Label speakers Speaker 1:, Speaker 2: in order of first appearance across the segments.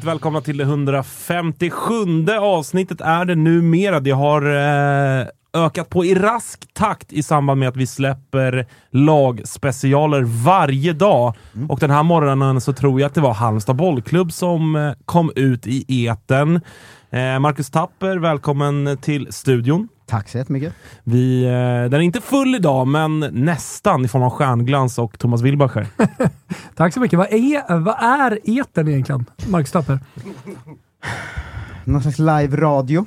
Speaker 1: Hjärtligt välkomna till det 157 avsnittet är det numera. Det har eh, ökat på i rask takt i samband med att vi släpper lagspecialer varje dag. Och den här morgonen så tror jag att det var Halmstad bollklubb som eh, kom ut i eten. Eh, Marcus Tapper, välkommen till studion.
Speaker 2: Tack så jättemycket.
Speaker 1: Vi, eh, den är inte full idag, men nästan i form av stjärnglans och Thomas Wilbacher.
Speaker 3: Tack så mycket. Vad är, vad är etern egentligen, Marcus Tapper?
Speaker 2: Någon slags live-radio.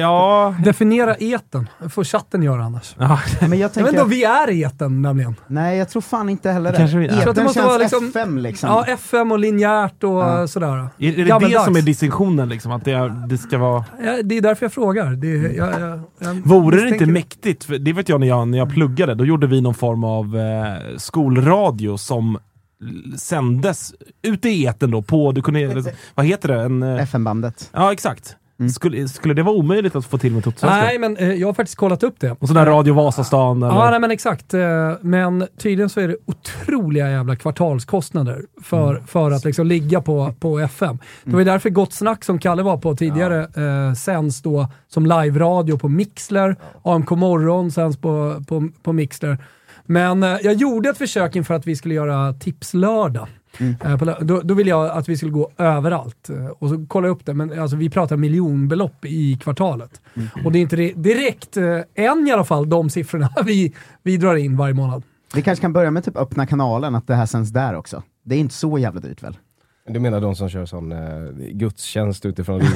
Speaker 1: Ja,
Speaker 3: Definiera etern. Det får chatten göra annars.
Speaker 1: ja,
Speaker 2: men jag
Speaker 3: Jag vet
Speaker 2: tänker...
Speaker 3: inte om vi är i etern nämligen.
Speaker 2: Nej, jag tror fan inte heller det.
Speaker 1: Kanske vi-
Speaker 3: det
Speaker 2: Etern
Speaker 3: måste
Speaker 2: känns
Speaker 3: vara liksom-
Speaker 2: FM liksom.
Speaker 3: Ja, FM och linjärt och
Speaker 2: Ja.
Speaker 3: sådär.
Speaker 1: Är, är det
Speaker 3: Gammaldags.
Speaker 1: det som är distinktionen? Liksom, att det, är, det ska vara...
Speaker 3: Ja, det är därför jag frågar. Det, jag, jag, jag
Speaker 1: Vore det inte mäktigt? För det vet jag när jag, när jag pluggade. Då gjorde vi någon form av eh, skolradio som sändes ute i etern då. På, du kunde, vad heter det? En, eh,
Speaker 2: FM-bandet.
Speaker 1: ja, exakt. Skulle, skulle det vara omöjligt att få till med Toto-svenska?
Speaker 3: Nej, men eh, jag har faktiskt kollat upp det.
Speaker 1: Och sån där Radio Vasastan eller?
Speaker 3: Ja, nej, men exakt. Eh, Men tydligen så är det otroliga jävla kvartalskostnader för,
Speaker 1: Mm.
Speaker 3: för att liksom ligga på, på FM. Det var ju därför Gott Snack som Kalle var på tidigare eh, sänds då som live-radio på Mixler. AMK morgon sänds på, på, på Mixler. Men eh, jag gjorde ett försök inför att vi skulle göra Tipslördag. Eh, på lö- Då, då ville jag att vi skulle gå överallt. Eh, Och så kollade jag upp det, men alltså, vi pratar miljonbelopp i kvartalet. Och det är inte di- direkt, eh, än i alla fall, de siffrorna vi, vi drar in varje månad.
Speaker 2: Vi kanske kan börja med typ öppna kanalen, att det här sänds där också. Det är inte så jävla dyrt väl?
Speaker 4: Du menar de som kör sån eh, gudstjänst utifrån?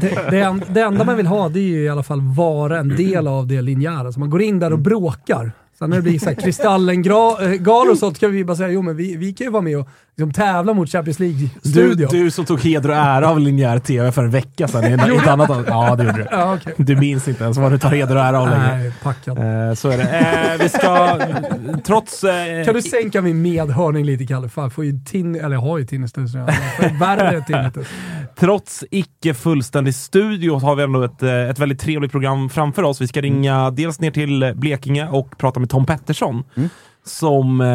Speaker 3: Det, det, en, det enda man vill ha det är ju i alla fall vara en del av det linjära. Så man går in där och bråkar. Sen när det blir så här Kristallen-galor och sånt kan vi bara säga, jo men vi, vi kan ju vara med och liksom tävla mot Champions
Speaker 1: Du,
Speaker 3: League-studion.
Speaker 1: du som tog heder och ära av linjär tv för en vecka sedan i ett annat Ja, det gjorde du.
Speaker 3: Ja, okej.
Speaker 1: Du minns inte ens vad du tar heder och ära av längre.
Speaker 3: Nej, packad.
Speaker 1: Eh, så är det. Eh, vi ska, trots... Eh,
Speaker 3: Kan du sänka min medhörning lite Kalle? Fan, får ju tin, eller jag har ju tinnitus nu. Värre tinnitus.
Speaker 1: Trots icke fullständig studio har vi ändå ett, eh, ett väldigt trevligt program framför oss. Vi ska ringa dels ner till Blekinge och prata med Tom Pettersson. Mm. Som, eh,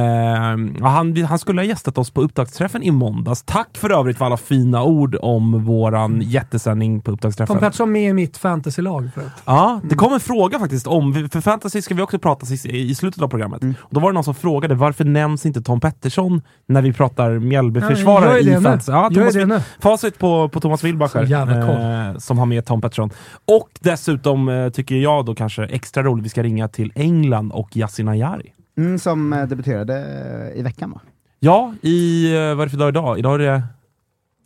Speaker 1: ja, han, han skulle ha gästat oss på upptaktsträffen i måndags. Tack för övrigt för alla fina ord om våran jättesändning på upptaktsträffen.
Speaker 3: Tom Pettersson med i mitt fantasylag.
Speaker 1: Ja, det kom en fråga faktiskt om, för fantasy ska vi också prata i, slutet av programmet.
Speaker 3: Mm.
Speaker 1: Och då var det någon som frågade varför nämns inte Tom Pettersson när vi pratar
Speaker 3: Ja,
Speaker 1: Mjällbyförsvarare
Speaker 3: det
Speaker 1: i
Speaker 3: nu.
Speaker 1: fantasy? Ja, Thomas,
Speaker 3: det nu.
Speaker 1: Facit på, på Thomas Wilbacher eh, som har med Tom Pettersson. Och dessutom eh, tycker jag då kanske extra roligt vi ska ringa till England och Yasin Ayari.
Speaker 2: Mm, som eh, debuterade eh, i veckan va?
Speaker 1: Ja, i, eh, vad är det för dag idag? Idag är det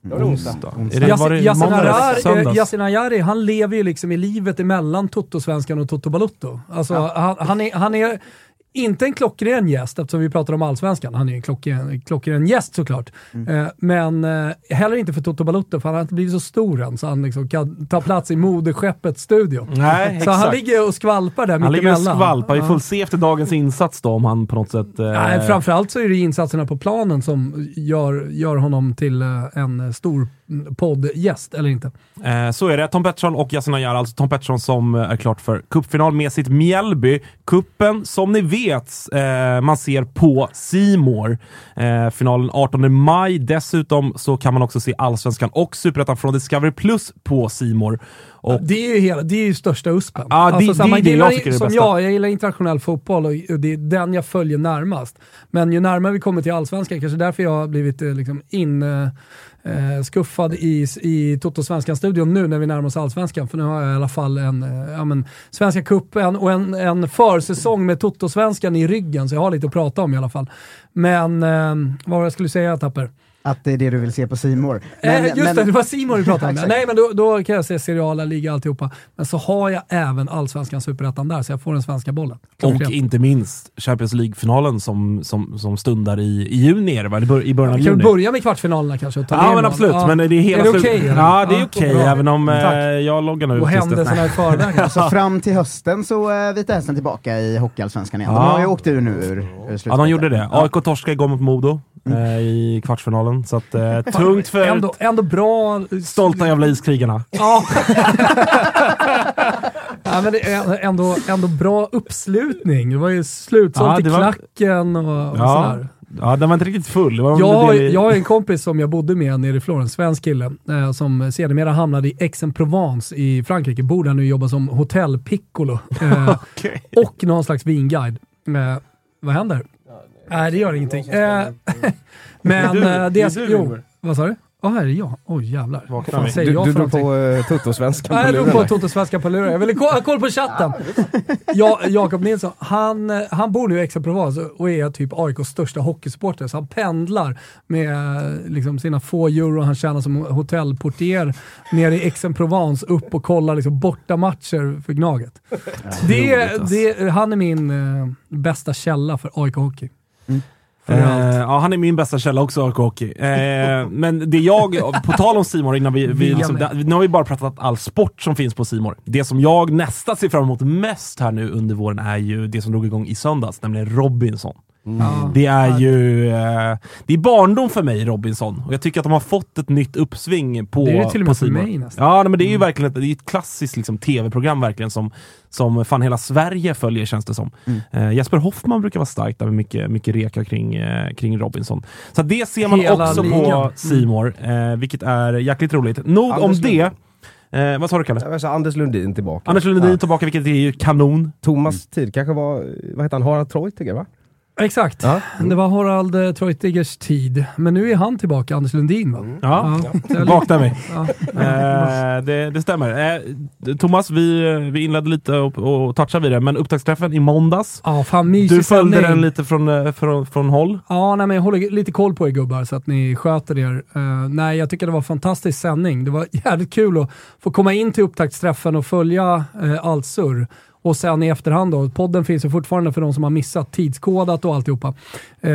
Speaker 4: Då är det onsdag.
Speaker 1: Är det, var det
Speaker 3: Yasin Ayari-
Speaker 1: söndags?
Speaker 3: Yasin Ayari, han lever ju liksom i livet emellan Toto-svenskan och Toto Balutto. Alltså, han, han, är, han är inte en klockren gäst, eftersom vi pratar om allsvenskan. Han är ju en klockren, klockren gäst såklart. Eh, men eh, heller inte för Toto Balotto, för han har inte blivit så stor än så han liksom kan ta plats i moderskeppets studio.
Speaker 1: Nej,
Speaker 3: Så han
Speaker 1: exakt.
Speaker 3: ligger och skvalpar där
Speaker 1: Han ligger och
Speaker 3: mittemellan.
Speaker 1: skvalpar. Vi får se efter dagens insats då om han på något sätt... Eh,
Speaker 3: Nej, framförallt så är det insatserna på planen som gör, gör honom till eh, en stor poddgäst, eller inte.
Speaker 1: Eh, så är det. Tom Pettersson och Yasin Ayar, alltså Tom Pettersson som eh, är klart för cupfinal med sitt Mjällby. Kuppen som ni vet eh, man ser på Simor. Eh, finalen 18 maj. Dessutom så kan man också se Allsvenskan och Superettan från Discovery Plus på Simor. Och
Speaker 3: Det är ju, hela, det är ju största uspen.
Speaker 1: Ja, det-
Speaker 3: Alltså,
Speaker 1: det är
Speaker 3: man
Speaker 1: det
Speaker 3: gillar,
Speaker 1: jag det
Speaker 3: Som
Speaker 1: bästa.
Speaker 3: jag, jag gillar internationell fotboll och det är den jag följer närmast. Men ju närmare vi kommer till allsvenskan, kanske därför jag har blivit eh, liksom in, eh, skuffad i, i Toto-svenskan-studion nu när vi närmar oss allsvenskan. För nu har jag i alla fall en eh, ja, men, Svenska cupen och en, en försäsong med Toto-svenskan i ryggen, så jag har lite att prata om i alla fall. Men eh, vad var det jag skulle säga Tapper?
Speaker 2: Att det är det du vill se på Simor.
Speaker 3: Eh, just det, det var Simon vi pratade om. Nej, men då, då kan jag se seriala liga alltihopa. Men så har jag även allsvenskan superettan där, så jag får den svenska bollen.
Speaker 1: Och
Speaker 3: Klockrent.
Speaker 1: inte minst Champions League-finalen som, som, som stundar i, i juni, är det, va? I bör- i början av
Speaker 3: Vi kan
Speaker 1: juni.
Speaker 3: börja med kvartsfinalerna kanske? Och ta
Speaker 1: Ja men absolut,
Speaker 3: Ja.
Speaker 1: men det är hela
Speaker 3: Är det okej? eller?
Speaker 1: Ja det är okej,
Speaker 3: bra.
Speaker 1: även om eh, jag loggar nu
Speaker 3: Och händelserna i förväg.
Speaker 2: Så fram till hösten så är Vita Hästen tillbaka i Hockeyallsvenskan igen. De
Speaker 1: Ja.
Speaker 2: har ju åkt ur nu ur, ur
Speaker 1: Ja, de gjorde det.
Speaker 2: Ja.
Speaker 1: AIK torskade igår mot Modo eh, i kvartsfinalen. Så att, eh, tungt för
Speaker 3: Ändå, ändå bra...
Speaker 1: stolta jävla iskrigarna.
Speaker 3: Ja. ja, men ändå, ändå bra uppslutning. Det var ju slutsålt
Speaker 1: Ja,
Speaker 3: i
Speaker 1: var-
Speaker 3: klacken och, och
Speaker 1: Ja,
Speaker 3: sådär.
Speaker 1: ja, den var inte riktigt full.
Speaker 3: Jag, jag har en kompis som jag bodde med nere i Florens, svensk kille, eh, som sedermera hamnade i Aix-en-Provence i Frankrike. Bor där nu och jobbar som hotellpiccolo. Eh,
Speaker 1: Okej.
Speaker 3: och någon slags vinguide. Eh, vad händer? Nej, det gör ingenting. Eh, men
Speaker 1: Det är
Speaker 3: eh, det...
Speaker 1: Det är du,
Speaker 3: jo, vad sa du? Ja, här är jag. Oj jävlar. Vad fan säger
Speaker 4: Du,
Speaker 3: jag
Speaker 4: du drog på uh, Toto-svenskan
Speaker 3: Nej,
Speaker 4: på
Speaker 3: jag drog
Speaker 4: luren
Speaker 3: på
Speaker 4: där.
Speaker 3: Toto-svenska på luren. Jag ville ko- ha koll på chatten. Ja, Jakob Nilsson, han, han bor nu i Aix-en-Provence och är typ AIKs största hockeysupporter. Så han pendlar med liksom, sina få euro han tjänar som hotellportier nere i Aix-en-Provence upp och kollar liksom, bortamatcher för Gnaget. Det,
Speaker 1: Roligt,
Speaker 3: det, han är min eh, bästa källa för AIK-hockey. För
Speaker 1: Eh, ja, han är min bästa källa också, AIK Hockey. Eh, men det jag, på tal om Simor innan vi, vi liksom, nu har vi bara pratat all sport som finns på Simor. Det som jag nästan ser fram emot mest här nu under våren är ju det som drog igång i söndags, nämligen Robinson.
Speaker 3: Ja.
Speaker 1: Det är ju eh, det är barndom för mig, Robinson. Och jag tycker att de har fått ett nytt uppsving på
Speaker 3: Det är det till och
Speaker 1: på
Speaker 3: med för mig nästan.
Speaker 1: Ja, nej, men det är ju verkligen ett, det är ett klassiskt liksom, tv-program verkligen som, som fan hela Sverige följer känns det som. Eh, Jesper Hoffman brukar vara stark där med mycket, mycket reka kring, eh, kring Robinson. Så det ser man
Speaker 3: Hela
Speaker 1: också
Speaker 3: ligan.
Speaker 1: på Simor, eh, vilket är jäkligt roligt. Nog om
Speaker 4: Anders
Speaker 1: det. Eh, vad sa du Kalle?
Speaker 4: Säga Anders Lundin tillbaka.
Speaker 1: Anders Lundin
Speaker 4: Ja.
Speaker 1: tillbaka, vilket är ju kanon.
Speaker 4: Thomas tid kanske var, vad heter han, Harald Treutiger va?
Speaker 3: Exakt.
Speaker 4: Ja.
Speaker 3: Det var Harald eh, Treutigers tid. Men nu är han tillbaka, Anders Lundin va?
Speaker 1: Ja,
Speaker 3: Ja.
Speaker 1: vakna mig.
Speaker 3: Ja.
Speaker 1: Eh, det, det stämmer. Eh, Thomas, vi, vi inledde lite och, och touchade vid det, men upptaktsträffen i måndags.
Speaker 3: Ja, fan mysig
Speaker 1: Du följde den lite från, eh, från, från håll.
Speaker 3: Ja, nej, men jag håller lite koll på er gubbar så att ni sköter er. Eh, nej, jag tycker det var en fantastisk sändning. Det var jävligt kul att få komma in till upptaktsträffen och följa uh, allt surr. Och sen i efterhand då, podden finns ju fortfarande för de som har missat, tidskodat och alltihopa. Uh,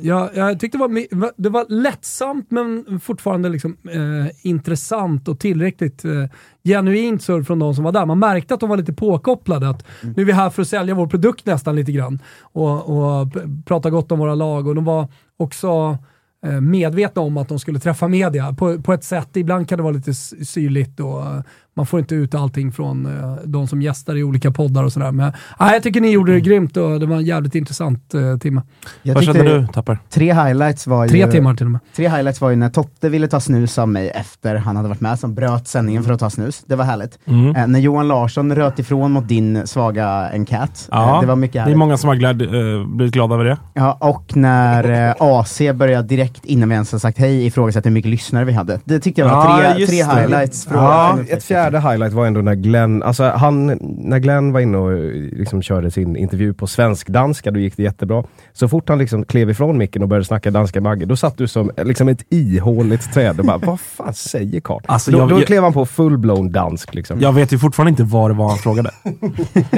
Speaker 3: jag, jag tyckte det var, det var lättsamt men fortfarande liksom, eh, intressant och tillräckligt eh, genuint surr från de som var där. Man märkte att de var lite påkopplade. Att Nu är vi här för att sälja vår produkt nästan lite grann och, och prata gott om våra lag. Och de var också eh, medvetna om att de skulle träffa media på, på ett sätt. Ibland kan det vara lite syrligt och eh, man får inte ut allting från eh, de som gästar i olika poddar och sådär. Men nej, jag tycker ni gjorde det grymt och det var en jävligt intressant eh, timme.
Speaker 2: Jag
Speaker 1: Vad kände du, Tapper?
Speaker 2: tre highlights var
Speaker 3: Tre
Speaker 2: ju...
Speaker 3: timmar till och med.
Speaker 2: Tre highlights var ju när Totte ville ta snus av mig efter han hade varit med, som bröt sändningen för att ta snus. Det var härligt.
Speaker 1: Mm.
Speaker 2: Eh, när Johan Larsson röt ifrån mot din svaga enkät.
Speaker 1: Ja,
Speaker 2: eh, det var mycket
Speaker 1: Det är
Speaker 2: härligt.
Speaker 1: många som har gläd, eh, blivit glada över det.
Speaker 2: Ja, och när eh, AC började direkt innan vi ens har sagt hej ifrågasätta hur mycket lyssnare vi hade. Det tyckte jag var
Speaker 1: Ja,
Speaker 2: tre, tre highlights. Från
Speaker 1: Ja,
Speaker 4: Ett
Speaker 2: upptäckten.
Speaker 4: Fjärde highlight var ändå när Glenn, alltså han, när Glenn var inne och liksom körde sin intervju på svensk-danska, då gick det jättebra. Så fort han liksom klev ifrån micken och började snacka danska Magge, då satt du som liksom ett ihåligt träd och bara, vad fan säger karln?
Speaker 1: Alltså,
Speaker 4: då,
Speaker 1: jag-
Speaker 4: då klev han på full-blown dansk liksom.
Speaker 1: Jag vet ju fortfarande inte vad det var han frågade.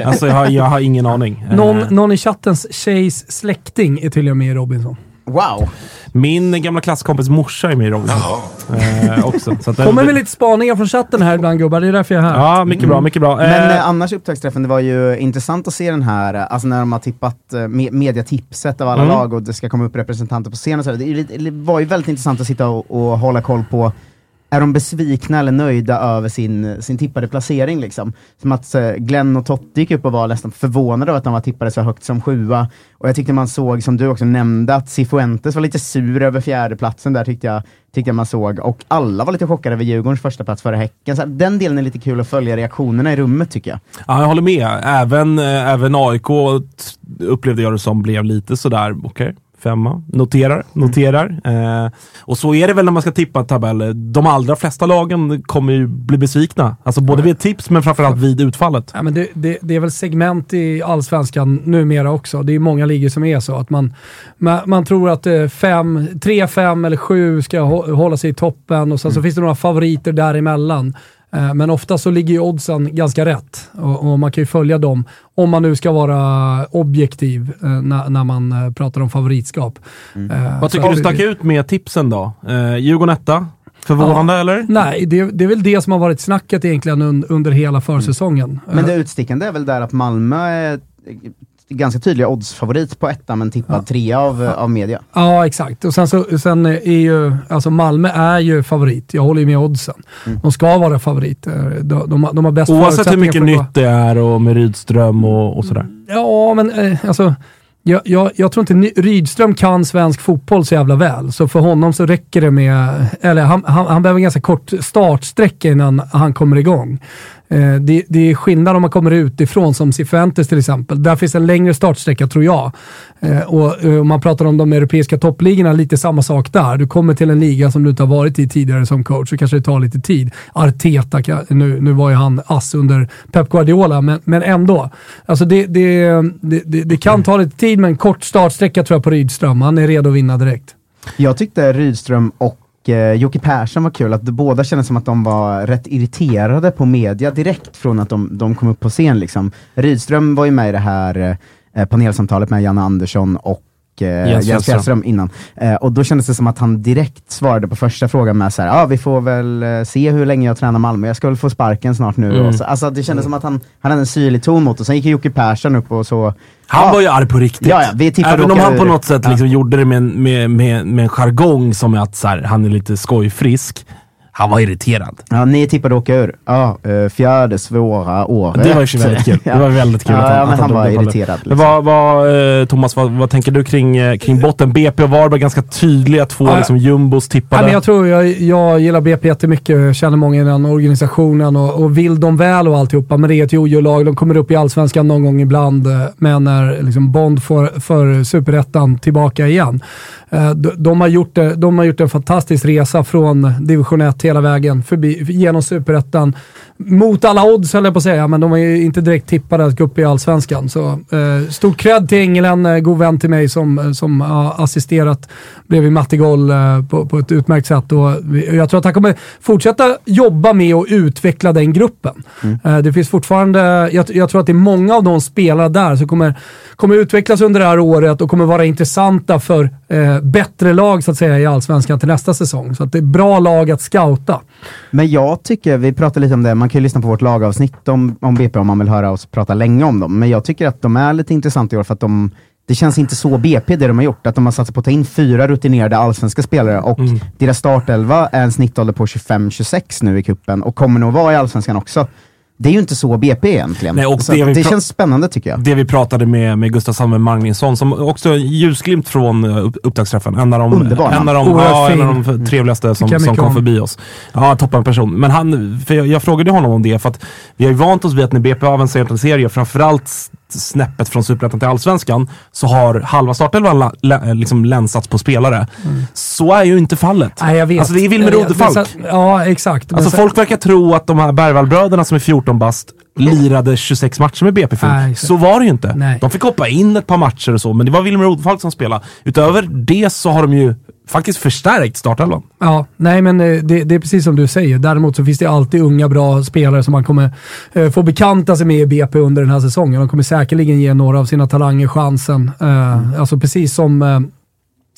Speaker 1: alltså jag har, jag har ingen aning.
Speaker 3: Någon,
Speaker 1: Eh,
Speaker 3: någon i chattens tjejs släkting är tydligen med i Robinson.
Speaker 2: Wow!
Speaker 1: Min gamla klasskompis morsa är med i Robinson. Eh, också. Så att det-
Speaker 3: Kommer med lite spaningar från chatten här ibland gubbar, det är därför jag är här.
Speaker 1: Ja, mycket bra, mycket bra.
Speaker 2: Men
Speaker 1: Eh,
Speaker 2: eh, annars upptaktsträffen, det var ju intressant att se den här, eh, alltså när de har tippat eh, me mediatipset av alla
Speaker 1: Mm.
Speaker 2: lag och det ska komma upp representanter på scen och så. Det, är ju lite, det var ju väldigt intressant att sitta och, och hålla koll på är de besvikna eller nöjda över sin, sin tippade placering liksom? Som att eh, Glenn och Totti gick upp och var nästan förvånade över att de var tippade så högt som sjua. Och jag tyckte man såg, som du också nämnde, att Cifuentes var lite sur över fjärdeplatsen där tyckte jag, tyckte jag man såg. Och alla var lite chockade över Djurgårdens första plats före Häcken. Så den delen är lite kul att följa reaktionerna i rummet tycker jag.
Speaker 1: Ja, jag håller med. Även, eh, även AIK upplevde jag det som blev lite sådär, okej, femma. Noterar, noterar. Eh, och så är det väl när man ska tippa en tabell. De allra flesta lagen kommer ju bli besvikna. Alltså både vid tips men framförallt vid utfallet.
Speaker 3: Ja, men det, det, det är väl segment i allsvenskan numera också. Det är många ligor som är så. Att man, man, man tror att eh, fem, tre, fem eller sju ska hå- hålla sig i toppen och sen så finns det några favoriter däremellan. Eh, Men ofta så ligger ju oddsen ganska rätt och, och man kan ju följa dem om man nu ska vara objektiv eh, när, när man eh, pratar om favoritskap. Eh,
Speaker 1: Vad tycker du stack ut med tipsen då? Eh, Djurgården etta? Förvånande eller?
Speaker 3: Nej, det, det är väl det som har varit snacket egentligen un, under hela försäsongen.
Speaker 2: Men det utstickande är väl där att Malmö är ganska tydliga oddsfavorit på ettan men tippad trea av, av media.
Speaker 3: Ja, exakt. Och sen, så, sen är ju, alltså Malmö är ju favorit. Jag håller ju med oddsen. De ska vara favoriter. De, de, har- de har bäst
Speaker 1: Oavsett hur mycket
Speaker 3: för att gå-
Speaker 1: nytt det är och med Rydström och, och sådär.
Speaker 3: Ja, men eh, alltså. Jag, jag, jag tror inte Rydström kan svensk fotboll så jävla väl, så för honom så räcker det med, eller han, han, han behöver en ganska kort startsträcka innan han kommer igång. Eh, det, det är skillnad om man kommer utifrån som Cifuentes till exempel. Där finns en längre startsträcka tror jag. Eh, och eh, om man pratar om de europeiska toppligorna, lite samma sak där. Du kommer till en liga som du inte har varit i tidigare som coach, så kanske det tar lite tid. Arteta, nu, nu var ju han ass under Pep Guardiola, men, men ändå. Alltså det, det, det, det, det kan ta lite tid, men kort startsträcka tror jag på Rydström. Han är redo att vinna direkt.
Speaker 2: Jag tyckte Rydström och eh, Jocke Persson var kul, att de båda kändes som att de var rätt irriterade på media direkt från att de, de kom upp på scen. Liksom. Rydström var ju med i det här eh, panelsamtalet med Janne Andersson och eh,
Speaker 1: Jens
Speaker 2: Jens
Speaker 1: Fjällström.
Speaker 2: Innan. Eh, och då kändes det som att han direkt svarade på första frågan med så här, ah, vi får väl eh, se hur länge jag tränar Malmö, jag ska väl få sparken snart nu.
Speaker 1: Mm.
Speaker 2: Och så, alltså det kändes som att han, han hade en syrlig ton mot och sen gick Jocke Persson upp och så
Speaker 1: Han
Speaker 2: Ja.
Speaker 1: var ju arg på riktigt.
Speaker 2: Ja, ja, vi
Speaker 1: Även om han på något sätt liksom gjorde det med, en- med, med, med en jargong som är att så här, han är lite skojfrisk. Han var irriterad.
Speaker 2: Ja, ni tippade åka ur. Ja, eh, fjärde svåra året.
Speaker 1: Det var ju väldigt kul. Det var väldigt kul
Speaker 2: ja,
Speaker 1: att han,
Speaker 2: ja,
Speaker 1: att
Speaker 2: men han
Speaker 1: tog
Speaker 2: var irriterad. Liksom.
Speaker 1: vad, vad, eh, Thomas, vad, vad tänker du kring, eh, kring botten? BP och Varberg ganska tydliga, två
Speaker 3: Ja.
Speaker 1: liksom, jumbos tippade.
Speaker 3: Ja, men jag tror, jag, jag gillar BP jättemycket, jag känner många i den organisationen och, och vill dem väl och alltihopa. Men det är ett jojo-lag, de kommer upp i Allsvenskan någon gång ibland. Men när liksom Bond får för Superettan tillbaka igen. Eh, de, de, har gjort de har gjort en fantastisk resa från division 1 hela vägen förbi, genom Superettan. Mot alla odds höll jag på att säga, men de är ju inte direkt tippade att gå upp i Allsvenskan. Så eh, stort cred till Engelen, eh, god vän till mig som, som har assisterat bredvid Mattigol eh, på, på ett utmärkt sätt. Och jag tror att han kommer fortsätta jobba med att utveckla den gruppen. Eh, det finns fortfarande, jag, jag tror att det är många av de spelare där som kommer, kommer utvecklas under det här året och kommer vara intressanta för eh, bättre lag så att säga i Allsvenskan till nästa säsong. Så att det är bra lag att scouta.
Speaker 2: Men jag tycker, vi pratade lite om det, man kan ju lyssna på vårt lagavsnitt om, om BP om man vill höra oss prata länge om dem. Men jag tycker att de är lite intressanta i år för att de det känns inte så BP det de har gjort, att de har satsat på att ta in fyra rutinerade allsvenska spelare och deras startelva är en snittålder på 25-26 nu i kuppen och kommer nog vara i allsvenskan också. Det är ju inte så BP egentligen.
Speaker 1: Nej, och
Speaker 2: så
Speaker 1: det
Speaker 2: det känns spännande tycker jag.
Speaker 1: Det vi pratade med, med Gustav Sandberg Magnusson, som också ljusglimt från uh, upp, upptaktsträffen. En av de,
Speaker 2: Underbar
Speaker 1: en av de, ja, en
Speaker 3: fin.
Speaker 1: av de trevligaste som, som kom
Speaker 3: om.
Speaker 1: förbi oss. Ja, toppen person. Men han, för jag, jag frågade honom om det, för att vi har ju vant oss vid att när BP avancerar en serie, framförallt snäppet från Superettan till Allsvenskan så har halva startelvan la- liksom länsats på spelare. Så är ju inte fallet.
Speaker 3: Nej, jag vet.
Speaker 1: Alltså det är Wilmer Rodefalk.
Speaker 3: sen- Ja, exakt.
Speaker 1: Alltså
Speaker 3: sen-
Speaker 1: folk verkar tro att de här Bergvallbröderna som är 14 bast lirade 26 matcher med BP.
Speaker 3: Nej,
Speaker 1: Så var det ju inte.
Speaker 3: Nej.
Speaker 1: De fick hoppa in ett par matcher och så, men det var Wilmer Rodefalk som spelade. Utöver det så har de ju faktiskt förstärkt startelvan.
Speaker 3: Ja, nej men eh, det, det är precis som du säger. Däremot så finns det alltid unga bra spelare som man kommer eh, få bekanta sig med i BP under den här säsongen. De kommer säkerligen ge några av sina talanger chansen. Eh, Alltså precis som eh,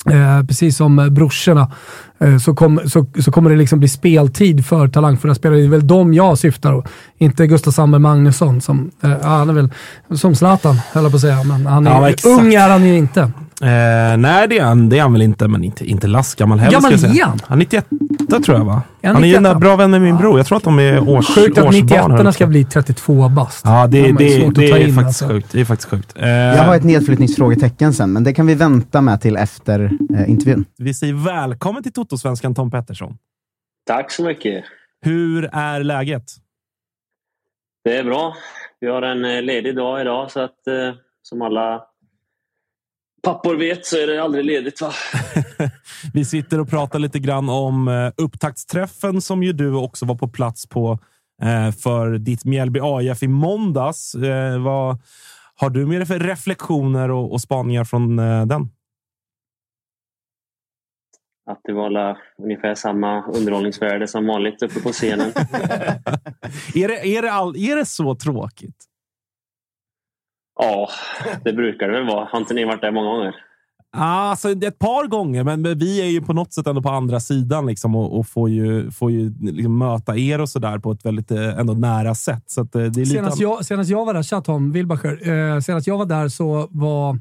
Speaker 3: Eh, precis som eh, brorsorna eh, så, kom, så, så kommer det liksom bli speltid för talangfulla spelare. Det är väl de jag syftar på. Inte Gustav Sandberg Magnusson som, eh, han är väl som Zlatan höll jag på att säga. Men han är,
Speaker 1: Ja,
Speaker 3: ung är han ju inte.
Speaker 1: Eh, nej, det är, han, det är han väl inte, men inte, inte lastgammal heller.
Speaker 3: Gammal är han?
Speaker 1: Han är 91 tror jag va?
Speaker 3: Är han
Speaker 1: han är ju en
Speaker 3: 91?
Speaker 1: bra vän med min bror. Jag tror att de är års,
Speaker 3: Sjukt att
Speaker 1: årsbarn.
Speaker 3: 91
Speaker 1: höll jag
Speaker 3: ska bli 32 bast.
Speaker 1: Ja, det, det, det,
Speaker 3: att ta
Speaker 1: är
Speaker 3: in,
Speaker 1: faktiskt
Speaker 3: alltså.
Speaker 1: sjukt. Det är faktiskt sjukt. Eh,
Speaker 2: Jag har ett nedflyttningsfrågetecken sen, men det kan vi vänta med till efter eh, intervjun.
Speaker 1: Vi säger välkommen till Toto-svenskan Tom Pettersson.
Speaker 5: Tack så mycket.
Speaker 1: Hur är läget?
Speaker 5: Det är bra. Vi har en eh, ledig dag idag så att eh, som alla pappor vet så är det aldrig ledigt va?
Speaker 1: Vi sitter och pratar lite grann om eh, upptaktsträffen som ju du också var på plats på eh, för ditt Mjällby AIF i måndags. Eh, vad har du med dig för reflektioner och, och spaningar från den?
Speaker 5: Att det var alla ungefär samma underhållningsvärde som vanligt uppe på scenen.
Speaker 1: är, det, är, det all, är det så tråkigt?
Speaker 5: Ja, det brukar det väl vara. Har inte ni varit där många gånger?
Speaker 1: Ah, alltså, ett par gånger, men vi är ju på något sätt ändå på andra sidan liksom, och, och får ju, får ju liksom möta er och sådär på ett väldigt eh, ändå nära sätt. Så att, eh, det är lite
Speaker 3: Senast jag, senast jag var där, Chatham Wilbacher, eh, senast jag var där så var,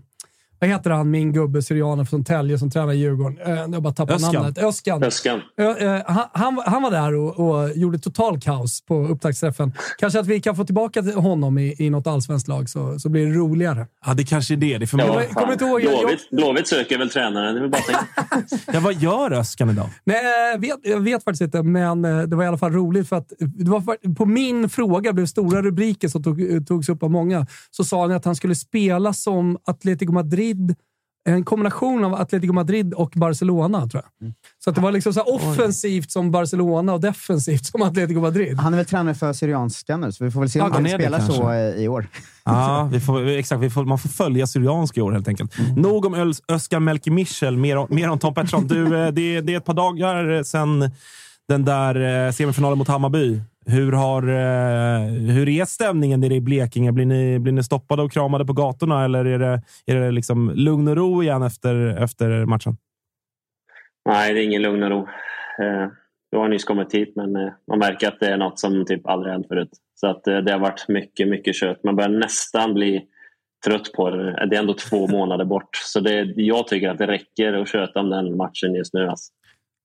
Speaker 3: vad heter han, min gubbe syrianen från Tälje som tränar i Djurgården? Eh, jag bara tappar
Speaker 1: Öskan.
Speaker 3: namnet. Öskan.
Speaker 5: Öskan.
Speaker 3: Ö, eh, han, han, var där och, och gjorde total kaos på upptaktsträffen. Kanske att vi kan få tillbaka till honom i, i något allsvenskt lag så, så blir det roligare.
Speaker 1: Ja, det kanske är det. det är för
Speaker 5: Ja,
Speaker 1: många.
Speaker 3: Jag kommer inte ihåg, jag-
Speaker 5: Blåvitt, Blåvitt söker väl tränaren. Det är väl bara.
Speaker 1: Ja, vad gör Öskan idag?
Speaker 3: Nej, jag vet, jag vet faktiskt inte, men eh, det var i alla fall roligt för att det var för- på min fråga blev stora rubriker som tog, togs upp av många. Så sa han att han skulle spela som Atletico Madrid, en kombination av Atletico Madrid och Barcelona tror jag. Så att det var liksom så offensivt som Barcelona och defensivt som Atletico Madrid.
Speaker 2: Han är väl tränare för Syrianska nu, så vi får väl se om
Speaker 3: Ja,
Speaker 2: han
Speaker 1: han
Speaker 2: spelar så eh, i år.
Speaker 1: Ja, vi får, exakt. Vi får, man får följa Syrianska i år helt enkelt. Nog om Öls, Özcan Melki Michel, mer, om- mer om Tom Pettersson. Du, eh, det, det är ett par dagar sedan den där eh, semifinalen mot Hammarby. Hur, har, eh, hur är stämningen nere i Blekinge? Blir ni, blir ni stoppade och kramade på gatorna eller är det, är det liksom lugn och ro igen efter, efter matchen?
Speaker 5: Nej, det är ingen lugn och ro. Eh, Jag har nyss kommit hit men eh, man märker att det är något som typ aldrig hänt förut. Så att eh, det har varit mycket, mycket kött. Man börjar nästan bli trött på det. Det är ändå två månader bort. Så det, jag tycker att det räcker att köta om den matchen just nu. Alltså.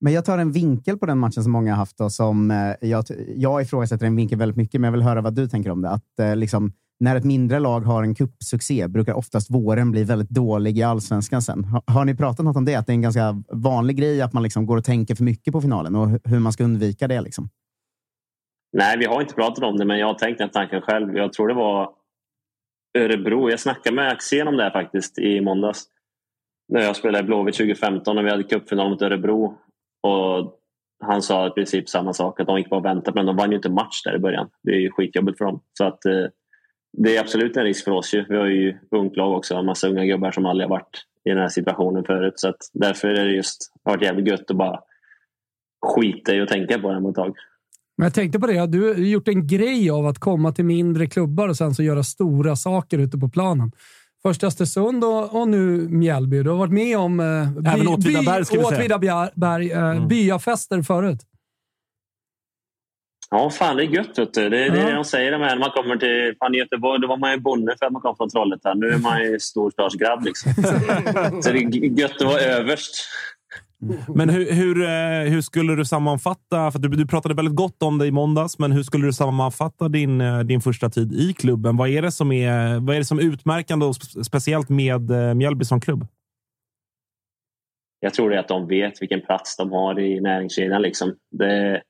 Speaker 2: Men jag tar en vinkel på den matchen som många har haft. Då, som, eh, jag, jag ifrågasätter en vinkel väldigt mycket, men jag vill höra vad du tänker om det. Att, eh, liksom, när ett mindre lag har en kuppsuccé brukar oftast våren bli väldigt dålig i allsvenskan sen. Har, har ni pratat något om det? Att det är en ganska vanlig grej att man liksom går och tänker för mycket på finalen och hur man ska undvika det? Liksom.
Speaker 5: Nej, vi har inte pratat om det, men jag har tänkt den tanken själv. Jag tror det var Örebro. Jag snackade med Axén om det här faktiskt i måndags. När jag spelade i Blåvitt 2015 och vi hade cupfinal mot Örebro. Och han sa i princip samma sak, att de gick bara och väntade, men de vann ju inte match där i början. Det är ju skitjobbigt för dem. Så att, eh, det är absolut en risk för oss. Ju. Vi har ju ungt lag också, en massa unga gubbar som aldrig har varit i den här situationen förut. Så att därför är det just varit jävligt gött att bara skita i att tänka på det ett tag.
Speaker 3: Men jag tänkte på det, du har gjort en grej av att komma till mindre klubbar och sen så göra stora saker ute på planen. Först Östersund och, och nu Mjällby. Du har varit med om eh,
Speaker 1: Även Åtvidaberg, ska vi säga.
Speaker 3: Åtvidaberg, eh, byafester förut.
Speaker 5: Ja, fan det är gött. Vet du. Det är det
Speaker 3: Ja.
Speaker 5: de säger de här när man kommer till fan, Göteborg. Då var man ju bonde för att man kom från Trollhättan. Nu är man ju storstadsgrabb. Liksom. Så det är gött att vara överst.
Speaker 1: Men hur, hur, eh, hur skulle du sammanfatta, för du, du pratade väldigt gott om det i måndags, men hur skulle du sammanfatta din, eh, din första tid i klubben? Vad är det som är, vad är, det som är utmärkande och speciellt med eh, Mjällby som klubb?
Speaker 5: Jag tror det är att de vet vilken plats de har i näringskedjan. Liksom. Det,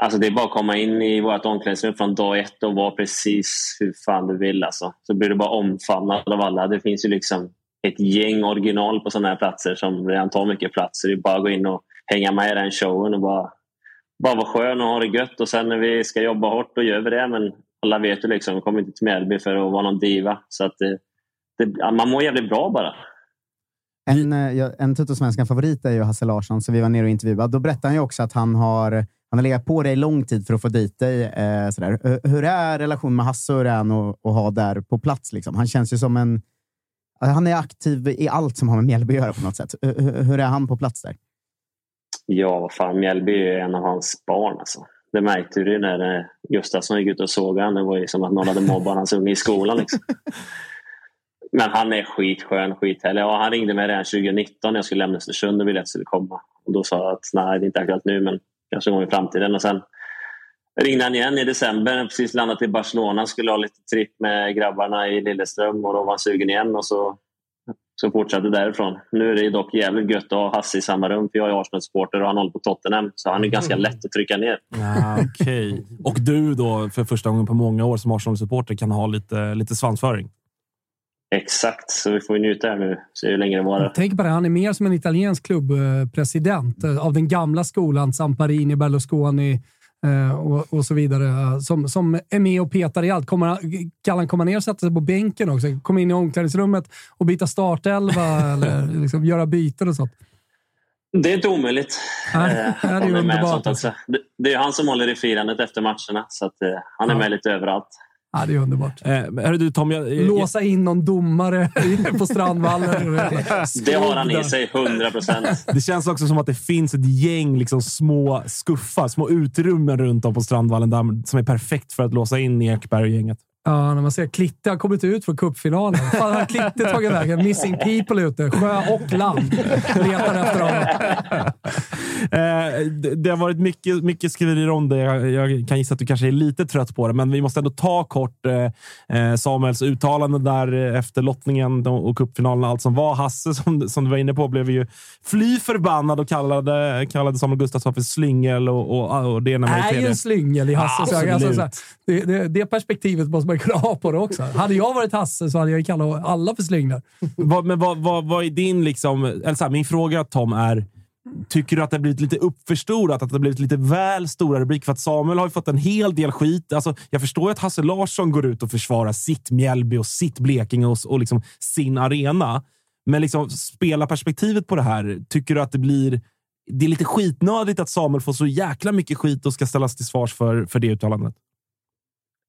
Speaker 5: Alltså det är bara att komma in i vårt omklädningsrum från dag ett och vara precis hur fan du vill. Alltså. Så blir du bara omfamnad av alla. Det finns ju liksom ett gäng original på sådana här platser som redan tar mycket plats. Så det är bara att gå in och hänga med i den showen och bara, bara vara skön och ha det gött. Och sen när vi ska jobba hårt, då gör vi det. Men alla vet ju liksom, kom kommer inte till Mjällby för att vara någon diva. Så att eh, det, det, man mår jävligt bra bara.
Speaker 2: En, eh, en Tuttosvenskan favorit är ju Hasse Larsson, så vi var nere och intervjuade. Då berättade han ju också att han har, han har legat på dig lång tid för att få dit dig. Eh, sådär. Hur- Hur är relationen med Hasse och hur är han att, att ha där på plats? Liksom? Han känns ju som en... Han är aktiv i allt som har med Mjällby att göra på något sätt. Hur- är han på plats där?
Speaker 5: Ja, vad fan. Mjällby är en av hans barn. Alltså. Det märkte du när eh, Gustafsson gick ut och såg han. Det var ju som att någon hade mobbat hans unge i skolan. Liksom. Men han är skitskön, skithärlig. Ja, han ringde mig redan 2019 när jag skulle lämna Östersund och ville att jag skulle komma. Och då sa jag att nej, det är inte aktuellt nu, men kanske någon gång i framtiden. Och sen ringde han igen i december. när jag precis landat i Barcelona. Skulle ha lite tripp med grabbarna i Lilleström och då var han sugen igen. Och så, så fortsatte därifrån. Nu är det dock jävligt gött att ha Hasse i samma rum. För jag är Arsenal-supporter och han håller på Tottenham. Så han är ganska lätt att trycka ner.
Speaker 1: Ja, Okej. Och du då, för första gången på många år som Arsenal-supporter, kan ha lite, lite svansföring?
Speaker 5: Exakt, så vi får ju njuta här nu. Se hur länge det varar.
Speaker 3: Tänk på det, han är mer som en italiensk klubbpresident eh, av den gamla skolan. Zamparini, Berlusconi och, och så vidare. eh, Som, som är med och petar i allt. Kommer, kan han komma ner och sätta sig på bänken också? Komma in i omklädningsrummet och byta startelva eller liksom göra byten och sånt?
Speaker 5: Det är inte omöjligt.
Speaker 3: Ja,
Speaker 5: Eh,
Speaker 3: det är
Speaker 5: han med
Speaker 3: underbart,
Speaker 5: sånt
Speaker 3: alltså.
Speaker 5: också. Det, det är han som håller i firandet efter matcherna. Så att, eh, han är
Speaker 3: Ja.
Speaker 5: med lite överallt.
Speaker 3: Ja, det är underbart.
Speaker 1: Eh, hörru du Tom, jag, jag,
Speaker 3: Låsa in någon domare på Strandvallen.
Speaker 5: Det har han i sig, 100 procent.
Speaker 1: det känns också som att det finns ett gäng liksom, små skuffar, små utrymmen runt om på Strandvallen där, som är perfekt för att låsa in Ekberg och gänget.
Speaker 3: Ja, när man ser Klitte har kommit ut från cupfinalen. Fan, har Klitte tagit vägen? Missing people ute. Sjö och land letar efter honom.
Speaker 1: Eh, det, har varit mycket, mycket skriverier om det. Jag, kan gissa att du kanske är lite trött på det, men vi måste ändå ta kort eh, eh, Samuels uttalande där efter lottningen och cupfinalen och allt som var. Hasse, som, som du var inne på, blev ju fly förbannad och kallade, kallade Samuel Gustafsson för slyngel och, och, och det
Speaker 3: är ju en slyngel i Hasses ögon. Alltså, det, det, det perspektivet måste man kunna ha på det också. Hade jag varit Hasse så hade jag kallat alla för slynglar.
Speaker 1: Vad, men vad, vad, vad är din... Liksom, eller så här, min fråga Tom är, tycker du att det har blivit lite uppförstorat? Att det har blivit lite väl stora rubriker? För att Samuel har ju fått en hel del skit. Alltså, jag förstår ju att Hasse Larsson går ut och försvarar sitt Mjällby och sitt Blekinge och, och liksom sin arena. Men liksom, spela perspektivet på det här. Tycker du att det blir... Det är lite skitnödigt att Samuel får så jäkla mycket skit och ska ställas till svars för, för det uttalandet.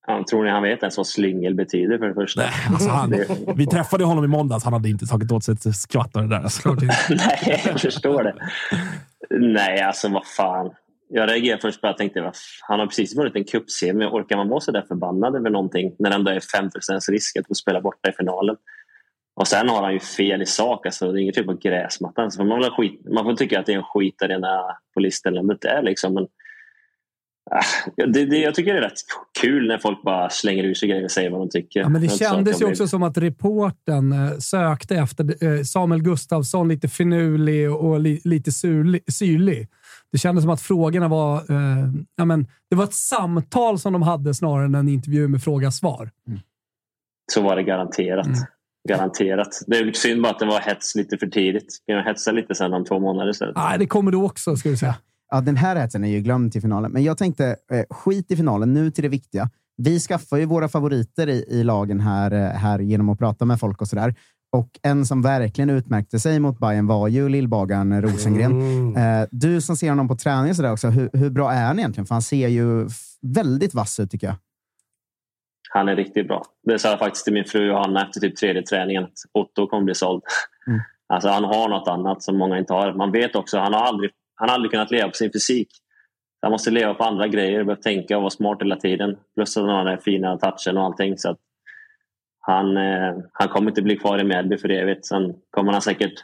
Speaker 5: Han, tror ni han vet ens vad slyngel betyder för det första?
Speaker 1: Alltså han, vi träffade honom i måndags. Han hade inte tagit åt sig ett skvatt av det där. Alltså.
Speaker 5: Nej, jag förstår det. Nej, alltså vad fan. Jag reagerade först på att jag tänkte, han har precis vunnit en cupsemi. Orkar man vara så där förbannad över någonting när det ändå är 5 risk att få spela borta i finalen? Och sen har han ju fel i sak. Alltså, det är inget fel på gräsmattan. Så man, skit, man får tycka att det är en skitarena på listan eller det är. Liksom. Men, det, det, jag tycker det är rätt kul när folk bara slänger ur sig grejer och säger vad de tycker.
Speaker 3: Ja, men det kändes ju också som att reporten eh, sökte efter eh, Samuel Gustafsson, lite finurlig och li, lite surlig, syrlig. Det kändes som att frågorna var... Eh, ja, men, det var ett samtal som de hade snarare än en intervju med fråga-svar.
Speaker 5: Så var det garanterat.
Speaker 3: Mm.
Speaker 5: Garanterat. Det är synd bara att det var hets lite för tidigt. Kan jag hetsa lite sen om två månader istället?
Speaker 3: Nej, det kommer du också, ska vi säga.
Speaker 2: Ja, den här hetsen är ju glömd till finalen. Men jag tänkte, eh, skit i finalen, nu till det viktiga. Vi skaffar ju våra favoriter i, i lagen här, eh, här genom att prata med folk och sådär. Och en som verkligen utmärkte sig mot Bayern var ju lillbagaren Rosengren. Eh, du som ser honom på träning och sådär också, hur, hur bra är han egentligen? För han ser ju väldigt vass ut tycker jag.
Speaker 5: Han är riktigt bra. Det sa jag faktiskt till min fru Johanna efter typ tredje träningen. Otto kommer bli såld.
Speaker 2: Mm.
Speaker 5: Alltså, han har något annat som många inte har. Man vet också han har aldrig, han har aldrig kunnat leva på sin fysik. Han måste leva på andra grejer, börja tänka och vara smart hela tiden. Plus att han har den här fina touchen och allting. Så att han, eh, han kommer inte bli kvar i Mjällby för evigt. Sen kommer han säkert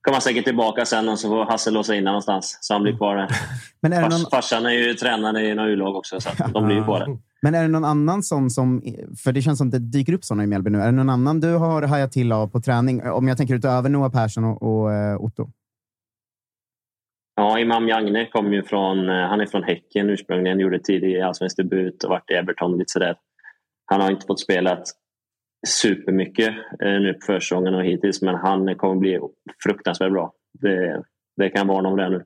Speaker 5: kommer han säkert tillbaka sen och så får Hasse låsa in någonstans. Så han blir kvar där.
Speaker 2: Men är
Speaker 5: Fars,
Speaker 2: någon,
Speaker 5: farsan är ju tränare i några U-lag också så att de blir ju kvar där.
Speaker 2: men är det någon annan sån som, för det känns som det dyker upp såna i Mjällby nu. Är det någon annan du har hajat till av på träning? Om jag tänker utöver Noah Persson och, och eh, Otto.
Speaker 5: Ja, Imam Jagne kom ju från, eh, han är från Häcken ursprungligen, gjorde tidig allsvensk debut och varit i Everton lite sådär. Han har inte fått spela supermycket eh, nu på försäsongen och hittills men han kommer bli fruktansvärt bra. Det, det kan jag varna om det nu.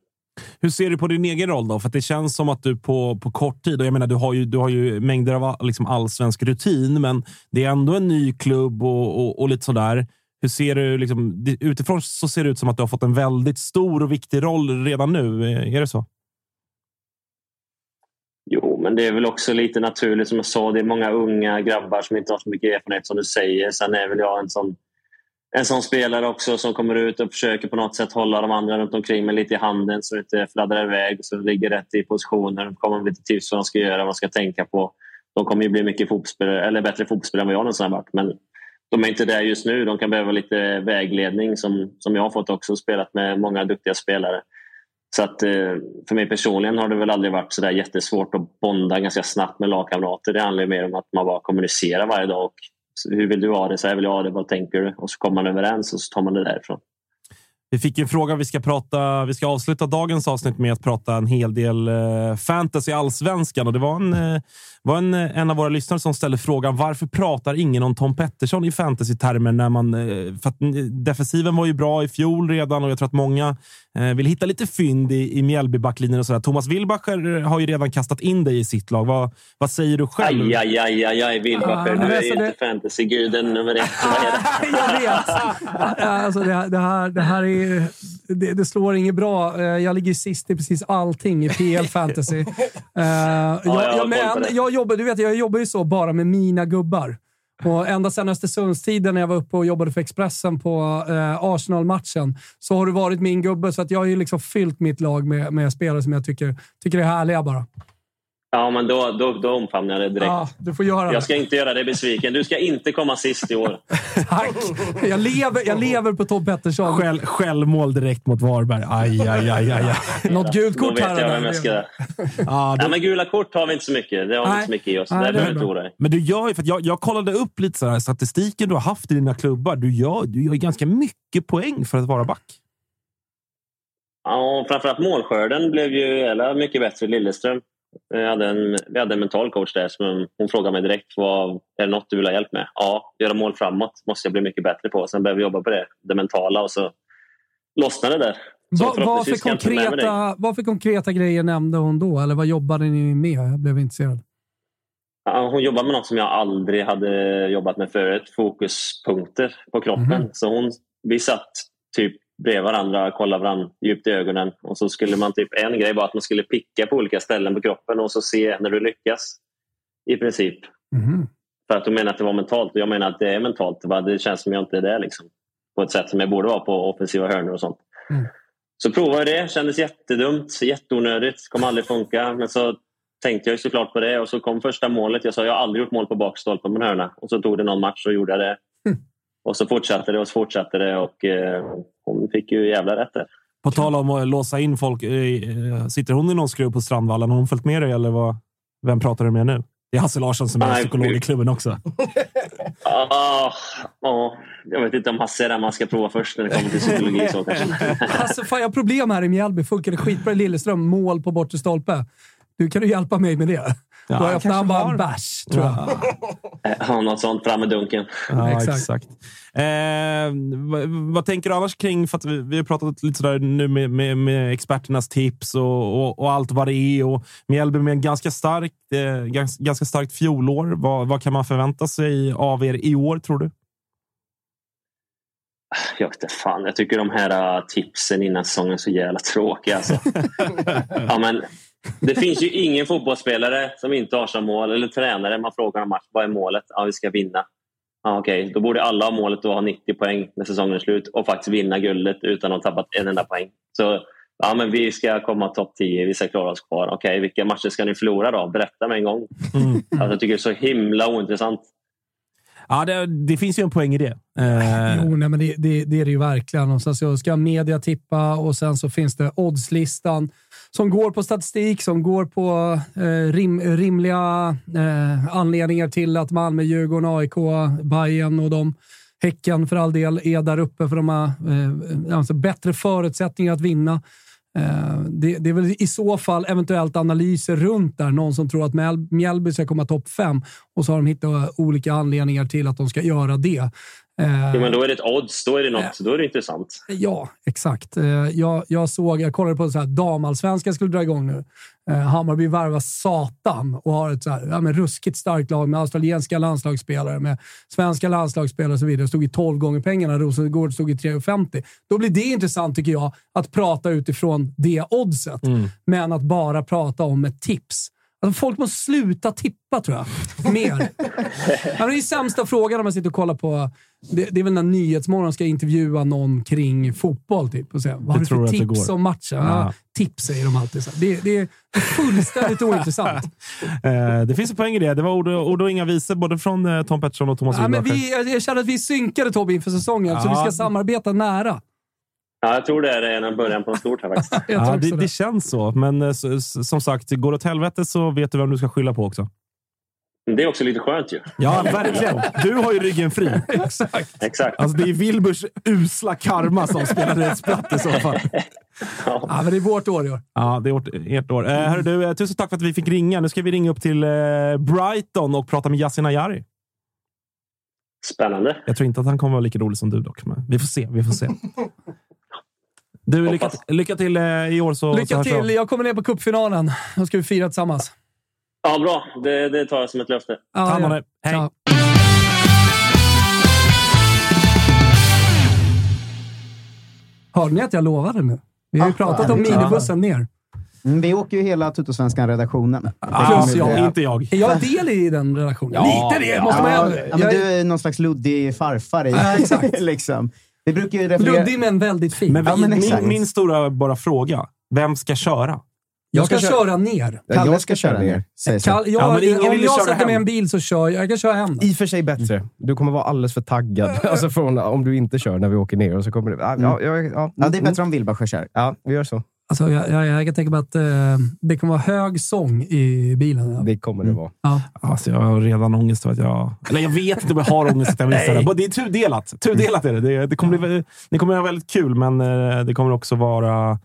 Speaker 1: Hur ser du på din egen roll då? För det känns som att du på, på kort tid, och jag menar du har ju, du har ju mängder av liksom allsvensk rutin, men det är ändå en ny klubb och, och, och lite sådär. Hur ser du, liksom, utifrån så ser det ut som att du har fått en väldigt stor och viktig roll redan nu. Eh, är det så?
Speaker 5: Jo, men det är väl också lite naturligt som jag sa. Det är många unga grabbar som inte har så mycket erfarenhet som du säger. Sen är väl jag en sån, en sån spelare också som kommer ut och försöker på något sätt hålla de andra runt omkring mig lite i handen så det inte fladdrar iväg. Så de ligger rätt i positioner. kommer med lite tips vad de ska göra, vad de ska tänka på. De kommer ju bli mycket fotbollsspelare, eller bättre fotbollsspelare än vad jag någonsin har varit. Men de är inte där just nu. De kan behöva lite vägledning som, som jag har fått också. Spelat med många duktiga spelare. Så att, eh, för mig personligen har det väl aldrig varit så där jättesvårt att bonda ganska snabbt med lagkamrater. Det handlar mer om att man bara kommunicerar varje dag. Och hur vill du ha det? Så här vill jag ha det. Vad tänker du? Och så kommer man överens och så tar man det därifrån.
Speaker 1: Vi fick en fråga. Vi ska, prata, vi ska avsluta dagens avsnitt med att prata en hel del eh, fantasy allsvenskan. Och det var, en, eh, var en, en av våra lyssnare som ställde frågan varför pratar ingen om Tom Pettersson i fantasy-termer? När man, eh, för att defensiven var ju bra i fjol redan och jag tror att många eh, vill hitta lite fynd i, i Mjällbybacklinjen och sådär. Thomas Wilbacher har ju redan kastat in dig i sitt lag. Vad, vad säger du själv?
Speaker 5: Aj, aj, aj, aj, aj Wilbacher. Du är ju inte fantasy-guden nummer ett.
Speaker 3: jag vet! alltså, det, det, här, det här är det, det, slår inget bra. Eh, jag ligger sist i precis allting i PL Fantasy. uh, ja, jag, jag, men, jag, jobbar, du vet, jag jobbar ju så bara med mina gubbar. Och ända sedan Östersundstiden när jag var uppe och jobbade för Expressen på eh, Arsenal-matchen så har du varit min gubbe. Så att jag har ju liksom fyllt mitt lag med, med spelare som jag tycker, tycker är härliga bara.
Speaker 5: Ja, men då, då, då omfamnar jag det direkt.
Speaker 3: Ja, du får göra
Speaker 5: jag ska inte göra dig besviken. Du ska inte komma sist i år.
Speaker 3: Tack! Jag lever, jag lever på Tom Pettersson.
Speaker 1: Själv, självmål direkt mot Varberg. Aj, aj, aj, aj.
Speaker 3: Något gult kort
Speaker 5: här. Då vet jag vem jag ska... ja, då... Nej, men gula kort har vi inte så mycket. Det har vi inte så mycket i oss. Nej, det inte oroa
Speaker 1: Men du gör för jag, jag kollade upp lite så här, statistiken du har haft i dina klubbar. Du gör, du gör ganska mycket poäng för att vara back.
Speaker 5: Ja, framförallt målskörden blev ju eller, mycket bättre i Lilleström. Vi hade, en, vi hade en mental coach där som hon frågade mig direkt. Vad, är det något du vill ha hjälp med? Ja, göra mål framåt måste jag bli mycket bättre på. Sen behöver vi jobba på det, det mentala och så lossnade det där.
Speaker 3: Va, vad, för konkreta, vad för konkreta grejer nämnde hon då? Eller vad jobbade ni med? Jag blev intresserad.
Speaker 5: Ja, hon jobbade med något som jag aldrig hade jobbat med förut. Fokuspunkter på kroppen. Mm. Så hon, vi satt typ bredvid varandra, kolla varandra djupt i ögonen. Och så skulle man typ, en grej var att man skulle picka på olika ställen på kroppen och så se när du lyckas. I princip. Mm. För att du menar att det var mentalt och jag menar att det är mentalt. Det känns som jag inte är det liksom. På ett sätt som jag borde vara på offensiva hörnor och sånt. Mm. Så provade jag det, kändes jättedumt, jätteonödigt, kommer aldrig funka. Men så tänkte jag såklart på det och så kom första målet. Jag sa jag har aldrig gjort mål på bakstolpen på en hörna. Och så tog det någon match och gjorde jag det. Mm. Och så fortsatte det och så fortsatte det och eh, hon fick ju jävla rätt där.
Speaker 1: På tal om att låsa in folk. Eh, sitter hon i någon skruv på Strandvallen? Har hon följt med dig eller vad? Vem pratar du med nu? Det är Hasse Larsson som är Nej, psykolog i klubben också.
Speaker 5: ah, ah, jag vet inte om Hasse är den man ska prova först när det kommer till psykologi. Så kanske.
Speaker 3: Alltså, fan, jag har problem här i Mjällby. Funkade skitbra i Lilleström. Mål på bortre stolpe. Du kan du hjälpa mig med det? Ja, Då öppnar han bara en bärs, tror jag.
Speaker 5: Ja, något sånt. Fram med dunken.
Speaker 1: Ja, exakt. exakt. Eh, vad, vad, tänker du annars kring, för att vi, vi har pratat lite sådär nu med, med, med experternas tips och, och, och, allt vad det är. Och Mjällby med en ganska starkt, eh, ganska, ganska starkt fjolår. Vad, vad kan man förvänta sig av er i år, tror du?
Speaker 5: Jag vet inte fan. Jag tycker de här uh, tipsen innan säsongen är så jävla tråkiga. Alltså. ja, men det finns ju ingen fotbollsspelare som inte har som mål, eller tränare, man frågar om match, vad är målet? Ja, vi ska vinna. Ja, Okej, okay. då borde alla ha målet att ha 90 poäng när säsongen är slut och faktiskt vinna guldet utan att ha tappat en enda poäng. Så ja, men vi ska komma topp 10, vi ska klara oss kvar. Okej, okay, vilka matcher ska ni förlora då? Berätta med en gång. Mm. Alltså, jag tycker det är så himla ointressant.
Speaker 1: Ja, det, det, finns ju en poäng i det. Eh.
Speaker 3: Jo, nej, men det, det, det, är det ju verkligen. Och sen så ska media tippa och sen så finns det oddslistan som går på statistik, som går på eh, rim, rimliga eh, anledningar till att Malmö, Djurgården, AIK, Bayern och de Häcken för all del är där uppe för de har eh, alltså bättre förutsättningar att vinna. Eh, det, det, är väl i så fall eventuellt analyser runt där. Någon som tror att Mjällby ska komma topp fem och så har de hittat olika anledningar till att de ska göra det.
Speaker 5: Eh, jo, men då är det ett odds. Då är det, något, eh, då är det intressant.
Speaker 3: Ja, exakt. Eh, jag, jag, såg, jag kollade på så här, damallsvenskan skulle dra igång nu. Hammarby värvar satan och har ett så här, ja, men ruskigt starkt lag med australienska landslagsspelare, med svenska landslagsspelare och så vidare. Stod i 12 gånger pengarna. Rosengård stod i 3,50. Då blir det intressant, tycker jag, att prata utifrån det oddset. Mm. Men att bara prata om ett tips. Alltså folk måste sluta tippa, tror jag. Mer. det är sämsta frågan om man sitter och kollar på... Det, det är väl när Nyhetsmorgon ska intervjua någon kring fotboll. Typ, och säga, vad har du för tips om matchen? Ja. Tips säger de alltid. Så. Det, det är fullständigt ointressant.
Speaker 1: Eh, det finns en poäng i det. Det var ord, ord och inga visor både från eh, Tom Pettersson och Thomas
Speaker 3: ja, men vi, jag, känner att vi synkade Tobbe inför säsongen, ja. så vi ska samarbeta nära.
Speaker 5: Ja, jag tror det är en början på något stort här faktiskt.
Speaker 1: ja, det, det, känns så. Men eh, som sagt, går det åt helvete så vet du vem du ska skylla på också.
Speaker 5: Det är också lite skönt ju.
Speaker 1: Ja, verkligen. Du har ju ryggen fri.
Speaker 3: Exakt.
Speaker 5: Exakt.
Speaker 1: Alltså, det är Wilburs usla karma som spelar rätt spratt i så fall.
Speaker 3: Ja. ja. men det är vårt år i år.
Speaker 1: Ja, det är vårt, ert år. Eh, hörru, du, eh, tusen tack för att vi fick ringa. Nu ska vi ringa upp till eh, Brighton och prata med Yasin Ayari.
Speaker 5: Spännande.
Speaker 1: Jag tror inte att han kommer vara lika rolig som du dock, men vi får se. Vi får se. Du, lycka, lycka till eh, i år. Så,
Speaker 3: lycka
Speaker 1: så
Speaker 3: till! Jag kommer ner på cupfinalen. Då ska vi fira tillsammans.
Speaker 5: Ja, bra. Det, det tar jag som ett löfte.
Speaker 1: Ja, Ta hand om dig. Hej! Ja.
Speaker 3: Hörde ni att jag lovade nu? Vi har ju pratat om minibussen ner.
Speaker 2: Mm, vi åker ju hela Tuttosvenskan-redaktionen.
Speaker 1: Ah, Plus jag, inte jag.
Speaker 3: Är jag del i den redaktionen? Ja, Lite det måste man ja,
Speaker 2: ja, men Du är någon slags luddig farfar i, ja, exakt. liksom.
Speaker 3: Vi brukar ju referera... Luddig men väldigt fin.
Speaker 1: Men, ja, men min, min, stora bara fråga. Vem ska köra?
Speaker 3: Jag ska, ska köra ner.
Speaker 2: Kalle jag ska köra ner.
Speaker 3: Kall, jag, ja, om jag sätter mig i en bil så kör jag. Jag kan köra hem.
Speaker 4: I och för sig bättre. Du kommer vara alldeles för taggad alltså från, om du inte kör när vi åker ner. Och så kommer det, ja, ja, ja,
Speaker 2: ja, ja, det är bättre om Wilbacher kör.
Speaker 4: Ja, vi gör så.
Speaker 3: Alltså, jag, jag, jag kan tänka mig att eh, det kommer vara hög sång i bilen. Ja.
Speaker 4: Det kommer det vara.
Speaker 3: Ja.
Speaker 1: Alltså, jag har redan ångest att jag... Eller jag vet inte om jag har ångest att jag missar det. Det är tudelat. Tudelat är det. Det, det kommer bli, det kommer vara väldigt kul, men eh, det kommer också vara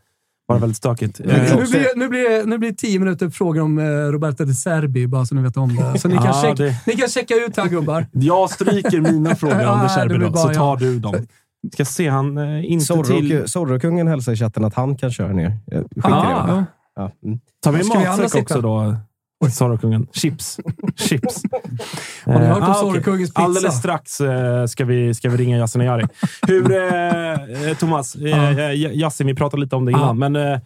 Speaker 1: vara väldigt stökigt.
Speaker 3: Nu, nu, blir, nu, blir, nu blir det tio minuter frågor om eh, Roberto De Serbi, bara så ni vet om det. Så ni kan, ja, checka, det... ni kan checka ut här gubbar.
Speaker 1: Jag stryker mina frågor om De Serbi så tar du dem. Ska se, han eh, inte Zorro, till...
Speaker 4: Zorro-kungen hälsar i chatten att han kan köra ner.
Speaker 3: Skicka ah, det. Ja.
Speaker 1: Mm. Tar vi matsäck också då? Zorro-kungen. Chips. Chips.
Speaker 3: Har ni hört om ah, Zorro-kungens pizza?
Speaker 1: Alldeles strax uh, ska, vi, ska vi ringa Yasin Ayari. Hur, uh, Thomas, uh, Yasin, vi pratade lite om det innan, ah. men uh,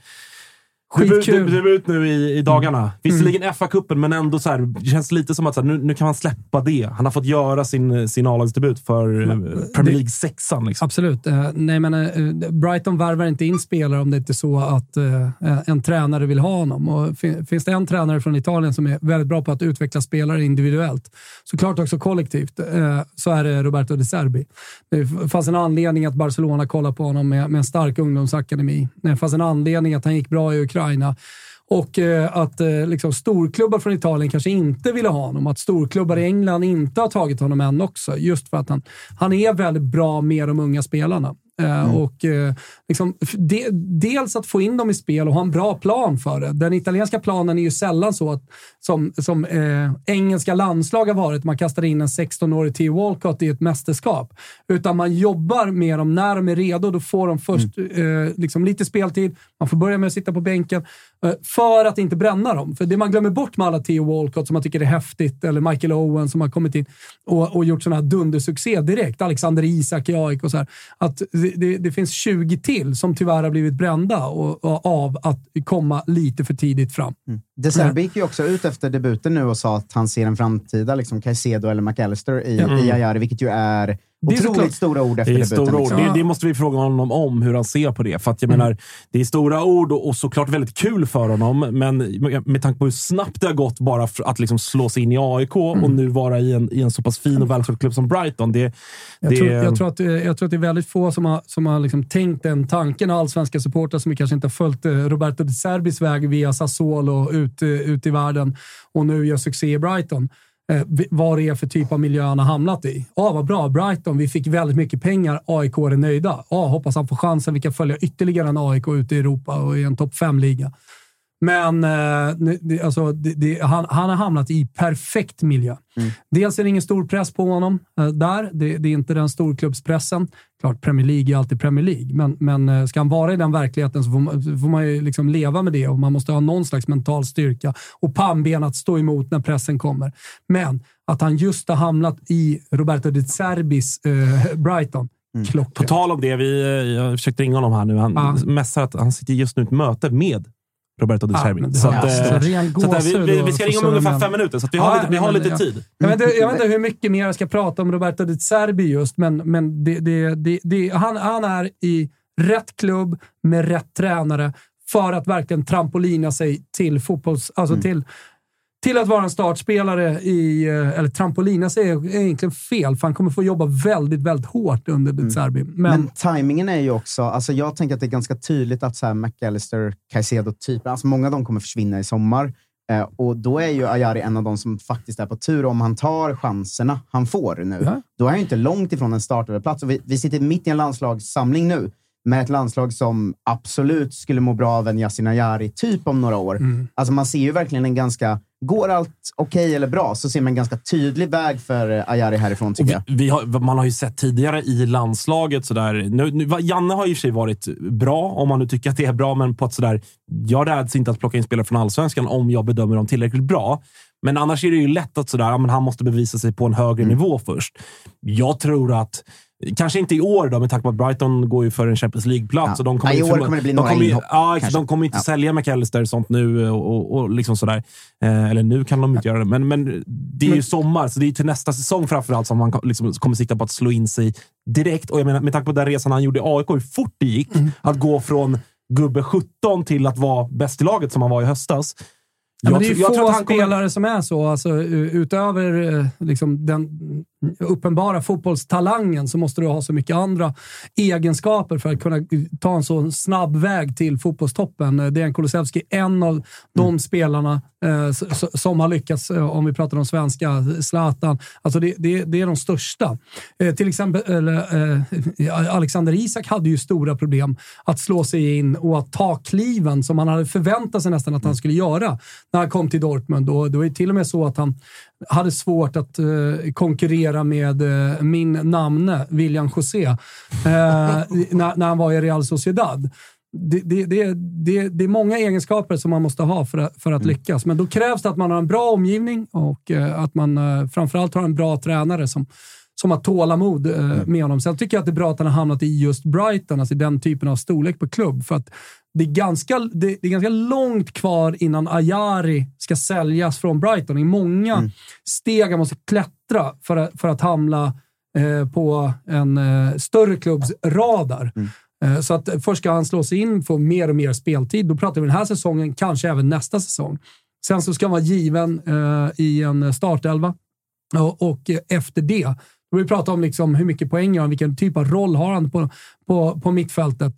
Speaker 1: Skitkul. Debut nu i, i dagarna. Mm. Visserligen mm. FA-cupen, men ändå så här, det känns lite som att så här, nu, nu kan man släppa det. Han har fått göra sin, sin A-lagsdebut för men, eh, Premier League sexan. Liksom.
Speaker 3: Absolut. Uh, nej, men, uh, Brighton värvar inte in spelare om det inte är så att uh, en tränare vill ha honom. Och finns det en tränare från Italien som är väldigt bra på att utveckla spelare individuellt, såklart också kollektivt, så är det Roberto De Serbi. Det fanns en anledning att Barcelona kollade på honom med, med en stark ungdomsakademi. Det fanns en anledning att han gick bra i Ukraina Ukraina. Och eh, att eh, liksom, storklubbar från Italien kanske inte ville ha honom. Att storklubbar i England inte har tagit honom än också. Just för att han, han är väldigt bra med de unga spelarna. Eh, mm. Och eh, liksom, de, Dels att få in dem i spel och ha en bra plan för det. Den italienska planen är ju sällan så att, som, som eh, engelska landslag har varit. Man kastar in en 16-årig Theo Walcott i ett mästerskap. Utan man jobbar med dem när de är redo. Då får de först mm. eh, liksom lite speltid. Man får börja med att sitta på bänken. Eh, för att inte bränna dem. För det man glömmer bort med alla Theo Walcott som man tycker är häftigt, eller Michael Owen som har kommit in och, och gjort sådana här dundersuccé direkt. Alexander Isak i AIK och så här. Att det, det, finns 20 till som tyvärr har blivit brända och, och av att komma lite för tidigt fram. Mm.
Speaker 2: De Serbi gick ju också ut efter debuten nu och sa att han ser en framtida liksom Caicedo eller McAllister i, mm. i Ayari, vilket ju är det är Otroligt stora ord efter det debuten.
Speaker 1: Stora ord. Liksom. Det, det, måste vi fråga honom om, hur han ser på det. För att jag mm. menar, det är stora ord och, och såklart väldigt kul för honom, men med tanke på hur snabbt det har gått bara att liksom slå sig in i AIK mm. och nu vara i en, i en så pass fin och välskött klubb som Brighton. Det,
Speaker 3: jag, det... Tror, jag, tror att, jag tror att det är väldigt få som har, som har liksom tänkt den tanken, allsvenska supportrar som kanske inte har följt eh, Roberto de Serbis väg via Sassuolo ut, eh, ut i världen och nu gör succé i Brighton. eh, vad det är för typ av miljö han har hamnat i. Ja, vad bra. Brighton, vi fick väldigt mycket pengar. AIK är nöjda. Ja, hoppas han får chansen. Vi kan följa ytterligare en AIK ute i Europa och i en topp 5-liga. Men eh, alltså, det, det, han, han har hamnat i perfekt miljö. Dels är det ingen stor press på honom eh, där. Det, det är inte den storklubbspressen. Klart, Premier League är alltid Premier League, men, men eh, ska han vara i den verkligheten så får får man ju liksom leva med det och man måste ha någon slags mental styrka och pannben att stå emot när pressen kommer. Men att han just har hamnat i Roberto De Zerbis eh, Brighton,
Speaker 1: På
Speaker 3: klockrent.
Speaker 1: tal om det, vi, eh, jag har försökt ringa honom här nu. Han
Speaker 3: Ja.
Speaker 1: mässar att han sitter just nu i ett möte med Roberto De
Speaker 3: men det
Speaker 1: så att, eh,
Speaker 3: Så
Speaker 1: att, eh, vi, vi, vi ska ringa om ungefär fem minuter, så att vi har lite, vi har lite tid.
Speaker 3: Jag vet, inte, jag vet inte hur mycket mer jag ska prata om Roberto De Zerbi just, men, men det, det, det, det, han, han är i rätt klubb med rätt tränare för att verkligen trampolina sig till fotbolls... Alltså
Speaker 2: Mm.
Speaker 3: till, till att vara en startspelare i... eh, Eller trampolina sig är egentligen fel, för han kommer få jobba väldigt, väldigt hårt under De Zerbi. Men,
Speaker 2: Mm. Men tajmingen är ju också, alltså jag tänker att det är ganska tydligt att så här McAllister, Caicedo-typer, alltså många av dem kommer försvinna i sommar. Eh, och då är ju Ayari en av de som faktiskt är på tur. Om han tar chanserna han får nu,
Speaker 3: Ja.
Speaker 2: då är han ju inte långt ifrån en startöverplats. Och vi, vi sitter mitt i en landslagssamling nu med ett landslag som absolut skulle må bra av en Yasin Ayari typ om några år. Alltså man ser ju verkligen en ganska, går allt okej eller bra, så ser man en ganska tydlig väg för eh, Ayari härifrån tycker jag.
Speaker 1: Vi, vi har, man har ju sett tidigare i landslaget sådär. Nu, nu, Janne har i och för sig varit bra, om man nu tycker att det är bra, men på ett sådär. Jag räds inte att plocka in spelare från allsvenskan om jag bedömer dem tillräckligt bra. Men annars är det ju lätt att sådär, ja, men han måste bevisa sig på en högre
Speaker 2: Mm.
Speaker 1: nivå först. Jag tror att Kanske inte i år då, med tanke på att Brighton går ju för en Champions League-plats.
Speaker 2: Ja.
Speaker 1: de kommer
Speaker 2: i år kommer det bli
Speaker 1: de
Speaker 2: några
Speaker 1: kommer ju-
Speaker 2: inhopp,
Speaker 1: Ja,
Speaker 2: kanske.
Speaker 1: de kommer inte
Speaker 2: Ja.
Speaker 1: sälja McAllister och sånt nu. Och, och, liksom sådär. Eh, eller nu kan de inte göra det, men, men det är ju sommar, så det är till nästa säsong framförallt som man liksom kommer sikta på att slå in sig direkt. Och jag menar, med tanke på den resan han gjorde i AIK, hur fort det gick
Speaker 3: Mm.
Speaker 1: att gå från gubbe 17 till att vara bäst i laget som han var i höstas.
Speaker 3: Ja, men det är ju få
Speaker 1: att han kommer-
Speaker 3: spelare som är så. Alltså, utöver eh, liksom, den uppenbara fotbollstalangen så måste du ha så mycket andra egenskaper för att kunna ta en så snabb väg till fotbollstoppen. Eh, Dejan Kulusevski är en av de spelarna eh, som har lyckats, eh, om vi pratar om svenska, Zlatan. Alltså det, det, det är de största. Eh, till exempel eh, Alexander Isak hade ju stora problem att slå sig in och att ta kliven som han hade förväntat sig nästan att han skulle göra när han kom till Dortmund. Och det var ju till och med så att han hade svårt att eh, konkurrera med eh, min namne, William José, eh, när, när han var i Real Sociedad. Det, det, det, det, det är många egenskaper som man måste ha för att, för att lyckas, men då krävs det att man har en bra omgivning och eh, att man eh, framförallt har en bra tränare som, som har tålamod eh, med honom. Sen tycker jag att det är bra att han har hamnat i just Brighton, alltså den typen av storlek på klubb. För att det är, ganska, det, det är ganska långt kvar innan Ayari ska säljas från Brighton. Det är många steg han måste klättra för att, för att hamna eh, på en eh, större klubbs radar. Eh, Så att först ska han slå sig in, få mer och mer speltid. Då pratar vi den här säsongen, kanske även nästa säsong. Sen så ska han vara given eh, i en startelva. Och, och efter det, då vi pratar om liksom hur mycket poäng har han, vilken typ av roll har han på, på, på mittfältet.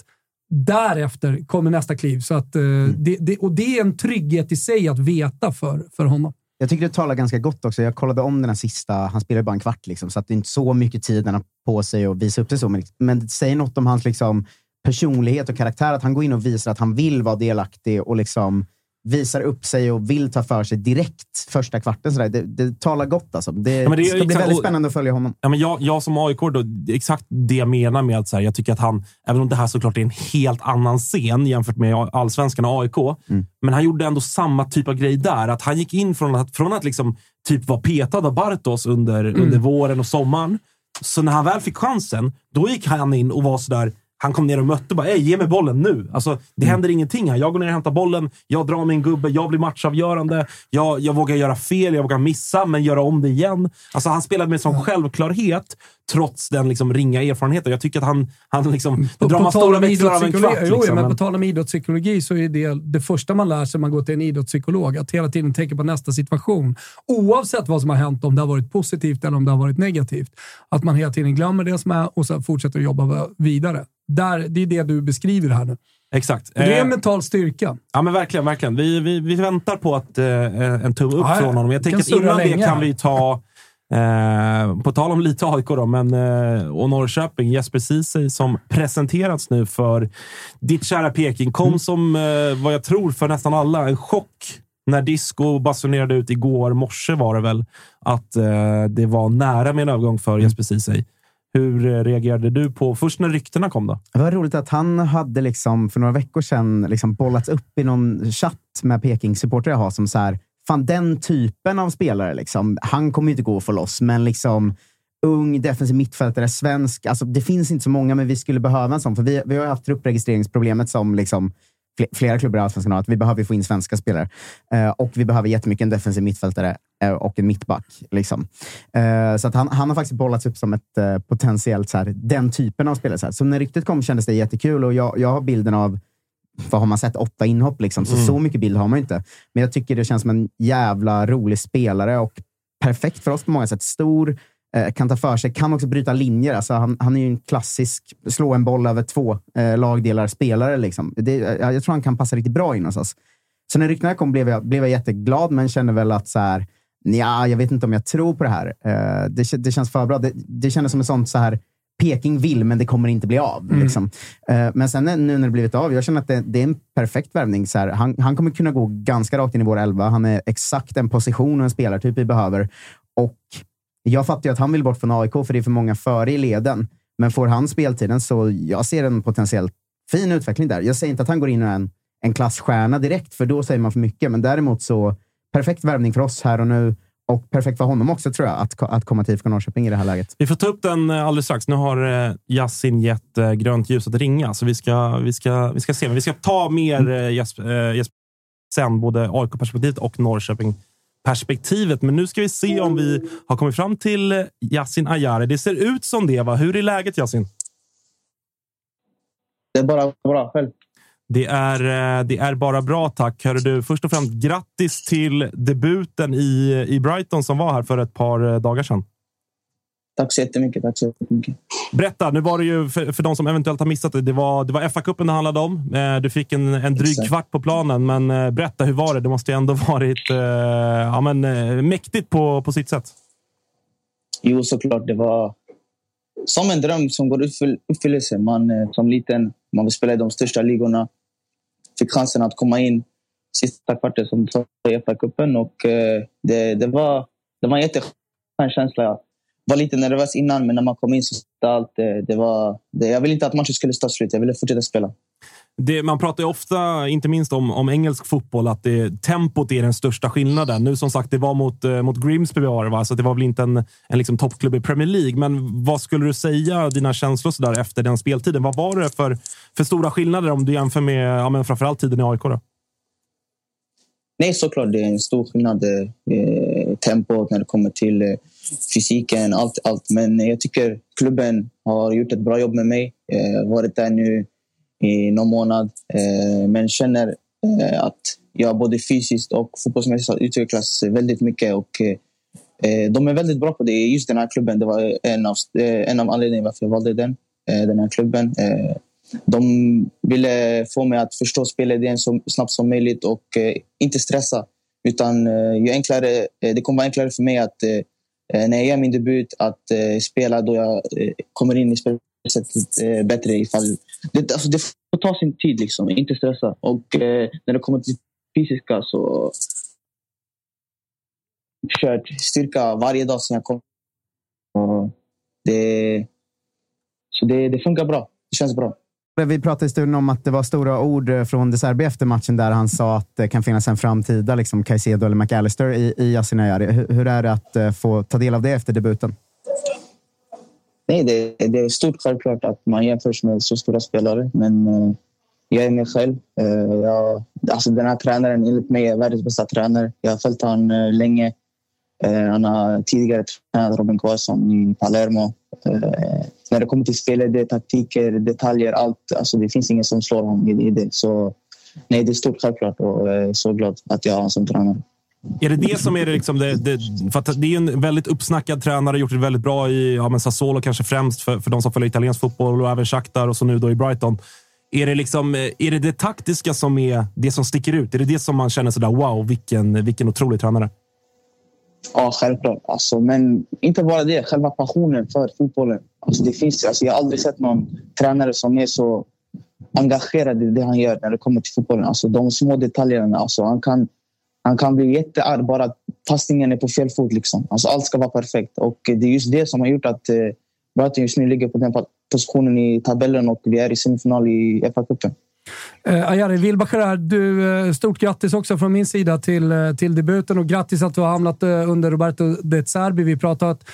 Speaker 3: Därefter kommer nästa kliv. Så att, eh, det, det, och det är en trygghet i sig att veta för, för honom.
Speaker 2: Jag tycker det talar ganska gott också. Jag kollade om den här sista, han spelade bara en kvart, liksom, så att det är inte så mycket tid han har på sig att visa upp sig så. Men, men det säger något om hans liksom, personlighet och karaktär, att han går in och visar att han vill vara delaktig och liksom visar upp sig och vill ta för sig direkt första kvarten. Sådär. Det, det talar gott alltså. Det,
Speaker 1: Ja, det
Speaker 2: ska bli väldigt spännande att följa honom.
Speaker 1: Ja, men jag, jag som AIK, då, det är exakt det jag menar med att så här, jag tycker att han, även om det här såklart är en helt annan scen jämfört med allsvenskan och AIK, men han gjorde ändå samma typ av grej där. Att han gick in från att, från att liksom, typ vara petad av Bartos under, under våren och sommaren. Så när han väl fick chansen, då gick han in och var sådär, han kom ner och mötte och bara “Ey, ge mig bollen nu!” alltså, Det händer ingenting här. Jag går ner och hämtar bollen, jag drar min gubbe, jag blir matchavgörande. Jag, jag vågar göra fel, jag vågar missa, men göra om det igen. Alltså, han spelade med sån självklarhet, trots den liksom, ringa erfarenheten. Jag tycker att han... han liksom, nu drar man stora växlar av en kvart.
Speaker 3: Jo,
Speaker 1: Liksom,
Speaker 3: men
Speaker 1: men-
Speaker 3: på tal om idrottspsykologi så är det det första man lär sig när man går till en idrottspsykolog. Att hela tiden tänka på nästa situation. Oavsett vad som har hänt, om det har varit positivt eller om det har varit negativt. Att man hela tiden glömmer det som är och så fortsätter att jobba vidare. Där, det är det du beskriver här nu.
Speaker 1: Exakt.
Speaker 3: Det är
Speaker 1: Eh,
Speaker 3: en mental styrka.
Speaker 1: Ja men verkligen, verkligen. Vi, vi, vi väntar på att, eh, en tumme upp
Speaker 3: Ja,
Speaker 1: från honom. Jag
Speaker 3: Kan
Speaker 1: tänker att innan det
Speaker 3: länge
Speaker 1: kan
Speaker 3: här.
Speaker 1: vi ta, eh, på tal om lite AIK då, men, eh, och Norrköping, Jesper Ceesay som presenterats nu för ditt kära Peking kom
Speaker 3: Mm.
Speaker 1: som, eh, vad jag tror för nästan alla, en chock när Disco basunerade ut igår morse var det väl, att eh, det var nära med en övergång för
Speaker 3: Mm.
Speaker 1: Jesper Ceesay. Hur eh, reagerade du på, först när ryktena kom då?
Speaker 2: Det var roligt att han hade liksom för några veckor sedan liksom bollats upp i någon chatt med Peking-supportrar jag har som så här, fan den typen av spelare, liksom, han kommer ju inte gå att få loss, men liksom ung defensiv mittfältare, svensk. Alltså, det finns inte så många, men vi skulle behöva en sån. För vi, vi har haft truppregistreringsproblemet som liksom, flera klubbar i Allsvenskan har. Att vi behöver få in svenska spelare. Eh, och vi behöver jättemycket en defensiv mittfältare eh, och en mittback. Liksom. Eh, så att han, han har faktiskt bollats upp som ett eh, potentiellt, så här, den typen av spelare. Så, här. så när ryktet kom kändes det jättekul och jag, jag har bilden av vad har man sett? Åtta inhopp, liksom. så så mycket bild har man inte. Men jag tycker det känns som en jävla rolig spelare och perfekt för oss på många sätt. Stor, eh, kan ta för sig, kan också bryta linjer. Alltså han, han är ju en klassisk slå en boll över två eh, lagdelar-spelare. Liksom. Det, jag, jag tror han kan passa riktigt bra in hos oss. Så när ryktena kom blev jag, blev jag jätteglad, men kände väl att så här, nja, jag vet inte om jag tror på det här. Eh, det, det känns för bra. Det, det kändes som en sån så här, Peking vill, men det kommer inte bli av. Liksom. Eh, men sen nu när det blivit av, jag känner att det, det är en perfekt värvning. Så här, han, han kommer kunna gå ganska rakt in i vår elva. Han är exakt den position och en spelartyp vi behöver. Och jag fattar ju att han vill bort från AIK, för det är för många före i leden. Men får han speltiden så jag ser en potentiellt fin utveckling där. Jag säger inte att han går in och är en, en klassstjärna direkt, för då säger man för mycket. Men däremot så perfekt värvning för oss här och nu. Och perfekt för honom också, tror jag, att, att komma till IFK Norrköping i det här läget.
Speaker 1: Vi får ta upp den eh, alldeles strax. Nu har eh, Yasin gett eh, grönt ljus att ringa, så vi ska, vi ska, vi ska se. Men vi ska ta mer Jesper, eh, Jesper sen, både AIK-perspektivet och Norrköping-perspektivet. Men nu ska vi se om vi har kommit fram till Yasin Ayari. Det ser ut som det, va? Hur är läget, Yasin?
Speaker 6: Det är bara bra själv.
Speaker 1: Det är, eh, det är bara bra, tack. Hörru du, först och främst grattis till debuten i, i Brighton som var här för ett par eh, dagar sedan.
Speaker 6: Tack så jättemycket. Tack så jättemycket.
Speaker 1: Berätta, nu var det ju för, för de som eventuellt har missat det. Det var, det var FA-cupen det handlade om. Eh, du fick en, en dryg
Speaker 6: Exakt.
Speaker 1: kvart på planen, men berätta, hur var det? Det måste ju ändå varit eh, ja, men, mäktigt på, på sitt sätt.
Speaker 6: Jo, såklart. Det var som en dröm som går i uppfyll- uppfyllelse. Man, som liten, man vill spela i de största ligorna. Fick chansen att komma in sista kvarten som i FA-cupen. Och, eh, det, det, var, det var en jätteskön känsla. Jag var lite nervös innan, men när man kom in så allt. Det, det var, det, jag ville inte att matchen skulle ta slut. Jag ville fortsätta spela.
Speaker 1: Det, man pratar ju ofta, inte minst om, om engelsk fotboll, att det, tempot är den största skillnaden. Nu som sagt, det var mot, eh, mot Grimsby vi var det, va? så det var väl inte en, en liksom toppklubb i Premier League. Men vad skulle du säga, dina känslor så där efter den speltiden? Vad var det för, för stora skillnader om du jämför med ja, men framförallt tiden i AIK? Då?
Speaker 6: Nej, såklart. Det är en stor skillnad. Eh, eh, tempot när det kommer till eh, fysiken, allt, allt. Men jag tycker klubben har gjort ett bra jobb med mig. Eh, varit där nu i någon månad. Eh, men känner eh, att jag både fysiskt och fotbollsmässigt har utvecklats väldigt mycket. Och, eh, de är väldigt bra på det. Just den här klubben, det var en av, en av anledningarna varför jag valde den, den här klubben. De ville få mig att förstå spelidén så snabbt som möjligt och inte stressa. Utan ju enklare, det kommer vara enklare för mig att när jag gör min debut att spela då jag kommer in i spelsättet bättre. Ifall, det, alltså, det får ta sin tid, liksom. inte stressa. Och eh, när det kommer till fysiska så kört styrka varje dag sen jag kom. Och det, så det, det funkar bra. Det känns bra.
Speaker 2: Vi pratade i stunden om att det var stora ord eh, från Deserbi efter matchen där han sa att det kan finnas en framtida liksom Caicedo eller McAllister i, i Yasin Ayari. Hur, hur är det att eh, få ta del av det efter debuten?
Speaker 6: Nej, det, det är stort självklart att man jämförs med så stora spelare. Men eh, jag är mig själv. Eh, jag, alltså den här tränaren enligt mig är världens bästa tränare. Jag har följt honom eh, länge. Eh, han har tidigare tränat Robin Quaison i Palermo. Eh, när det kommer till spelet, det är taktiker, detaljer, allt. Alltså det finns ingen som slår honom i, i det. Så nej, det är stort självklart och jag är så glad att jag har honom som tränare.
Speaker 1: Är det det som är det, liksom det, det för att det är en väldigt uppsnackad tränare, gjort det väldigt bra i ja, men Sassuolo kanske främst för, för de som följer italiensk fotboll och även Shakhtar och så nu då i Brighton. Är det, liksom, eh, är det det taktiska som är det som sticker ut? Är det det som man känner sådär wow, vilken, vilken otrolig tränare?
Speaker 6: Ja, självklart. Alltså, men inte bara det, själva passionen för fotbollen. Alltså, det finns, alltså, jag har aldrig sett någon tränare som är så engagerad i det han gör när det kommer till fotbollen. Alltså, de små detaljerna. Alltså, han, kan, han kan bli jättearg bara att passningen är på fel fot. Liksom. Alltså, allt ska vara perfekt. Och det är just det som har gjort att eh, Brighton just nu ligger på den positionen i tabellen och vi är i semifinal i FA-cupen.
Speaker 3: Eh, Ayari Wilbacher här. Du, eh, stort grattis också från min sida till, eh, till debuten och grattis att du har hamnat eh, under Roberto De Zerbi. Vi pratat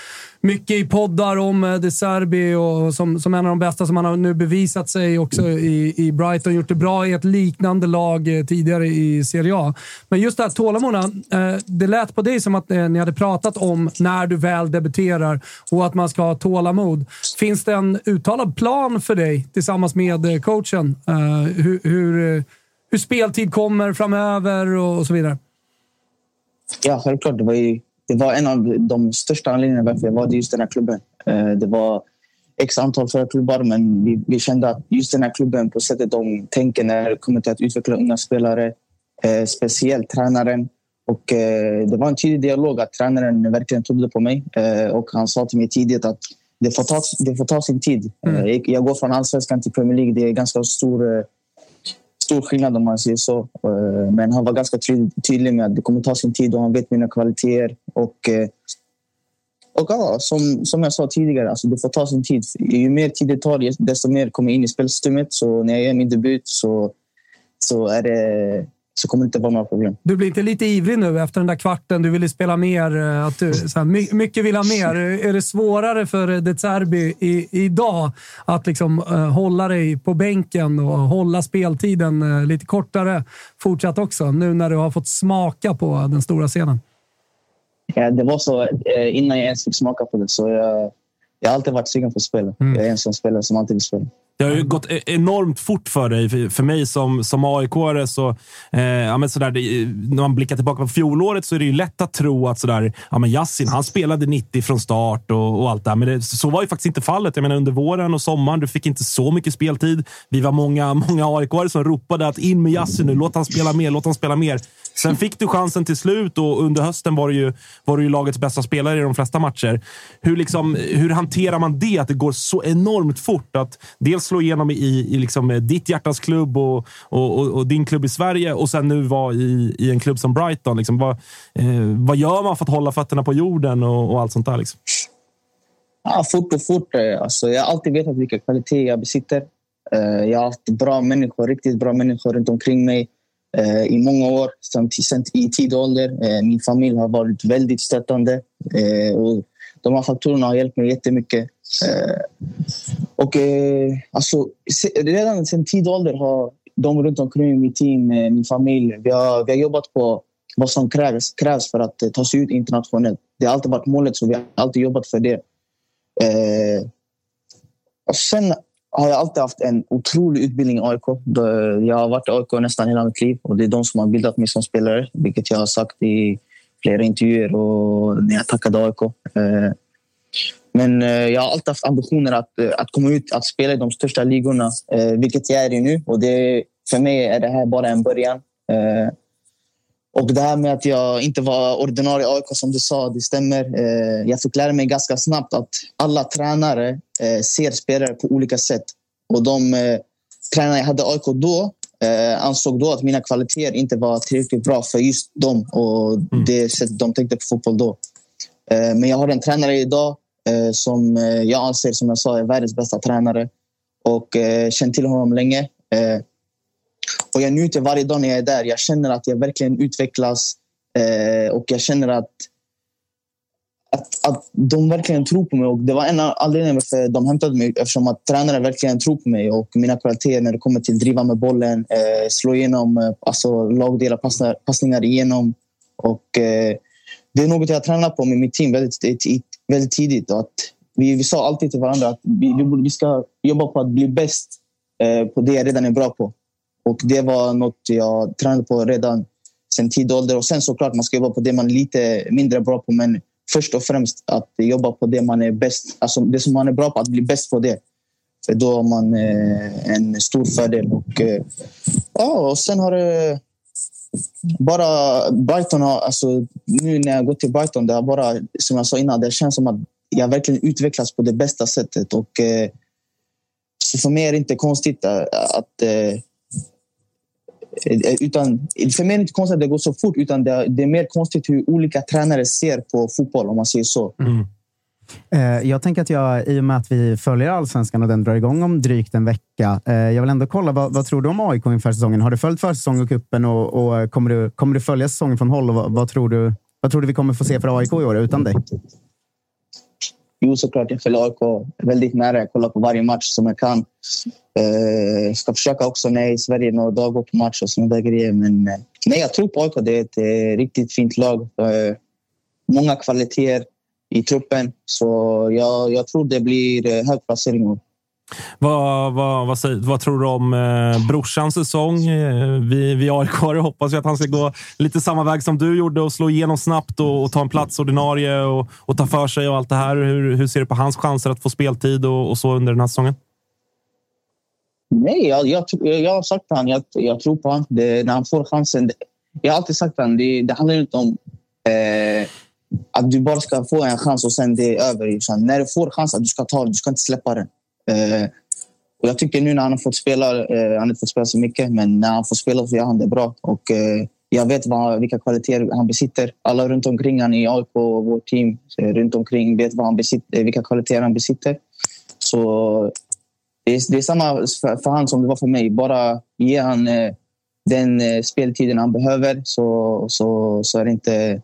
Speaker 3: mycket i poddar om eh, De Serbi och som, som en av de bästa som han har nu bevisat sig också i, i Brighton. Gjort det bra i ett liknande lag eh, tidigare i Serie A. Men just det här tålamodet. Eh, det lät på dig som att ni hade pratat om när du väl debuterar och att man ska ha tålamod. Finns det en uttalad plan för dig tillsammans med coachen? Hur, hur, hur speltid kommer framöver och så vidare?
Speaker 6: Ja, självklart. Det var ju det var en av de största anledningarna varför jag valde just den här klubben. Eh, det var x antal förra klubbar, men vi, vi, kände att just den här klubben på sättet de tänker när det kommer till att utveckla unga spelare, eh, speciellt tränaren. Och, eh, det var en tydlig dialog att tränaren verkligen trodde på mig eh, och han sa till mig tidigt att det får ta, det får ta sin tid. Mm. Eh, jag, jag går från allsvenskan till Premier League. Det är ganska stor eh, stor skillnad om man säger så. Eh, men han var ganska tydlig med att det kommer ta sin tid och han vet mina kvaliteter. Och, eh, och ja, som, som jag sa tidigare, alltså det får ta sin tid. Ju mer tid det tar, desto mer kommer in i spelsystemet. Så när jag gör min debut så, så är det så kommer det inte vara några problem.
Speaker 3: Du blir inte lite ivrig nu efter den där kvarten? Du ville spela mer. Eh, att du, så här, mycket vill ha mer. Är det svårare för De Zerbi i, idag att liksom, uh, hålla dig på bänken och hålla speltiden uh, lite kortare fortsatt också? Nu när du har fått smaka på den stora scenen.
Speaker 6: Ja, det var så innan jag ens fick smaka på det. Så jag, jag har alltid varit sugen på att spela. Mm. Jag är en sån spelare som alltid vill spela.
Speaker 1: Det har ju gått e-, enormt fort för dig. För mig som, som AIK-are, så, eh, ja, men sådär, det, när man blickar tillbaka på fjolåret så är det ju lätt att tro att sådär, ja, men Yassin, han spelade 90 från start och, och allt det Men det, så var ju faktiskt inte fallet. Jag menar, under våren och sommaren, du fick inte så mycket speltid. Vi var många, många AIK-are som ropade att in med Yassin nu, låt han spela mer, låt han spela mer. Sen fick du chansen till slut och under hösten var du ju, var du ju lagets bästa spelare i de flesta matcher. Hur, liksom, hur hanterar man det? Att det går så enormt fort att dels slå igenom i, i liksom eh, ditt hjärtas klubb och, och, och, och, din klubb i Sverige och sen nu vara i, i en klubb som Brighton. Liksom, vad, eh, vad gör man för att hålla fötterna på jorden och, och allt sånt där? Liksom?
Speaker 6: Ja, fort och fort. Eh, alltså, jag har alltid vetat vilka kvaliteter jag besitter. Eh, jag har haft bra människor, riktigt bra människor runt omkring mig i många år, sen i tidig ålder. Min familj har varit väldigt stöttande. Och de här faktorerna har hjälpt mig jättemycket. Eh, och eh, alltså, redan sen tidig ålder har de runt omkring mitt team, eh, min familj, vi har, vi har jobbat på vad som krävs, krävs för att eh, ta sig ut internationellt. Det har alltid varit målet, så vi har alltid jobbat för det. Eh, och sen har jag alltid haft en otrolig utbildning i AIK. Eh, jag har varit i AIK nästan hela mitt liv och det är de som har bildat mig som spelare, vilket jag har sagt i flera intervjuer och när jag tackade eh, AIK. Men eh, jag har alltid haft ambitioner att, eh, att komma ut att spela i de största ligorna, vilket jag är i nu. Och det, för mig är det här bara en början. Och det här med att jag inte var ordinarie AIK som du sa, det stämmer. Jag fick lära mig ganska snabbt att alla tränare ser spelare på olika sätt. Och de tränare jag hade i AIK då eh, ansåg då att mina kvaliteter inte var tillräckligt bra för just dem och mm. det sättet de tänkte på fotboll då. Eh, men jag har en tränare idag eh, som eh, jag anser som jag sa är världens bästa tränare och eh, känt till honom länge. Och jag njuter varje dag när jag är där. Jag känner att jag verkligen utvecklas och jag känner att att, att de verkligen tror på mig. Och det var en av anledningarna varför de hämtade mig. Eftersom att tränare verkligen tror på mig och mina kvaliteter när det kommer till att driva med bollen, eh, slå igenom, eh, alltså lagdelar, passningar, passningar igenom. Och, eh, det är något jag tränar på med mitt team väldigt, väldigt tidigt. Och att vi, vi sa alltid till varandra att vi, vi, vi ska jobba på att bli bäst eh, på det jag redan är bra på. Och det var något jag tränade på redan sen tidig ålder. Och sen såklart man ska jobba på det man är lite mindre bra på. Men först och främst att jobba på det man är bäst, alltså det som man är bra på, att bli bäst på det. För då har man eh, en stor fördel. Och, eh, ja, och sen har det bara Brighton har, alltså, nu när jag går till Brighton, det har bara, som jag sa innan, det känns som att jag verkligen utvecklats på det bästa sättet. Och, eh, så för mig är det inte konstigt att, att eh, utan, för mig är det inte konstigt att det går så fort, utan det är, det är mer konstigt hur olika tränare ser på fotboll, om man säger så.
Speaker 1: Mm.
Speaker 2: Eh, jag tänker att jag, i och med att vi följer Allsvenskan och den drar igång om drygt en vecka, eh, jag vill ändå kolla, vad, vad tror du om AIK inför säsongen? Har du följt försäsong och cupen och, och kommer, du, kommer du följa säsongen från håll? Och vad, vad, tror du, vad tror du vi kommer få se för AIK i år utan dig?
Speaker 6: Jo, såklart. Jag följer AIK väldigt nära. Jag kollar på varje match som jag kan. Eh, ska försöka också när jag är i Sverige några dagar på match och sådana där grejer. Men eh, nej, jag tror på AIK. Det är ett eh, riktigt fint lag. Eh, många kvaliteter i truppen. Så jag, jag tror det blir eh, hög placering.
Speaker 1: Vad, vad, vad, säger, vad tror du om eh, brorsans säsong? Eh, vi, vi aik hoppas ju att han ska gå lite samma väg som du gjorde och slå igenom snabbt och, och ta en plats ordinarie och, och, ta för sig och allt det här. Hur, hur ser du på hans chanser att få speltid och, och så under den här säsongen?
Speaker 6: Nej, jag, jag, jag har sagt till honom, jag, jag tror på honom. när han får chansen. Jag har alltid sagt till honom, det, det handlar inte om eh, att du bara ska få en chans och sen det är över. Utan när du får chansen, du ska ta den. Du ska inte släppa den. Eh, och jag tycker nu när han har fått spela, eh, han har inte fått spela så mycket, men när han får spela så gör han det bra. Och, eh, jag vet vad, vilka kvaliteter han besitter. Alla runt omkring han i AIK och vårt team runt omkring vet vad han besitter, eh, vilka kvaliteter han besitter. Så det är, det är samma för, för han som det var för mig. Bara ge han eh, den eh, speltiden han behöver så, så, så, är det inte,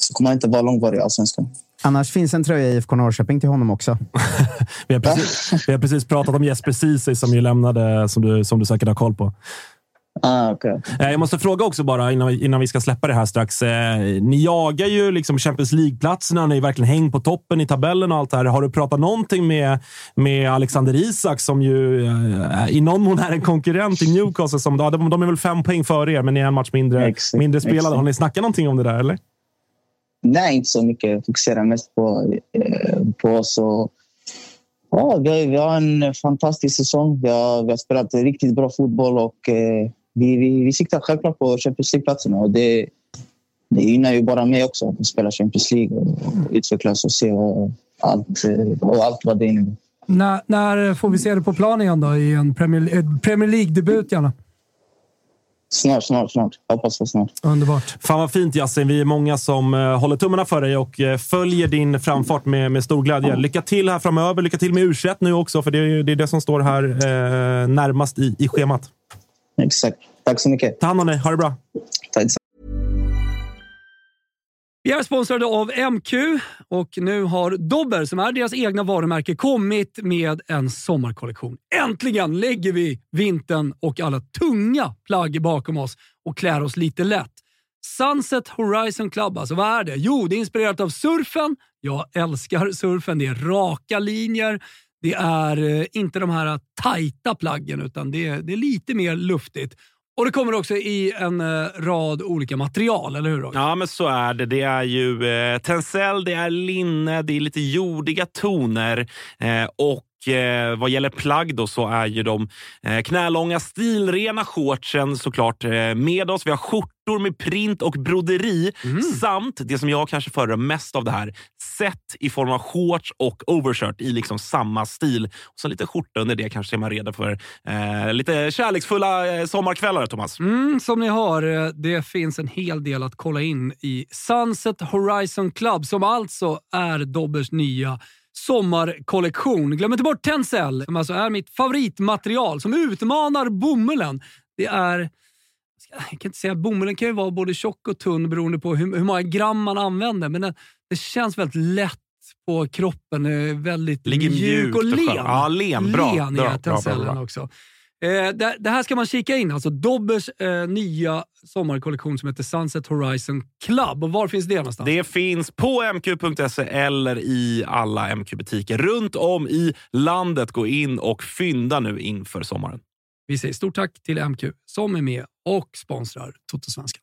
Speaker 6: så kommer han inte vara långvarig i Allsvenskan.
Speaker 2: Annars finns en tröja i IFK Norrköping till honom också.
Speaker 1: vi, har precis, vi har precis pratat om Jesper Ceesay som ju lämnade, som du, som du säkert har koll på.
Speaker 6: Ah, okay.
Speaker 1: Jag måste fråga också bara innan vi, innan vi ska släppa det här strax. Eh, ni jagar ju liksom Champions League-platserna. Ni är verkligen häng på toppen i tabellen och allt det här. Har du pratat någonting med, med Alexander Isak som ju eh, i någon mån är en konkurrent i Newcastle? Som, de, de är väl fem poäng före er, men ni är en match mindre, exakt, mindre spelade. Exakt. Har ni snackat någonting om det där? eller?
Speaker 6: Nej, inte så mycket. Jag fokuserar mest på, eh, på oss. Och, ja, vi, vi har en fantastisk säsong. Vi har, vi har spelat riktigt bra fotboll och eh, vi, vi, vi siktar självklart på Champions League-platserna. Det, det gynnar ju bara mig också att spela Champions League och, och utvecklas och se och allt, eh, och allt vad det innebär.
Speaker 3: När, när får vi se det på plan igen då, i en Premier, eh, Premier League-debut gärna?
Speaker 6: Snart, snart, snart. Hoppas på snart.
Speaker 3: Underbart.
Speaker 1: Fan vad fint Yasin. Vi är många som uh, håller tummarna för dig och uh, följer din framfart med, med stor glädje. Lycka till här framöver. Lycka till med u nu också, för det är, det är det som står här uh, närmast i, i schemat.
Speaker 6: Exakt. Tack så mycket.
Speaker 1: Ta hand om dig. Ha det bra.
Speaker 6: Tack.
Speaker 3: Vi är sponsrade av MQ och nu har Dobber, som är deras egna varumärke, kommit med en sommarkollektion. Äntligen lägger vi vintern och alla tunga plagg bakom oss och klär oss lite lätt. Sunset Horizon Club, alltså vad är det? Jo, det är inspirerat av surfen. Jag älskar surfen. Det är raka linjer. Det är eh, inte de här tajta plaggen, utan det är, det är lite mer luftigt. Och det kommer också i en eh, rad olika material, eller hur?
Speaker 1: Ja, men så är det. Det är ju eh, tencel, det är linne, det är lite jordiga toner eh, och eh, vad gäller plagg då så är ju de eh, knälånga stilrena shortsen såklart eh, med oss. Vi har skjortor med print och broderi mm. samt det som jag kanske föredrar mest av det här, set i form av shorts och overshirt i liksom samma stil. Och så lite skjorta under det kanske är man redo för eh, lite kärleksfulla eh, sommarkvällar, Thomas.
Speaker 3: Mm, som ni har, eh, det finns en hel del att kolla in i Sunset Horizon Club som alltså är Dobbers nya sommarkollektion. Glöm inte bort Tencel, som alltså är mitt favoritmaterial som utmanar bomullen. Det är... Jag kan inte säga bomullen kan ju vara både tjock och tunn beroende på hur, hur många gram man använder, men det, det känns väldigt lätt på kroppen. Väldigt
Speaker 1: Ligger
Speaker 3: mjuk och len.
Speaker 1: Ja, len. Bra.
Speaker 3: len
Speaker 1: bra,
Speaker 3: är Tencellen också. Eh, det, det, här ska man kika in. Alltså Dobbers eh, nya sommarkollektion som heter Sunset Horizon Club. Och var finns det någonstans?
Speaker 1: Det finns på mq.se eller i alla MQ-butiker runt om i landet. Gå in och fynda nu inför sommaren.
Speaker 3: Vi säger stort tack till MQ som är med och sponsrar Totosvenskan.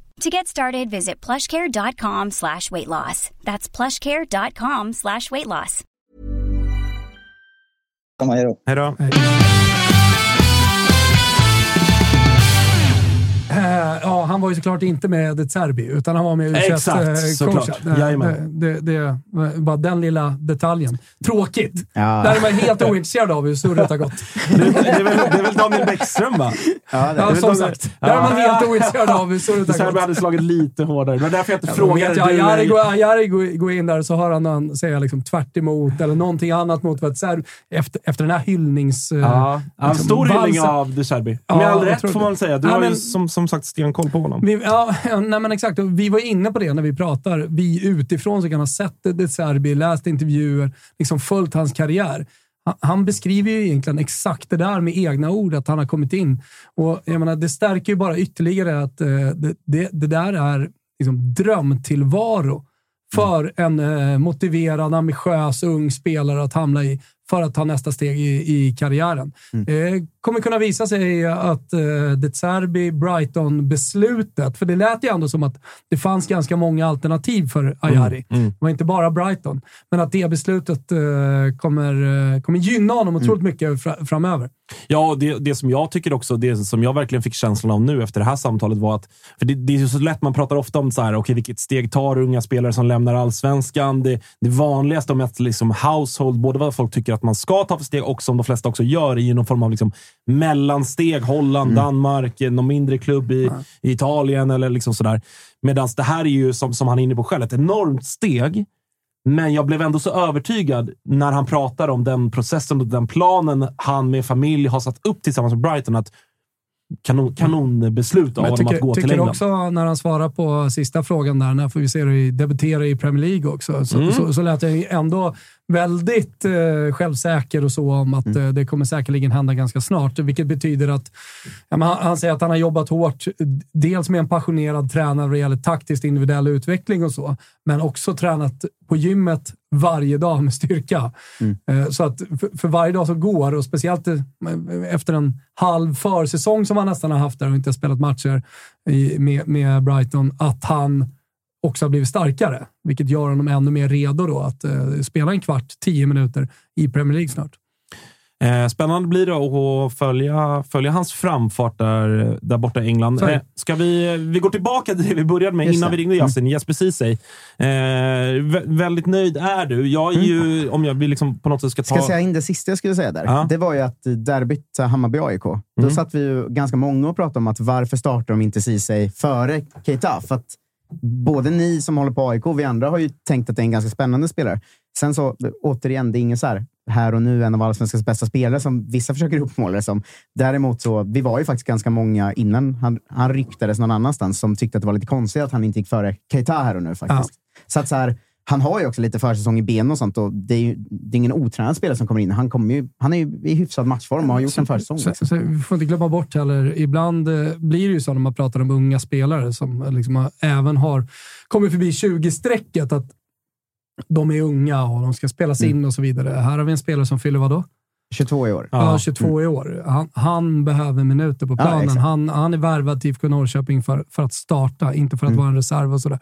Speaker 7: To get started, visit plushcare.com slash weight loss. That's plushcare.com slash weight loss.
Speaker 8: Hej då.
Speaker 1: Hej då.
Speaker 3: Ja, han var ju såklart inte med ett Serbi, utan han var med u
Speaker 1: Exakt, såklart.
Speaker 3: Det,
Speaker 1: Jajamän.
Speaker 3: det, det, bara den lilla detaljen. Tråkigt.
Speaker 2: Ja.
Speaker 3: Där är man helt ointresserad av hur surret har gått.
Speaker 1: Det, det, är väl, det är väl Daniel Bäckström, va?
Speaker 2: Ja, det,
Speaker 3: Ja, som sagt. Där är man helt ointresserad av hur surret har
Speaker 1: Serbi
Speaker 3: gått.
Speaker 1: hade slagit lite hårdare. Det var därför jag inte frågade.
Speaker 3: jag, Ajari går, Ajari går, in där så hör han han säga liksom tvärt emot eller någonting annat mot vad ett Serb... Efter, efter den här hyllnings... eh,
Speaker 1: Ja,
Speaker 3: liksom,
Speaker 1: stor hyllning av De Serbi. Med all rätt får man säga. Du har ju som, som sagt stenkoll på honom.
Speaker 3: Vi, ja, nej men exakt. Vi var inne på det när vi pratar. Vi utifrån som kan ha sett det Serbi, läst intervjuer, liksom följt hans karriär. Han, beskriver ju egentligen exakt det där med egna ord, att han har kommit in. Och jag menar, Det stärker ju bara ytterligare att eh, det, det, det där är liksom drömtillvaro för en eh, motiverad, ambitiös, ung spelare att hamna i för att ta nästa steg i, i karriären. Det kommer kunna visa sig att uh, De Zerbi, Brighton-beslutet, för det lät ju ändå som att det fanns ganska många alternativ för Ajari. Det var inte bara Brighton. Men att det beslutet eh, kommer, eh, kommer gynna honom otroligt mycket fra, framöver.
Speaker 1: Ja, det, det som jag tycker också, det som jag verkligen fick känslan av nu efter det här samtalet var att, för det, det är ju så lätt, man pratar ofta om så här, okay, vilket steg tar unga spelare som lämnar allsvenskan? Det, det vanligaste, om att liksom household, både vad folk tycker att man ska ta för steg och som de flesta också gör, ju någon form av liksom mellansteg. Holland, Danmark, någon mindre klubb i, i Italien eller liksom sådär. Medan det här är ju, som, som han är inne på själv, ett enormt steg. Men jag blev ändå så övertygad när han pratar om den processen och den planen han med familj har satt upp tillsammans med Brighton. Att kanon, kanonbeslut av honom att gå till
Speaker 3: tycker
Speaker 1: England.
Speaker 3: också när han svarar på sista frågan där, när får vi se dig debutera i Premier League också, så,
Speaker 1: Mm.
Speaker 3: så, så lät jag ändå väldigt eh, självsäker och så om att
Speaker 1: Mm.
Speaker 3: eh, det kommer säkerligen hända ganska snart. Vilket betyder att ja, han, han säger att han har jobbat hårt, dels med en passionerad tränare vad gäller taktiskt individuell utveckling och så, men också tränat på gymmet varje dag med styrka. Eh, Så att för, för varje dag som går, och speciellt eh, efter en halv försäsong som han nästan har haft där och inte spelat matcher i, med, med Brighton, att han också har blivit starkare, vilket gör honom ännu mer redo då att eh, spela en kvart, tio minuter i Premier League snart.
Speaker 1: Eh, spännande blir det att följa, följa hans framfart där, där borta i England. Eh, ska vi, vi går tillbaka till det vi började med
Speaker 2: Just
Speaker 1: innan
Speaker 2: det.
Speaker 1: vi ringde Yasin. Jesper Ceesay. Eh, vä- väldigt nöjd är du. Jag är ju, om jag vill liksom på något sätt ska ta...
Speaker 2: Ska jag säga in det sista jag skulle säga där?
Speaker 1: Ja.
Speaker 2: Det var ju att derbyt eh, Hammarby-AIK, då
Speaker 1: Mm.
Speaker 2: satt vi ju ganska många och pratade om att varför startar de inte Ceesay före Keita? För att både ni som håller på AIK och vi andra har ju tänkt att det är en ganska spännande spelare. Sen så, återigen, det är ingen så här, här och nu en av allsvenskans bästa spelare som vissa försöker uppmåla det som. Däremot så, vi var ju faktiskt ganska många innan han, han ryktades någon annanstans som tyckte att det var lite konstigt att han inte gick före Keita här och nu faktiskt. Så att så här, han har ju också lite försäsong i ben och sånt och det är ju det är ingen otränad spelare som kommer in. Han, kommer ju, han är ju i hyfsad matchform och har gjort en försäsong.
Speaker 3: Så,
Speaker 2: Liksom.
Speaker 3: så, vi får inte glömma bort heller, ibland eh, blir det ju så när man pratar om unga spelare som eh, liksom även har kommit förbi 20-strecket att de är unga och de ska spelas
Speaker 2: Mm.
Speaker 3: in och så vidare. Här har vi en spelare som fyller vadå?
Speaker 2: 22 i år.
Speaker 3: Ja, 22 i år. Han, han behöver minuter på
Speaker 2: Ja,
Speaker 3: planen.
Speaker 2: exakt.
Speaker 3: han, han är värvad till IFK Norrköping för, för att starta, inte för att
Speaker 2: Mm.
Speaker 3: vara en reserv och sådär.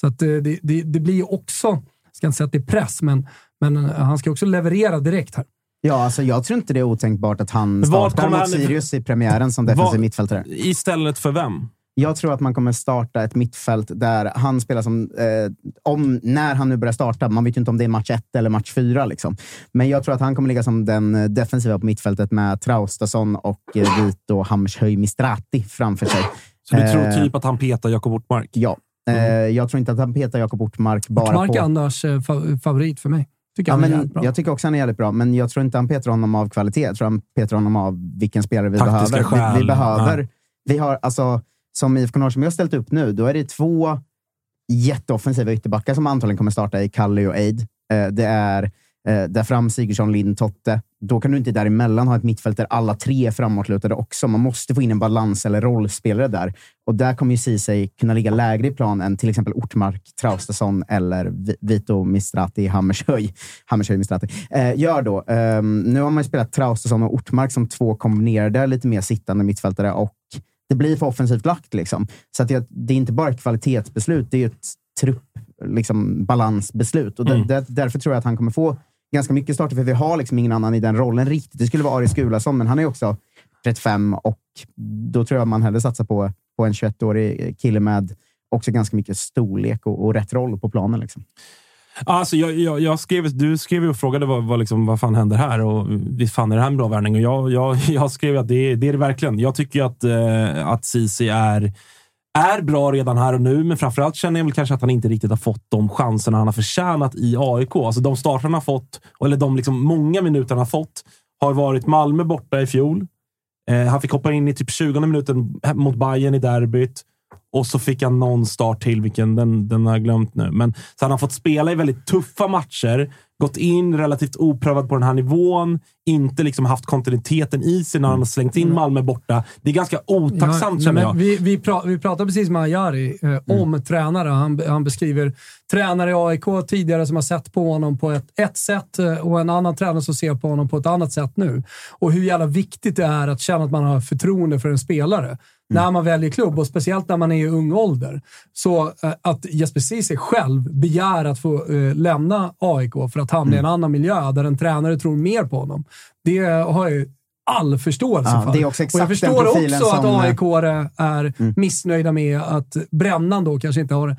Speaker 3: Så att eh, det, det, det blir ju också, jag ska inte säga att det är press, men, men eh, han ska också leverera direkt här.
Speaker 2: Ja, alltså jag tror inte det är otänkbart att han startar mot
Speaker 1: han-
Speaker 2: Sirius i premiären som defensiv mittfältare.
Speaker 1: Istället för vem?
Speaker 2: Jag tror att man kommer starta ett mittfält där han spelar som, eh, om, när han nu börjar starta, man vet ju inte om det är match ett eller match fyra. Liksom. Men jag tror att han kommer ligga som den eh, defensiva på mittfältet med Traustason och eh, Vito Hammershöj Mistrati framför sig.
Speaker 1: Så du
Speaker 2: Eh,
Speaker 1: tror typ att han petar Jakob Ortmark?
Speaker 2: Ja. Eh, jag tror inte att han petar Jakob Ortmark bara
Speaker 3: Ortmark är
Speaker 2: på...
Speaker 3: annars eh, fa- favorit för mig. Tycker
Speaker 2: Ja,
Speaker 3: är
Speaker 2: men jag tycker också han är jävligt bra, men jag tror inte han petar honom av kvalitet. Jag tror han petar honom av vilken spelare vi
Speaker 1: Taktiska
Speaker 2: behöver. Vi, vi behöver. Vi har, alltså, som IFK Norrköping har ställt upp nu, då är det två jätteoffensiva ytterbackar som antagligen kommer starta i Kalle och Eid. Eh, det är eh, där fram Sigurdsson, Lind, Totte. Då kan du inte däremellan ha ett mittfält där alla tre är framåtlutade också. Man måste få in en balans eller rollspelare där. Och där kommer ju Ceesay kunna ligga lägre i plan än till exempel Ortmark, Traustason eller Vito Mistrati Hammershöj. Hammershöj Mistrati. Eh, gör då. Eh, nu har man ju spelat Traustason och Ortmark som två kombinerade, lite mer sittande mittfältare och det blir för offensivt lagt. Liksom. Så att det, det är inte bara ett kvalitetsbeslut, det är ett trupp, liksom, balansbeslut. Och
Speaker 1: Mm.
Speaker 2: där, därför tror jag att han kommer få ganska mycket starter, för vi har liksom ingen annan i den rollen riktigt. Det skulle vara Aris Gulason, men han är också 35 och då tror jag man hellre satsar på, på en 21-årig kille med också ganska mycket storlek och, och rätt roll på planen. Liksom.
Speaker 1: Alltså, jag, jag, jag skrev, du skrev ju och frågade vad, vad, liksom, vad fan händer här och visst fan är det här en bra värvning? Och jag, jag, jag skrev att det, är- det är det verkligen. Jag tycker att, eh, att Ceesay är, är bra redan här och nu, men framförallt känner jag väl kanske att han inte riktigt har fått de chanserna han har förtjänat i AIK. Alltså de starter han har fått, eller de liksom många minuter han har fått, har varit Malmö borta i fjol. Eh, han fick hoppa in i typ 20 minuten mot Bayern i derbyt. Och så fick han någon start till, vilken den, den har jag glömt nu. Men, så han har fått spela i väldigt tuffa matcher, gått in relativt oprövad på den här nivån, inte liksom haft kontinuiteten i sig när han har slängt in Malmö borta. Det är ganska otacksamt
Speaker 3: Ja,
Speaker 1: känner jag.
Speaker 3: Vi, vi, pra, vi pratade precis med Ajari eh, om tränare. Han, han beskriver tränare i AIK tidigare som har sett på honom på ett, ett sätt eh, och en annan tränare som ser på honom på ett annat sätt nu. Och hur jävla viktigt det är att känna att man har förtroende för en spelare. När man väljer klubb och speciellt när man är i ung ålder. Så eh, att Jesper Ceesay själv begär att få eh, lämna AIK för att hamna i en annan miljö där en tränare tror mer på honom. Det har jag ju all förståelse
Speaker 2: Ja,
Speaker 3: för.
Speaker 2: det är också
Speaker 3: och
Speaker 2: exakt
Speaker 3: jag
Speaker 2: den
Speaker 3: förstår också att
Speaker 2: eh,
Speaker 3: AIK är missnöjda med att Brännan då kanske inte har,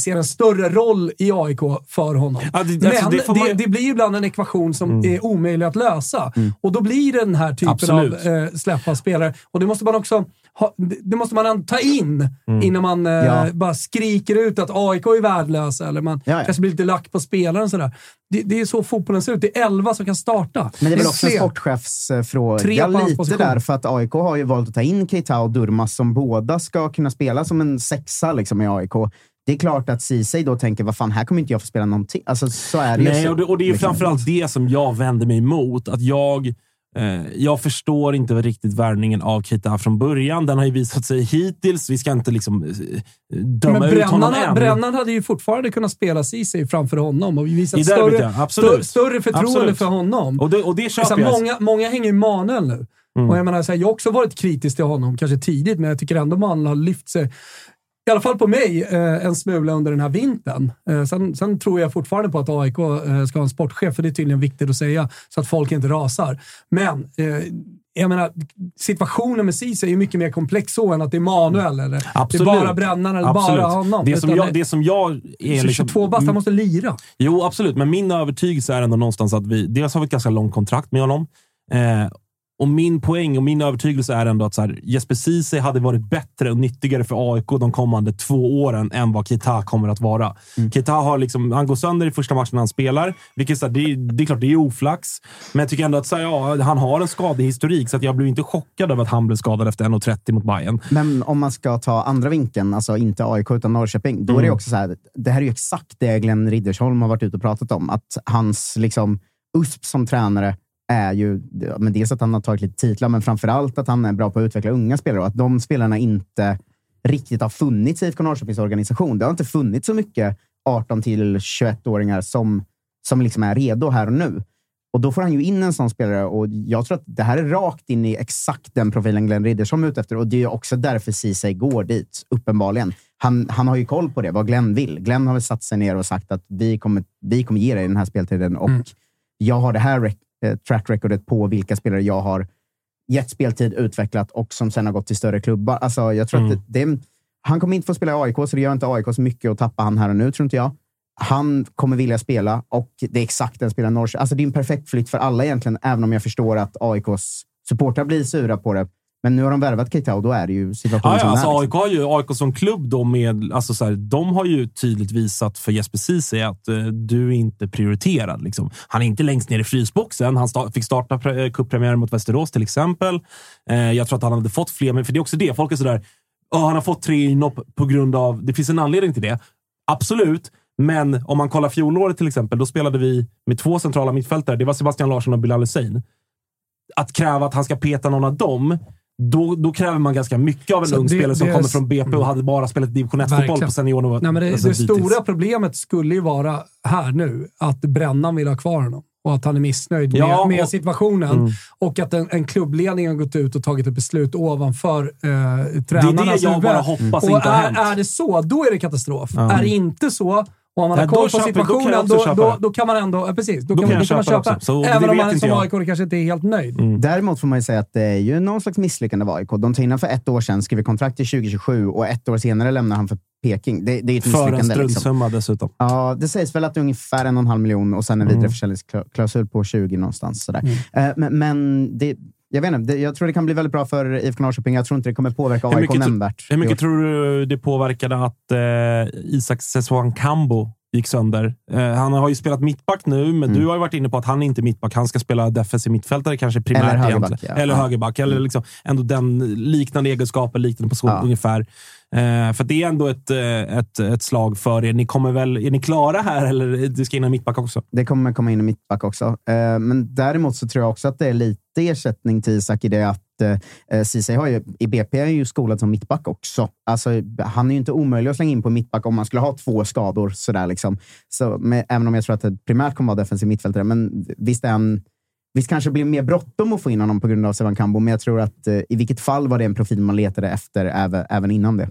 Speaker 3: ser en större roll i AIK för honom.
Speaker 1: Ja, det-
Speaker 3: Men
Speaker 1: alltså,
Speaker 3: det,
Speaker 1: det man-
Speaker 3: det blir ju ibland en ekvation som är omöjlig att lösa. Och då blir det den här typen
Speaker 1: Absolut.
Speaker 3: av eh, släpp av spelare. Och det måste man också ha, det måste man ta in innan man eh,
Speaker 2: Ja.
Speaker 3: bara skriker ut att AIK är värdelösa eller man
Speaker 2: Ja, ja.
Speaker 3: kanske blir lite lack på spelaren. Sådär. Det, det är så fotbollen ser ut. Det är elva som kan starta.
Speaker 2: Men det är väl också en sportchefsfråga
Speaker 3: Tre på hans
Speaker 2: lite
Speaker 3: position.
Speaker 2: där, för att AIK har ju valt att ta in Keita och Durmas som båda ska kunna spela som en sexa liksom, i AIK. Det är klart att Ceesay då tänker, vad fan, här kommer inte jag få spela någonting. Alltså, så är det ju.
Speaker 1: Nej,
Speaker 2: så,
Speaker 1: och det, och det är ju
Speaker 2: liksom.
Speaker 1: framförallt det som jag vänder mig emot. Att jag, eh, jag förstår inte riktigt värvningen av Keita från början. Den har ju visat sig hittills. Vi ska inte liksom eh, döma
Speaker 3: Men
Speaker 1: ut honom än.
Speaker 3: Brännan hade ju fortfarande kunnat spela Ceesay framför honom och visat
Speaker 1: I
Speaker 3: större.
Speaker 1: Absolut.
Speaker 3: större, förtroende
Speaker 1: Absolut.
Speaker 3: för honom.
Speaker 1: Och det, och det köper jag.
Speaker 3: många, många hänger i Manuel nu.
Speaker 1: Mm.
Speaker 3: Och jag, menar, så här, jag har också varit kritisk till honom, kanske tidigt, men jag tycker ändå Manuel har lyft sig i alla fall på mig, eh, en smula under den här vintern. Eh, sen, sen tror jag fortfarande på att AIK eh, ska ha en sportchef, för det är tydligen viktigt att säga, så att folk inte rasar. Men jag menar, situationen med Ceesay är ju mycket mer komplex så än att det är Manuel eller
Speaker 1: Absolut.
Speaker 3: det är bara brännaren eller
Speaker 1: Absolut.
Speaker 3: bara honom.
Speaker 1: Det som jag, det som jag är...
Speaker 3: så
Speaker 1: Liksom,
Speaker 3: 22 bast, han måste lira.
Speaker 1: Jo, absolut. Men min övertygelse är ändå någonstans att vi... Dels har vi ett ganska långt kontrakt med honom. Eh, och min poäng och min övertygelse är ändå att så här, Jesper Ceesay hade varit bättre och nyttigare för AIK de kommande två åren än vad Keita kommer att vara.
Speaker 2: Mm.
Speaker 1: Keita har liksom, han går sönder i första matchen han spelar, vilket så här, det, det är klart det är oflax. Men jag tycker ändå att så här, ja, han har en skadehistorik, så att jag blev inte chockad över att han blev skadad efter 1.30 mot Bayern.
Speaker 2: Men om man ska ta andra vinkeln, alltså inte AIK utan Norrköping, då är det
Speaker 1: Mm.
Speaker 2: också så här, det här är ju exakt det Glenn Riddersholm har varit ute och pratat om. Att hans liksom, USP som tränare är ju men dels att han har tagit lite titlar, men framför allt att han är bra på att utveckla unga spelare och att de spelarna inte riktigt har funnits i IFK Norrköpings organisation. Det har inte funnits så mycket 18 till 21-åringar som, som liksom är redo här och nu. Och då får han ju in en sån spelare och jag tror att det här är rakt in i exakt den profilen Glenn Riddersholm är ute efter och det är också därför Ceesay går dit, uppenbarligen. Han, han har ju koll på det, vad Glenn vill. Glenn har väl satt sig ner och sagt att vi kommer, vi kommer ge dig den här speltiden och jag har det här track recordet på vilka spelare jag har gett speltid, utvecklat och som sen har gått till större klubbar. Alltså, jag tror
Speaker 1: Mm.
Speaker 2: att det, det, han kommer inte få spela i AIK, så det gör inte AIK så mycket att tappa han här och nu, tror inte jag. Han kommer vilja spela och det är exakt den spelaren Norrköping. Alltså, det är en perfekt flytt för alla egentligen, även om jag förstår att AIKs supportrar blir sura på det. Men nu har de värvat Keita och då är det ju situationen
Speaker 1: Ja, ja,
Speaker 2: som
Speaker 1: alltså,
Speaker 2: är.
Speaker 1: AIK, har ju, AIK som klubb, då med, alltså, så här, de har ju tydligt visat för Jesper Ceesay att eh, du är inte prioriterad. Liksom. Han är inte längst ner i frysboxen. Han sta fick starta eh, cuppremiären mot Västerås till exempel. Eh, jag tror att han hade fått fler, men för det är också det. Folk är sådär, "Ja, han har fått tre inhopp på grund av... Det finns en anledning till det. Absolut. Men om man kollar fjolåret till exempel, då spelade vi med två centrala mittfältare. Det var Sebastian Larsson och Bilal Hussein. Att kräva att han ska peta någon av dem, då, då kräver man ganska mycket av en
Speaker 3: Så
Speaker 1: ung
Speaker 3: det-
Speaker 1: spelare som
Speaker 3: det
Speaker 1: kommer från BP och hade bara spelat division 1-fotboll
Speaker 3: Verkligen.
Speaker 1: på seniornivå.
Speaker 3: Nej, men det,
Speaker 1: alltså,
Speaker 3: det stora problemet skulle ju vara här nu att Brännan vill ha kvar honom och att han är missnöjd
Speaker 1: Ja,
Speaker 3: med, med
Speaker 1: och-
Speaker 3: situationen.
Speaker 1: Mm.
Speaker 3: Och att en, en klubbledning har gått ut och tagit ett beslut ovanför eh, tränarnas
Speaker 1: Det är det jag
Speaker 3: huvud.
Speaker 1: bara hoppas
Speaker 3: och
Speaker 1: inte har
Speaker 3: är,
Speaker 1: hänt.
Speaker 3: är det så, då är det katastrof.
Speaker 1: Ja.
Speaker 3: Är det inte så, och om man
Speaker 1: Nej,
Speaker 3: har koll
Speaker 1: då
Speaker 3: på
Speaker 1: köper- då
Speaker 3: situationen, då, då,
Speaker 1: det.
Speaker 3: då kan man ändå... Ja, precis. Då,
Speaker 1: Då
Speaker 3: kan,
Speaker 1: kan
Speaker 3: man, då kan man
Speaker 1: köpa också. Så det
Speaker 3: Även om man
Speaker 1: inte
Speaker 3: som. AIK kanske inte är helt nöjd.
Speaker 1: Mm.
Speaker 2: Däremot får man ju säga att det är ju någon slags misslyckande av AIK. De tar in för ett år sedan, skriver kontrakt till 2027 och ett år senare lämnar han för Peking. Det, det är ett
Speaker 1: För en
Speaker 2: misslyckande. Liksom.
Speaker 1: struntsumma dessutom.
Speaker 2: Ja, det sägs väl att det är ungefär en och en halv miljon och sen en
Speaker 1: Mm.
Speaker 2: vidareförsäljningsklausul på 20 någonstans. Sådär. Eh, men men det, jag vet inte, jag tror det kan bli väldigt bra för IFK Norrköping. Jag tror inte det kommer påverka AIK nämnvärt.
Speaker 1: hur mycket tror du det påverkade att eh, Isak Seswan Kambo gick sönder? Eh, han har ju spelat mittback nu, men du har ju varit inne på att han inte är mittback. Han ska spela defensiv mittfältare kanske primärt.
Speaker 2: Eller högerback, ja.
Speaker 1: Eller högerback. Eller liksom ändå den liknande egenskaper, liknande position
Speaker 2: Ja.
Speaker 1: ungefär. Eh, för det är ändå ett, eh, ett, ett slag för er. Ni kommer väl, är ni klara här eller det ska in en mittback också?
Speaker 2: Det kommer komma in en mittback också. Eh, men däremot så tror jag också att det är lite ersättning till Isak i det att eh, eh Ceesay har ju, i BP är ju skolad som mittback också. Alltså, han är ju inte omöjlig att slänga in på mittback om man skulle ha två skador. Sådär liksom. så, med, även om jag tror att det primärt kommer vara defensiv mittfältare. Men visst är han Visst kanske det blir mer bråttom att få in honom på grund av Sevan Kambo, men jag tror att eh, i vilket fall var det en profil man letade efter även, även innan det.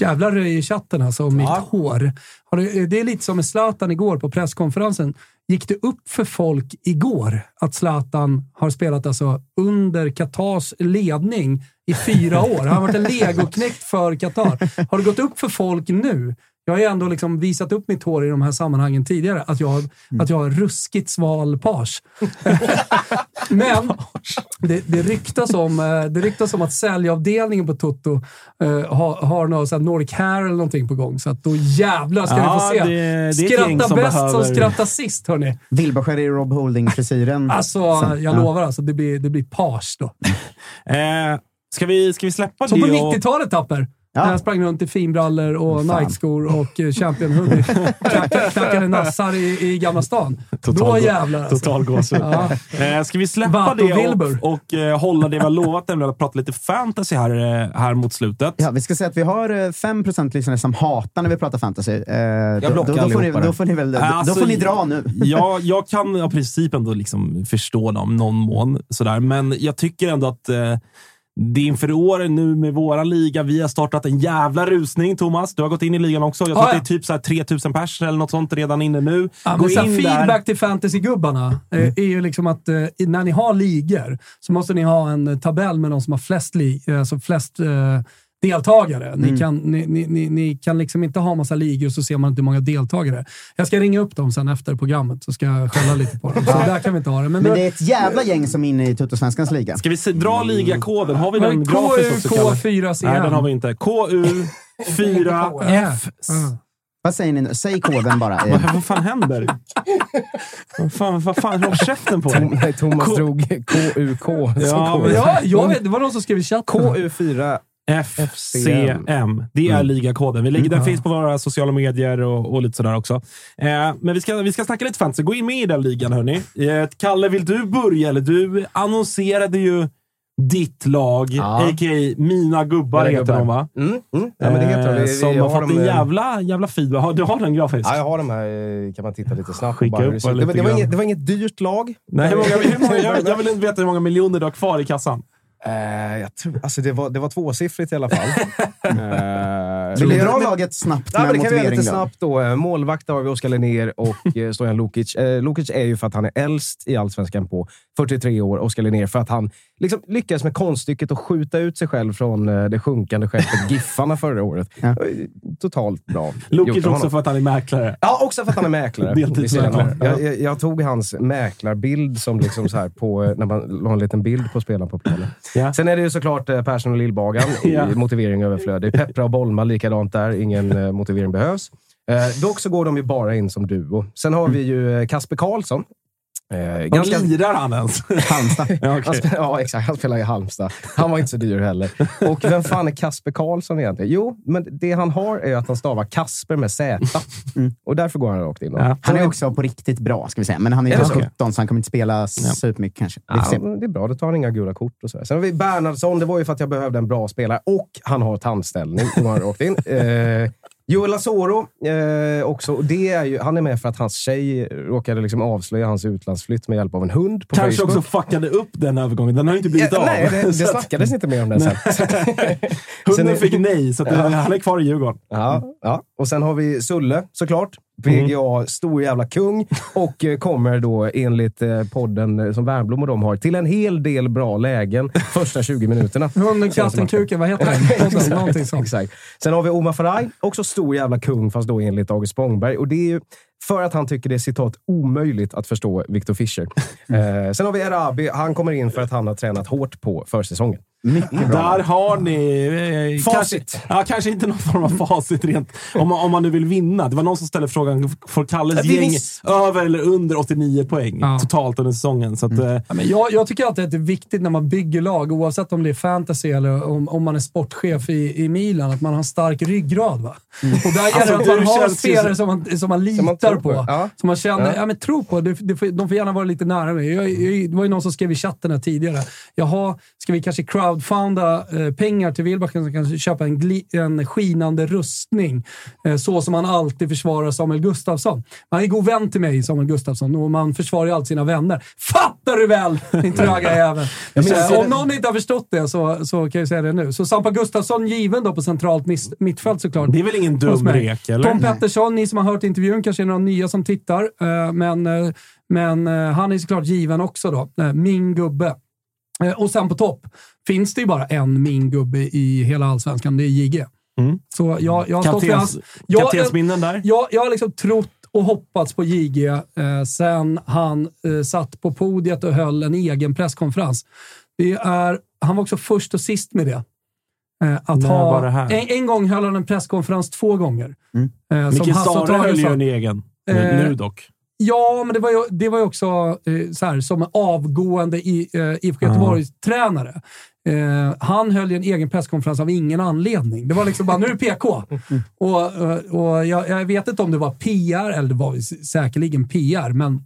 Speaker 3: Jävlar i chatten alltså om mitt hår. Har det, det är lite som med Zlatan igår på presskonferensen. Gick det upp för folk igår att Zlatan har spelat alltså under Qatars ledning i fyra år? Han har varit en legoknekt för Qatar. Har det gått upp för folk nu? Jag har ju ändå liksom visat upp mitt hår i de här sammanhangen tidigare, att jag, har- att jag har ruskigt sval page. Men det, det, ryktas om, eh, det ryktas om att säljavdelningen på Toto eh, har, har något här Nordic Hair eller någonting på gång. Så att då jävlar ska
Speaker 1: Ja,
Speaker 3: vi få se.
Speaker 1: det- det
Speaker 3: Skratta
Speaker 1: som
Speaker 3: bäst
Speaker 1: behöver-
Speaker 3: som skrattar sist, hörni.
Speaker 2: Wilbacher i Rob Holding-frisyren.
Speaker 3: Alltså, jag
Speaker 2: Ja.
Speaker 3: lovar alltså. Det blir, det blir page då.
Speaker 1: Eh, ska, vi, ska vi släppa
Speaker 3: Som på
Speaker 1: det? och-
Speaker 3: 90-talet, Tapper.
Speaker 2: Ja.
Speaker 3: Jag sprang runt i finbrallor och
Speaker 2: Fan.
Speaker 3: Nike-skor och eh, Champion Hoodie. Knackade, knackade nassar i, i Gamla stan. Då jävlar alltså.
Speaker 1: Total gåshud.
Speaker 3: Ja.
Speaker 1: Eh, ska vi släppa
Speaker 3: Vato
Speaker 1: det
Speaker 3: Wilbur.
Speaker 1: och, och eh, hålla det vi har lovat, nämligen att prata lite fantasy här, här mot slutet?
Speaker 2: Ja, vi ska säga att vi har eh, 5% lyssnare som hatar när vi pratar fantasy. Eh, då,
Speaker 4: blockar
Speaker 2: då, då, får ni,
Speaker 4: allihopa
Speaker 2: då, får ni väl, då,
Speaker 1: Alltså,
Speaker 2: då får ni dra nu.
Speaker 1: ja, jag kan i princip ändå liksom förstå dem någon mån, sådär. men jag tycker ändå att eh, det är inför år nu med våra liga. Vi har startat en jävla rusning, Thomas. Du har gått in i ligan också. Jag tror
Speaker 3: Ja,
Speaker 1: att det är typ så här 3000 pers eller något sånt redan inne nu.
Speaker 3: Ja,
Speaker 1: Gå in
Speaker 3: feedback
Speaker 1: där. Mm.
Speaker 3: till fantasy-gubbarna eh, är ju liksom att eh, när ni har ligor så måste ni ha en tabell med de som har flest, li- eh, alltså flest deltagare. Ni,
Speaker 2: Mm.
Speaker 3: kan, ni, ni, ni, ni kan liksom inte ha massa ligor så ser man inte hur många deltagare. Jag ska ringa upp dem sen efter programmet så ska jag skälla lite på dem. Så där kan vi inte ha det. Men,
Speaker 2: Men det är ett jävla gäng som är inne i Tuttosvenskans liga.
Speaker 1: Ska vi se, dra ligakoden? Har vi den grafiskt också? Kalle?
Speaker 3: KU4CM?
Speaker 1: Nej, den har vi inte. KU4F.
Speaker 2: Vad säger ni nu? Säg koden bara.
Speaker 1: Vad, fan händer? vad fan, vad fan, håll käften på
Speaker 4: Tom,
Speaker 1: dig.
Speaker 4: nej, Thomas
Speaker 1: K-
Speaker 4: drog KUK.
Speaker 1: Ja, men-
Speaker 3: Ja, jag vet, det var någon som skrev i chatten.
Speaker 4: KU4
Speaker 1: FCM. Det är ligakoden. Vi lägger, Den finns på våra sociala medier och, och lite sådär också. Eh, men vi ska, vi ska snacka lite fantasy. Gå in med i den ligan, hörni. Eh, Kalle, vill du börja? Eller du annonserade ju ditt lag,
Speaker 4: Ja.
Speaker 1: a.k.a. Mina gubbar
Speaker 4: Mina
Speaker 1: heter
Speaker 4: gubbar.
Speaker 1: de, va?
Speaker 4: Mm, mm. Ja, men det heter de.
Speaker 1: Eh,
Speaker 4: Vi-
Speaker 1: Som
Speaker 4: vi
Speaker 1: har fått en
Speaker 4: eh,
Speaker 1: jävla, jävla feedback. Har, du har den grafiskt?
Speaker 4: Ja, jag har de här. eh, kan man titta lite snabbt
Speaker 1: Skicka upp
Speaker 4: Det,
Speaker 1: lite
Speaker 4: var- det, var inget, det var inget dyrt lag.
Speaker 1: Nej, hur många, hur många, jag, jag vill inte veta hur många miljoner du har kvar i kassan.
Speaker 4: Eh, jag tror, alltså det, var, det var tvåsiffrigt i alla fall. Eh,
Speaker 2: Vill du
Speaker 4: men-
Speaker 2: dra
Speaker 4: men-
Speaker 2: laget snabbt
Speaker 4: Ja, men
Speaker 2: med
Speaker 4: det kan vi göra lite snabbt då. Eh, Målvakt har vi Oskar Linnér och eh, Stojan Lukic. Eh, Lukic är ju för att han är äldst i Allsvenskan på 43 år. Oskar Linnér för att han liksom lyckades med konststycket att skjuta ut sig själv från eh, det sjunkande skeppet Giffarna förra året.
Speaker 2: Ja.
Speaker 4: Eh, Totalt bra av
Speaker 1: också
Speaker 4: honom.
Speaker 1: för att han är mäklare.
Speaker 4: Ja, också för att han är mäklare.
Speaker 1: Deltidsmäklare.
Speaker 4: Jag, jag, jag tog hans mäklarbild som liksom så här på, eh, när man la en liten bild på spelaren på planen.
Speaker 1: Ja.
Speaker 4: Sen är det ju såklart Persson och Lillbagan i
Speaker 1: Ja.
Speaker 4: motivering överflödig. Peppra och Bolma likadant där. Ingen motivering behövs. Eh, dock så går de ju bara in som duo. Sen har vi ju Kasper Karlsson. Eh, ganska,
Speaker 1: Lirar han ens?
Speaker 2: Halmstad.
Speaker 1: ja,
Speaker 4: han,
Speaker 1: okej.
Speaker 4: spe- ja, exakt. Han spelar i Halmstad. Han var inte så dyr heller. Och vem fan är Kasper Karlsson egentligen? Jo, men det han har är att han stavar Kasper med Z. Och därför går han rakt in.
Speaker 1: Ja.
Speaker 2: Han är också på riktigt bra, ska vi säga. Men han är
Speaker 4: Är
Speaker 2: ju
Speaker 4: det så?
Speaker 2: 17, så han kommer inte spela supermycket kanske.
Speaker 4: Ja, det är bra. Då tar han inga gula kort. och så. Sen har vi Bernhardsson. Det var ju för att jag behövde en bra spelare och han har tandställning. Då går han rakt in. Eh, Joel Asoro eh, också. Och det är ju, han är med för att hans tjej råkade liksom avslöja hans utlandsflytt med hjälp av en hund på
Speaker 1: Kanske
Speaker 4: Facebook.
Speaker 1: också fuckade upp den övergången. Den har ju inte blivit
Speaker 4: Ja,
Speaker 1: av.
Speaker 4: nej, det, det
Speaker 1: Så att
Speaker 4: snackades inte mer om den sen.
Speaker 1: Hunden
Speaker 4: Sen
Speaker 1: fick nej, så att han är kvar i Djurgården.
Speaker 4: Ja, ja. Och sen har vi Sulle såklart. PGA, stor jävla kung. Och eh, kommer då enligt eh, podden eh, som Wernbloom och de har till en hel del bra lägen första 20 minuterna.
Speaker 3: Hunden, katten, kuken, vad heter den? Sånt.
Speaker 4: Exakt. Sen har vi Omar Faraj, också stor jävla kung, fast då enligt August Spångberg. Och det är ju för att han tycker det är citat omöjligt att förstå Victor Fischer. Eh, sen har vi Erabi. Han kommer in för att han har tränat hårt på försäsongen.
Speaker 2: Mycket bra.
Speaker 1: Där har ni... Eh,
Speaker 4: Facit.
Speaker 1: Kanske, ja, kanske inte någon form av facit rent, om, man, om man nu vill vinna. Det var någon som ställde frågan, får Kalles
Speaker 4: Ja,
Speaker 1: gäng
Speaker 4: viss-
Speaker 1: över eller under 89 poäng
Speaker 3: Ja.
Speaker 1: totalt under säsongen? Så att, eh,
Speaker 3: Ja, men jag, jag tycker alltid att det är viktigt när man bygger lag, oavsett om det är fantasy eller om, om man är sportchef i, i Milan, att man har en stark ryggrad. Va? Och där gäller
Speaker 1: Alltså,
Speaker 3: det att man har spelare som man, som man litar
Speaker 4: Som man tror
Speaker 3: på.
Speaker 4: på. Ja.
Speaker 3: Som man känner, ja.
Speaker 4: Ja.
Speaker 3: men tro på. Det, det får, de får gärna vara lite nära mig. Jag, jag, det var ju någon som skrev i chatten här tidigare. Jaha, ska vi kanske crowdfunda eh, pengar till Wilbacken som kan köpa en, en skinande rustning? Eh, så som han alltid försvarar Samuel Gustafsson. Han är god vän till mig, Samuel Gustafsson, och man försvarar ju alltid sina vänner. Fattar du väl, din tröga jävel? Eh, Om någon inte har förstått det så, så kan jag säga det nu. Så Sampa Gustafsson given då på centralt mittfält såklart.
Speaker 1: det är väl ingen dum rek, eller?
Speaker 3: Tom Pettersson, ni som har hört intervjun, kanske är några nya som tittar. eh, Men, men han är såklart given också då. Min gubbe. Eh, Och sen på topp finns det ju bara en min gubbe i hela allsvenskan. Det är JG.
Speaker 1: Mm.
Speaker 3: Så jag, jag har stått för hans...
Speaker 1: Kaptensminnen där?
Speaker 3: jag, jag har liksom trott och hoppats på JG eh, sen han eh, satt på podiet och höll en egen presskonferens. Det är, han var också först och sist med det. Eh, att
Speaker 1: När
Speaker 3: ha,
Speaker 1: var det här?
Speaker 3: En, en gång höll han en presskonferens två gånger. Eh, som
Speaker 1: Micke Stare
Speaker 3: Tage
Speaker 1: höll ju en egen.
Speaker 3: Eh,
Speaker 1: nu dock.
Speaker 3: Ja, men det var ju, det var ju också eh, så här, som avgående i, eh, IFK Göteborg-tränare. Eh, han höll ju en egen presskonferens av ingen anledning. Det var liksom bara, nu är det PK. Och, eh, och jag, jag vet inte om det var PR, eller det var säkerligen PR, men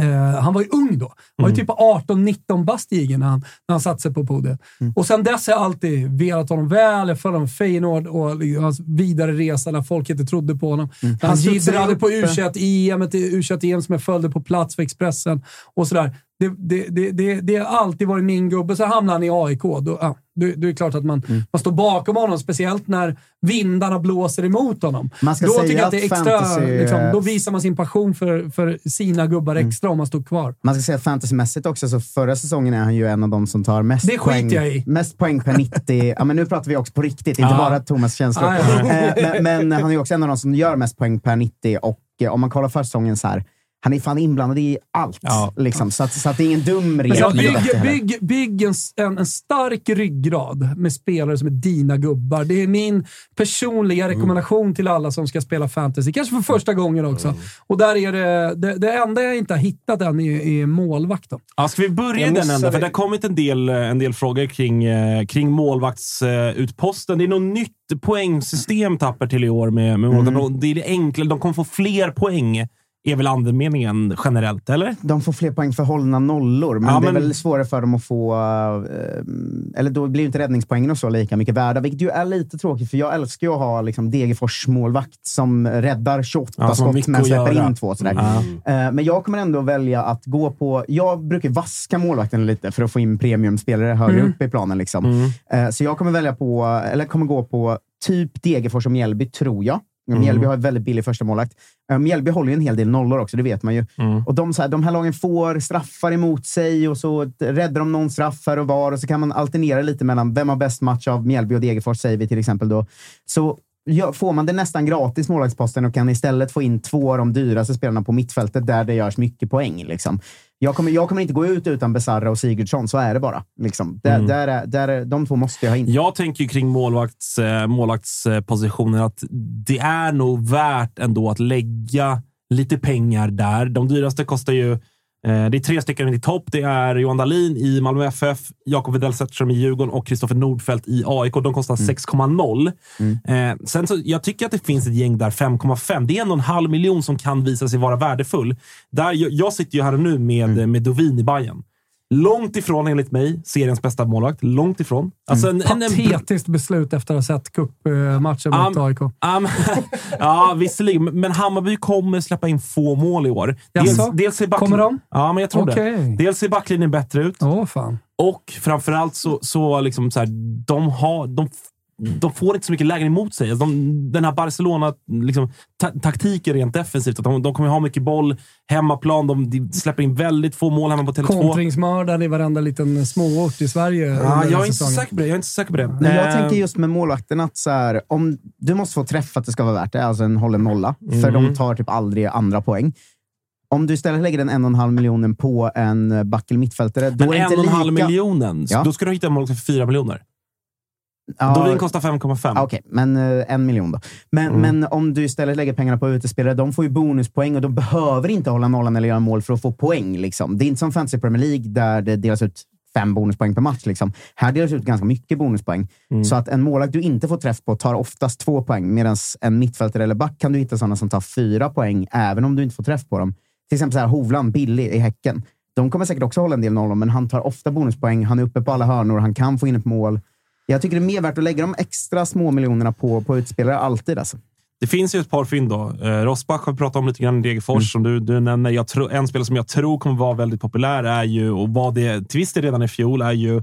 Speaker 3: Eh, han var ju ung då. Han var ju typ 18-19 bast i IG när han, när han satte sig på podiet. Och sen dess har jag alltid velat honom väl. Jag följde honom Feyenoord och hans vidare resa när folk inte trodde på honom. När han
Speaker 2: Han
Speaker 3: jiddrade på
Speaker 2: eh.
Speaker 3: U21-EM, ett U21-EM som jag följde på plats för Expressen och sådär. Det, det, det, det, det har alltid varit min gubbe. Så hamnade han i AIK. Då, ja, då, då är det klart att man, man står bakom honom, speciellt när vindarna blåser emot honom.
Speaker 2: Man ska
Speaker 3: då
Speaker 2: säga
Speaker 3: tycker jag att det extra,
Speaker 2: fantasy-
Speaker 3: liksom, då visar man sin passion för, för sina gubbar
Speaker 2: Mm.
Speaker 3: extra om man står kvar.
Speaker 2: Man ska säga att fantasymässigt också, så förra säsongen är han ju en av de som tar mest,
Speaker 3: Det
Speaker 2: poäng,
Speaker 3: jag i.
Speaker 2: mest poäng per 90. ja, men nu pratar vi också på riktigt, inte
Speaker 3: Ja.
Speaker 2: bara Thomas känslor.
Speaker 3: Ja.
Speaker 2: Eh, men, men han är också en av de som gör mest poäng per 90 och eh, om man kollar förra säsongen så här, han är fan inblandad i allt.
Speaker 1: Ja.
Speaker 2: Liksom, så, att, så att det är ingen dum regel.
Speaker 3: Bygg, bygg, bygg en, en, en stark ryggrad med spelare som är dina gubbar. Det är min personliga rekommendation till alla som ska spela fantasy. Kanske för första gången också. Och där är det, det, det enda jag inte har hittat än är, är målvakt. Då.
Speaker 1: Ja, ska vi börja i den änden? För det har kommit en del, en del frågor kring, eh, kring målvaktsutposten. Det är något nytt poängsystem Tapper till i år. Med, med
Speaker 2: Mm.
Speaker 1: Det är det enkla. De kommer få fler poäng, är väl andemeningen generellt, eller?
Speaker 2: De får fler poäng för hållna nollor, men
Speaker 1: Ja,
Speaker 2: det är
Speaker 1: men-
Speaker 2: väl svårare för dem att få... eh, eller då blir ju inte räddningspoängen och så lika mycket värda, vilket ju är lite tråkigt, för jag älskar ju att ha liksom, Degerfors målvakt som räddar 28
Speaker 1: Ja,
Speaker 2: skott men släpper in två. Sådär.
Speaker 1: Ja.
Speaker 2: Eh, men jag kommer ändå välja att gå på... Jag brukar vaska målvakten lite för att få in premiumspelare högre
Speaker 3: Mm.
Speaker 2: upp i planen. Liksom.
Speaker 1: Mm.
Speaker 2: Eh, så jag kommer välja på, eller kommer gå på typ Degerfors och Mjällby, tror jag.
Speaker 1: Mm.
Speaker 2: Mjällby har ett väldigt billig första målvakt. Eh, Mjällby håller ju en hel del nollor också, det vet man ju.
Speaker 1: Mm.
Speaker 2: Och de, så här, de här lagen får straffar emot sig och så räddar de någon straff här och var och så kan man alternera lite mellan vem har bäst match av Mjällby och Degerfors, säger vi till exempel då. Så får man det nästan gratis, målvaktsposten, och kan istället få in två av de dyraste spelarna på mittfältet där det görs mycket poäng. Liksom. Jag, kommer, jag kommer inte gå ut utan Besarra och Sigurdsson, så är det bara. Liksom. Där,
Speaker 1: Mm.
Speaker 2: där, är- där, är- de två måste jag ha in.
Speaker 1: Jag tänker ju kring målvakts, eh, målvaktspositionen att det är nog värt ändå att lägga lite pengar där. De dyraste kostar ju Det är tre stycken i topp. Det är Johan Dahlin i Malmö FF, Jakob Widell Zetterström i Djurgården och Kristoffer Nordfeldt i AIK. De kostar 6,0. Eh, sen så, jag tycker att det finns ett gäng där, 5,5. Det är ändå en halv miljon som kan visa sig vara värdefull. Där, jag, jag sitter ju här och nu med, med Dovin i Bayern. Långt ifrån, enligt mig, seriens bästa målvakt. Långt ifrån. Alltså en, en, en,
Speaker 3: Patetiskt beslut efter att ha sett cupmatchen mot
Speaker 1: Um,
Speaker 3: AIK.
Speaker 1: Ja, men- ja, visserligen. Men Hammarby kommer släppa in få mål i år. Dels,
Speaker 3: Jaså?
Speaker 1: dels är back-
Speaker 3: Kommer de?
Speaker 1: Ja, men jag tror det.
Speaker 3: Okej.
Speaker 1: Dels ser backlinjen bättre ut
Speaker 3: Åh, fan.
Speaker 1: och framförallt så, så, liksom så här, de har... De, de får inte så mycket lägen emot sig. Alltså De, den här Barcelona-taktiken liksom, ta, taktiken rent defensivt. Att de, de kommer ha mycket boll hemmaplan. De, de släpper in väldigt få mål hemma på Tele2.
Speaker 3: Kontringsmördare i varenda liten småort i Sverige.
Speaker 1: Ja, jag är inte säker på det. Jag är inte säker på det.
Speaker 2: Men jag
Speaker 1: Eh,
Speaker 2: tänker just med målvakten att så här, om, du måste få träff för att det ska vara värt det, alltså en hållen nolla. För
Speaker 1: Mm.
Speaker 2: de tar typ aldrig andra poäng. Om du istället lägger den en och en halv miljonen på en back eller mittfältare, då
Speaker 1: Men
Speaker 2: är
Speaker 1: en
Speaker 2: inte
Speaker 1: och en
Speaker 2: lika...
Speaker 1: halv miljonen.
Speaker 2: Ja.
Speaker 1: Då ska du hitta en målvakt för fyra miljoner.
Speaker 2: Ja,
Speaker 1: Dovin kostar 5,5.
Speaker 2: Ja, Okej, men eh, en miljon då. Men,
Speaker 1: Mm.
Speaker 2: men om du istället lägger pengarna på utespelare, de får ju bonuspoäng och de behöver inte hålla nollan eller göra mål för att få poäng. Liksom. Det är inte som Fantasy Premier League där det delas ut fem bonuspoäng per match. Liksom. Här delas ut ganska mycket bonuspoäng.
Speaker 1: Mm.
Speaker 2: Så att en målvakt du inte får träff på tar oftast två poäng, medan en mittfältare eller back kan du hitta sådana som tar fyra poäng, även om du inte får träff på dem. Till exempel så här, Hovland, billig i Häcken. De kommer säkert också hålla en del nollor, men han tar ofta bonuspoäng. Han är uppe på alla hörnor, han kan få in ett mål. Jag tycker det är mer värt att lägga de extra små miljonerna på, på utspelare, alltid. Alltså.
Speaker 1: Det finns ju ett par fynd då. Eh, Rosbach har vi pratat om lite grann i Degerfors, som du, du nämner. Jag tror, en spelare som jag tror kommer vara väldigt populär är ju, och var det till viss del redan i fjol, är ju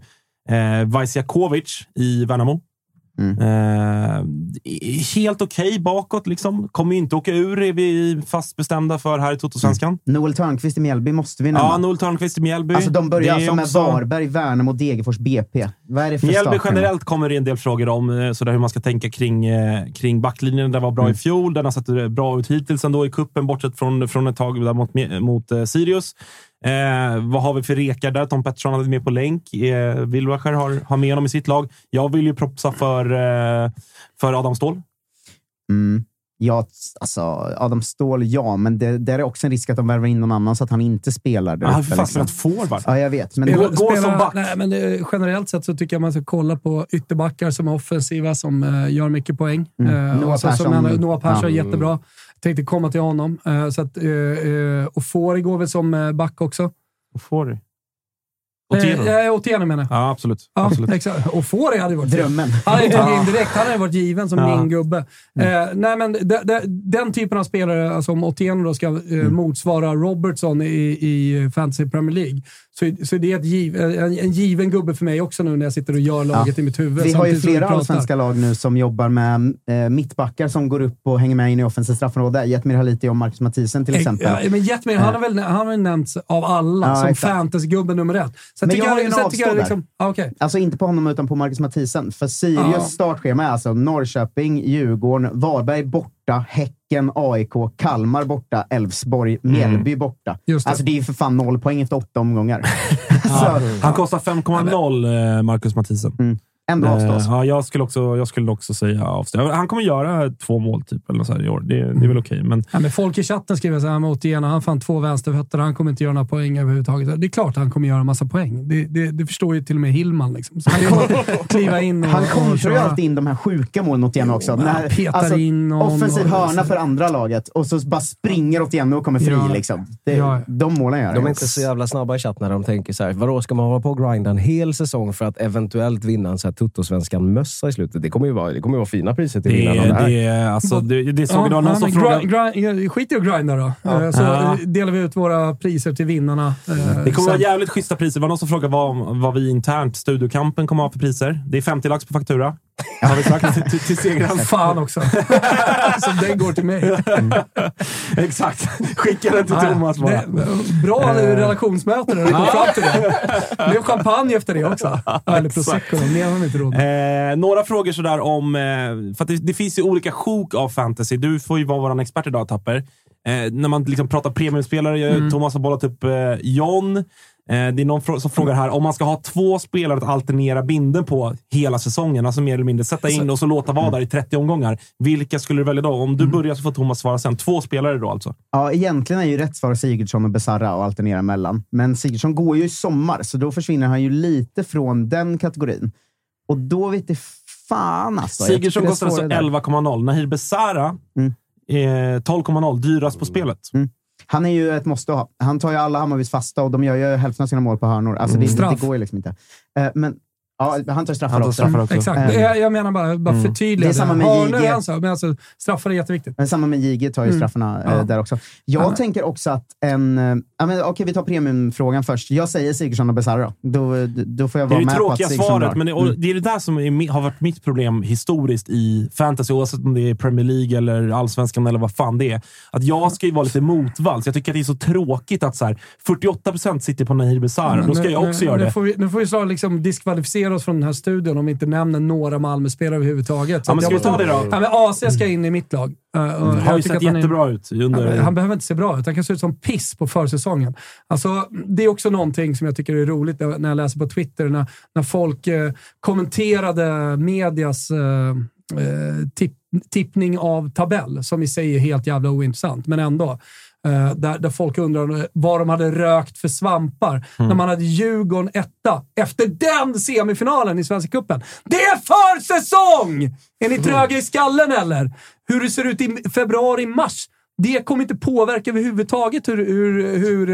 Speaker 1: eh, Vajsjakovic i Värnamo. Eh, helt okej bakåt, liksom. Kommer inte åka ur, är vi fast bestämda för här i Totosvenskan.
Speaker 2: Noel Törnqvist i Mjällby måste vi nämna.
Speaker 1: Ja, Noel Törnqvist i Mjällby.
Speaker 2: alltså, de börjar alltså med
Speaker 1: också-
Speaker 2: Varberg, Värnamo, Degerfors, BP. Vad är det för
Speaker 1: Mjällby generellt kommer det en del frågor om, eh, sådär hur man ska tänka kring, eh, kring backlinjen. Den var bra
Speaker 2: Mm.
Speaker 1: i fjol. Den har sett bra ut hittills ändå i kuppen bortsett från, från ett tag där mot, mot eh, Sirius. Eh, vad har vi för rekar där? Tom Pettersson hade med på länk. Eh, Wilbacher har, har med honom i sitt lag. Jag vill ju propsa för, eh, för Adam Ståhl.
Speaker 2: Mm. Ja, alltså, Adam Ståhl, ja, men det, där är också en risk att de värvar in någon annan så att han inte spelar där
Speaker 1: Han har spelat forward.
Speaker 2: Ja, jag vet. Men
Speaker 3: Spela-
Speaker 1: gå- gå
Speaker 3: spela-
Speaker 1: som back.
Speaker 3: Nej, men det, generellt sett så tycker jag man ska kolla på ytterbackar som är offensiva, som eh, gör mycket poäng.
Speaker 2: Mm.
Speaker 3: Eh,
Speaker 2: Noah
Speaker 3: och så, som
Speaker 2: Persson.
Speaker 3: jag- Noah Persson är
Speaker 2: Ja.
Speaker 3: jättebra. Tänkte komma till honom. Eh, så att, eh, eh, och Fori går väl som eh, back också.
Speaker 1: Får du?
Speaker 3: Otieno eh, eh, Otieno menar jag.
Speaker 1: Ja, absolut.
Speaker 3: Ja,
Speaker 1: absolut.
Speaker 3: exakt. Och Fori hade varit
Speaker 2: Drömmen.
Speaker 3: Han hade tagit in direkt. Han hade varit given som
Speaker 1: Ja.
Speaker 3: min gubbe. Eh, nej, men de, de, den typen av spelare, alltså om Otieno då ska eh, motsvara Robertson i, i Fantasy Premier League, så, så det är giv, en, en given gubbe för mig också nu när jag sitter och gör laget i mitt huvud.
Speaker 2: Vi har ju flera
Speaker 3: pratar.
Speaker 2: allsvenska lag nu som jobbar med eh, mittbackar som går upp och hänger med in i offensivt straffområde. Jetmir Haliti och Marcus Mathisen till exempel.
Speaker 3: Ja, men Jetmir, han har väl han har nämnts av alla
Speaker 2: Ja,
Speaker 3: som
Speaker 2: exakt.
Speaker 3: fantasygubben nummer ett. Sen
Speaker 2: Men
Speaker 3: tycker
Speaker 2: jag har en
Speaker 3: jag
Speaker 2: avstå
Speaker 3: liksom, ah, okej.
Speaker 2: Alltså inte på honom utan på Marcus Mathisen. För Sirius
Speaker 3: Ja.
Speaker 2: startschema är alltså Norrköping, Djurgården, Varberg borta, Häcken, AIK, Kalmar borta, Elfsborg, Mjällby borta.
Speaker 3: Just det.
Speaker 2: Alltså det är ju för fan noll poäng efter åtta omgångar.
Speaker 1: Ja.
Speaker 2: så,
Speaker 1: Han kostar 5,0 eh, Marcus Mathisen.
Speaker 2: Ändå
Speaker 1: Eh,
Speaker 2: avstås.
Speaker 1: ja, jag, skulle också, jag skulle också säga avstå. Han kommer göra två mål typ, eller så här i år. Det, det är väl okej, men
Speaker 3: Ja, men folk i chatten skriver så här mot Gena, han fann två vänsterfötter, han kommer inte göra några poäng överhuvudtaget. Det är klart han kommer göra massa poäng. Det, det, det förstår ju till och med Hillman. Liksom. Så bara att kliva in och,
Speaker 2: Han kontrar ju alltid in de här sjuka målen åt Jenny också.
Speaker 3: Jo, han
Speaker 2: här, alltså,
Speaker 3: petar in någon
Speaker 2: offensiv
Speaker 3: och-
Speaker 2: hörna för andra laget och så bara springer åt Jenny och kommer fri.
Speaker 3: Ja.
Speaker 2: Liksom. Det,
Speaker 3: Ja.
Speaker 2: De målen gör
Speaker 4: De är
Speaker 2: han.
Speaker 4: inte så jävla snabba i chatten när de tänker så här, vadå, ska man hålla på och grinda en hel säsong för att eventuellt vinna en så här Tuttosvenskan-mössa i slutet? Det kommer ju vara, det kommer ju vara fina priser till vinnarna det
Speaker 1: det, är- alltså, det, det såg
Speaker 3: Ja,
Speaker 1: någon
Speaker 3: ja,
Speaker 1: som frågade...
Speaker 3: skit i att grinda då. Eh, Så
Speaker 1: Ja.
Speaker 3: eh, delar vi ut våra priser till vinnarna. eh,
Speaker 1: Det kommer
Speaker 3: sen.
Speaker 1: vara jävligt schyssta priser. Det var någon som frågade vad, vad vi internt, Studiokampen, kommer ha för priser. Det är 50 lax på faktura. Har vi sagt till, till, till segraren.
Speaker 3: Fan också. så den går till mig.
Speaker 1: Exakt. Skicka den till Thomas bara.
Speaker 3: det, bra relationsmöte när du kom fram till det. Det blev champagne efter det också. Eller prosecco. då. Mer har de inte råd.
Speaker 1: Eh, några frågor sådär om... Eh, för det, det finns ju olika sjok av fantasy. Du får ju vara vår expert idag, Tapper. Eh, när man liksom pratar premiumspelare,
Speaker 3: Mm.
Speaker 1: Thomas har bollat upp eh, John. Eh, det är någon som frågar här, om man ska ha två spelare att alternera binden på hela säsongen, alltså mer eller mindre sätta in och så låta vara där i 30 omgångar. Vilka skulle du välja då? Om du
Speaker 3: Mm.
Speaker 1: börjar så får Thomas svara sen. Två spelare då alltså?
Speaker 2: Ja, egentligen är ju rätt svar Sigurdsson och Besara och alternera mellan. Men Sigurdsson går ju i sommar, så då försvinner han ju lite från den kategorin. Och då vet det fan alltså.
Speaker 1: Sigurdsson kostar alltså
Speaker 2: svårare där.
Speaker 1: 11,0. Nahir Besara
Speaker 2: Mm.
Speaker 1: är 12,0. Dyrast på spelet.
Speaker 2: Han är ju ett måste ha. Han tar ju alla Hammarbys fasta och de gör ju hälften av sina mål på hörnor. Alltså det,
Speaker 3: Straff.
Speaker 2: det går ju liksom inte. Eh, men ja, han tar straffar
Speaker 1: Han tar
Speaker 2: också.
Speaker 1: straffar också.
Speaker 3: Exakt.
Speaker 2: Eh,
Speaker 3: Jag, menar bara, bara förtydliga
Speaker 2: Det är samma med
Speaker 3: sak, men alltså, straffar är jätteviktigt.
Speaker 2: Men samma med JG tar ju
Speaker 3: Mm.
Speaker 2: straffarna eh,
Speaker 3: Ja.
Speaker 2: där också. Jag
Speaker 3: Ja.
Speaker 2: tänker också att en... Ja, men, okej, vi tar premiumfrågan först. Jag säger Sigurdsson och Besara då. Då, då får jag
Speaker 1: Det är
Speaker 2: vara
Speaker 1: det
Speaker 2: med på att
Speaker 1: tråkiga
Speaker 2: Sigurdsson
Speaker 1: svaret,
Speaker 2: drar.
Speaker 1: men det,
Speaker 2: Mm.
Speaker 1: och det är det där som är, har varit mitt problem historiskt i fantasy, oavsett om det är Premier League eller allsvenskan eller vad fan det är. Att jag ska ju vara lite motvalls. Jag tycker att det är så tråkigt att så här, 48% sitter på Nahir Besara. Då ska
Speaker 3: Nu-
Speaker 1: jag också
Speaker 3: nu,
Speaker 1: göra
Speaker 3: nu
Speaker 1: det.
Speaker 3: Får vi, nu får vi snart liksom diskvalificera oss från den här studion om vi inte nämner några Malmö-spelare överhuvudtaget. Så
Speaker 1: Ja, men ska vi ta det då?
Speaker 3: Ja, men AC ska in i mitt lag. Uh, och
Speaker 1: Det har ju sett
Speaker 3: han är-
Speaker 1: jättebra ut under...
Speaker 3: Han, han behöver inte se bra ut. Han kan se ut som piss på försäsongen. Alltså, det är också någonting som jag tycker är roligt när när jag läser på Twitter, när, när folk eh, kommenterade medias eh, eh, tipp, tippning av tabell, som i sig är helt jävla ointressant, men ändå. Eh, där, där folk undrar vad de hade rökt för svampar när man hade Djurgården etta efter den semifinalen i Svenska Cupen. Det är försäsong! Är ni tröga i skallen eller? Hur det ser ut i februari-mars. Det kommer inte påverka överhuvudtaget hur, hur, hur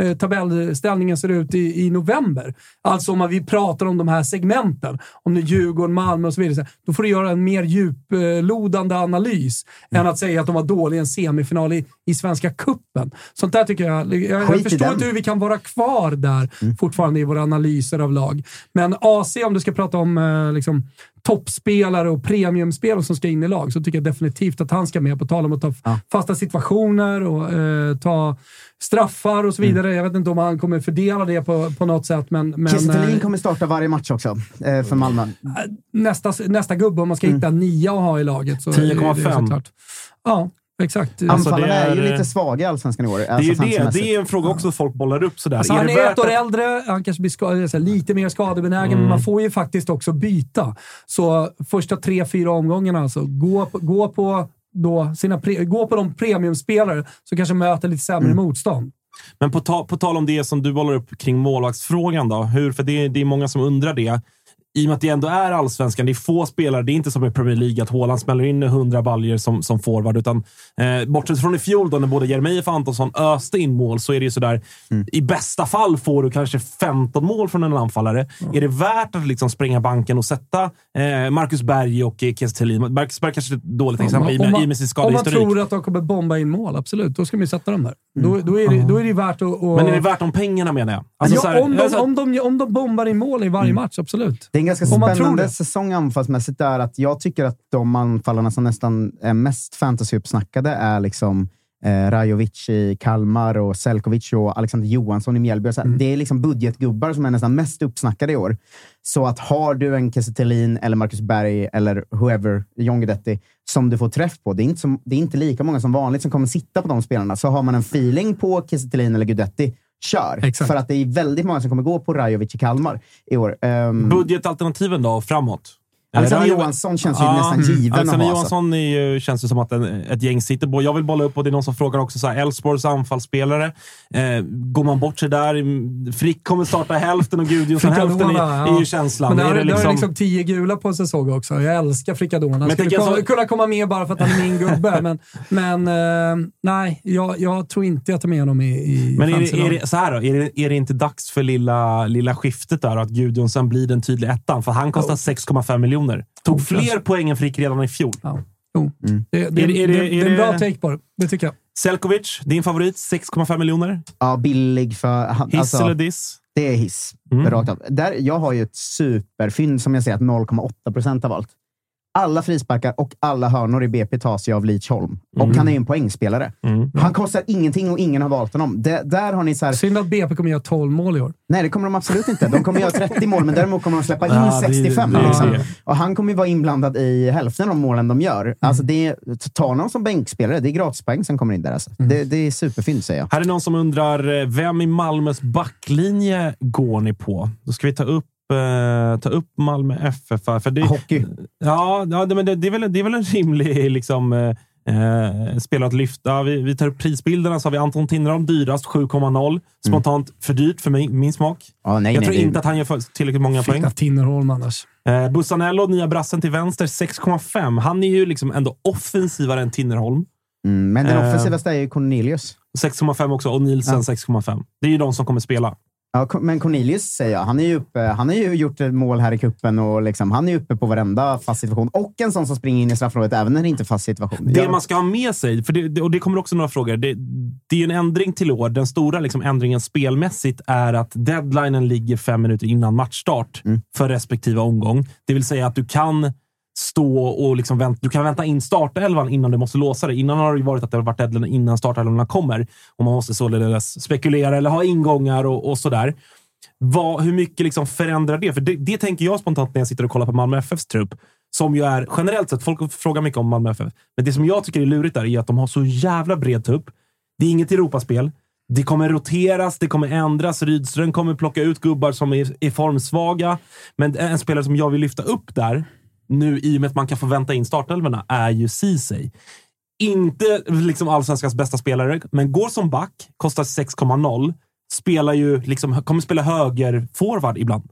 Speaker 3: eh, tabellställningen ser ut i, i november. Alltså om man, vi pratar om de här segmenten, om det är Djurgården, Malmö och så vidare, då får du göra en mer djuplodande analys än att säga att de var dåliga i en semifinal i, i Svenska Cupen. Sånt där tycker jag... Jag, jag förstår inte hur vi kan vara kvar där fortfarande i våra analyser av lag. Men AC, om du ska prata om eh, liksom, toppspelare och premiumspelare som ska in i lag, så tycker jag definitivt att han ska med. På tal om att ta fasta situationer och eh, ta straffar och så vidare. Jag vet inte om han kommer fördela det på, på något sätt, men... men
Speaker 2: Kiese Thelin
Speaker 3: eh,
Speaker 2: kommer starta varje match också eh, för Malmö.
Speaker 3: nästa, nästa gubbe, om man ska hitta en nia att ha i laget. så är det- det är
Speaker 1: 10,5.
Speaker 3: såklart. Ja, exakt.
Speaker 1: Alltså,
Speaker 2: Anfallarna
Speaker 1: det
Speaker 2: är, ju
Speaker 1: är-
Speaker 2: lite svaga i Allsvenskan i år.
Speaker 1: Det är
Speaker 2: Alltså,
Speaker 1: det. Det är en fråga också att folk bollar upp sådär.
Speaker 3: Alltså,
Speaker 1: är
Speaker 3: han är ett år
Speaker 1: att-
Speaker 3: äldre, han kanske blir ska, så här, lite mer skadebenägen,
Speaker 1: Mm.
Speaker 3: men man får ju faktiskt också byta. Så första tre, fyra omgångarna, alltså, gå, på- gå, på, då, sina pre, gå på de premiumspelare som kanske möter lite sämre
Speaker 1: Mm.
Speaker 3: motstånd.
Speaker 1: Men på, ta, på tal om det som du bollar upp kring målvaktsfrågan då. Hur, för det, det är många som undrar det. I och med att det ändå är allsvenskan, det är få spelare. Det är inte som i Premier League att Haaland smäller in 100 baljer som, som forward. Utan, eh, bortsett från i fjol då när både Jeremejeff och Antonsson öste in mål så är det ju sådär.
Speaker 2: Mm.
Speaker 1: I bästa fall får du kanske 15 mål från en anfallare. Är det värt att liksom spränga banken och sätta eh, Marcus Berg och eh, Kiese Thelin? Marcus Berg kanske är ett dåligt exempel i och med- i och med sin
Speaker 3: om man
Speaker 1: skadehistorik.
Speaker 3: tror att de kommer bomba in mål, absolut. Då ska man ju sätta dem där. Då, då, är det, då är det värt att... att
Speaker 1: Men är det värt de pengarna menar jag? Alltså,
Speaker 3: ja,
Speaker 1: här-
Speaker 3: om, de,
Speaker 1: alltså-
Speaker 3: om, de, om de bombar in mål i varje match, absolut.
Speaker 2: Det en ganska spännande säsong anfallsmässigt där att jag tycker att de anfallarna som nästan är mest fantasyuppsnackade är liksom eh, Rajovic i Kalmar och Selkovic och Alexander Johansson i Mjällby.
Speaker 3: Mm.
Speaker 2: Det är liksom budgetgubbar som är nästan mest uppsnackade i år. Så att har du en Kiese eller Marcus Berg eller whoever, John Guidetti, som du får träff på. Det är, inte som, det är inte lika många som vanligt som kommer sitta på de spelarna. Så har man en feeling på Kiese eller Guidetti, kör.
Speaker 3: Exakt.
Speaker 2: För att det är väldigt många som kommer gå på Rajovic i Kalmar i år. Ehm,
Speaker 1: Budgetalternativen då, framåt?
Speaker 2: Alexander Johansson känns ju
Speaker 1: Ja,
Speaker 2: nästan
Speaker 1: mm.
Speaker 2: given
Speaker 1: Alexander
Speaker 2: att ha.
Speaker 1: Johansson är ju, känns ju som att en, ett gäng sitter på. Jag vill bolla upp och det är någon som frågar också Elfsborgs anfallsspelare. Eh, går man bort sig där? Frick kommer starta hälften och Gudjonsson hälften är,
Speaker 3: ja.
Speaker 1: är ju känslan.
Speaker 3: Men där,
Speaker 1: är det
Speaker 3: där är
Speaker 1: liksom,
Speaker 3: liksom tio gula på en säsong också. Jag älskar Frikadona. Han skulle
Speaker 1: alltså-
Speaker 3: kunna komma med bara för att han är min gubbe, men, men eh, nej, jag, jag tror inte jag tar med honom i, i
Speaker 1: men är det, är det, så här då, är det, är det inte dags för lilla, lilla skiftet där att Gudjonsson blir den tydliga ettan? För han kostar 6,5 miljoner. Tog fler poäng än Frick redan i fjol.
Speaker 3: Ja. Jo.
Speaker 2: Mm.
Speaker 3: Det, det,
Speaker 1: Är det- är det-
Speaker 3: det, det är en bra take på det. Det tycker jag.
Speaker 1: Selkovic, din favorit, 6,5 miljoner.
Speaker 2: Ja, billig för... han-
Speaker 1: Hiss
Speaker 2: alltså,
Speaker 1: eller diss?
Speaker 2: Det är hiss.
Speaker 1: Mm.
Speaker 2: Rakt av. Där, jag har ju ett superfynd som jag säger att 0,8 procent har valt. Alla frisparkar och alla hörnor i BP tas ju av Lidsholm. Och
Speaker 1: Mm.
Speaker 2: han är ju en poängspelare.
Speaker 1: Mm.
Speaker 2: Han kostar ingenting och ingen har valt honom. Det, där har ni så här,
Speaker 3: Synd att BP kommer göra 12 mål i år.
Speaker 2: Nej, det kommer de absolut inte. De kommer göra 30 mål, men däremot kommer de släppa in
Speaker 1: det är-
Speaker 2: 65.
Speaker 1: det är
Speaker 2: liksom.
Speaker 1: det.
Speaker 2: Och han kommer ju vara inblandad i hälften av målen de gör. Alltså det, ta någon som bänkspelare. Det är gratispoäng som kommer in där. Alltså. Det, det är superfynd, säger jag.
Speaker 1: Här är någon som undrar, eh, vem i Malmös backlinje går ni på? Då ska vi ta upp, eh, ta upp Malmö FF. För det,
Speaker 2: Hockey.
Speaker 1: Ja, ja det, men det, det, är väl, det är väl en rimlig liksom, eh, eh, spelare att lyfta. Vi, vi tar upp prisbilderna, så har vi Anton Tinnerholm dyrast, 7,0. Spontant för dyrt för mig, min smak.
Speaker 2: Ja, nej,
Speaker 1: jag
Speaker 2: nej,
Speaker 1: tror
Speaker 2: det-
Speaker 1: inte att han gör för- tillräckligt många poäng.
Speaker 3: Fick Tinnerholm annars.
Speaker 1: Eh, Bussanello, nya brassen till vänster, 6,5. Han är ju liksom ändå offensivare än Tinnerholm.
Speaker 2: Mm, men den
Speaker 1: Eh.
Speaker 2: offensivaste är ju Cornelius.
Speaker 1: 6,5 också och Nielsen
Speaker 2: Ja.
Speaker 1: 6,5. Det är ju de som kommer spela.
Speaker 2: Ja, men Cornelius säger jag. Han, är ju uppe, han har ju gjort ett mål här i kuppen och liksom, han är uppe på varenda fast situation. Och en sån som springer in i straffområdet även när det inte är fast situation.
Speaker 1: Det
Speaker 2: Jag-
Speaker 1: man ska ha med sig, för det, och det kommer också några frågor. Det, det är en ändring till år. Den stora liksom ändringen spelmässigt är att deadlinen ligger fem minuter innan matchstart
Speaker 2: Mm.
Speaker 1: för respektive omgång. Det vill säga att du kan stå och liksom vänta. du kan vänta in startelvan innan du måste låsa det. Innan har det varit att det har varit deadline innan startelvorna kommer och man måste således spekulera eller ha ingångar och, och sådär. Vad, hur mycket liksom förändrar det? För det, det tänker jag spontant när jag sitter och kollar på Malmö FFs trupp. Som ju är generellt sett, folk frågar mycket om Malmö FF, men det som jag tycker är lurigt där är att de har så jävla bred trupp. Det är inget Europaspel. Det kommer roteras, det kommer ändras. Rydström kommer plocka ut gubbar som är, är formsvaga. Men en spelare som jag vill lyfta upp där, nu i och med att man kan få vänta in startelvorna, är ju Ceesay. Inte liksom allsvenskans bästa spelare, men går som back, kostar 6,0. Spelar ju, liksom, kommer spela höger forward ibland.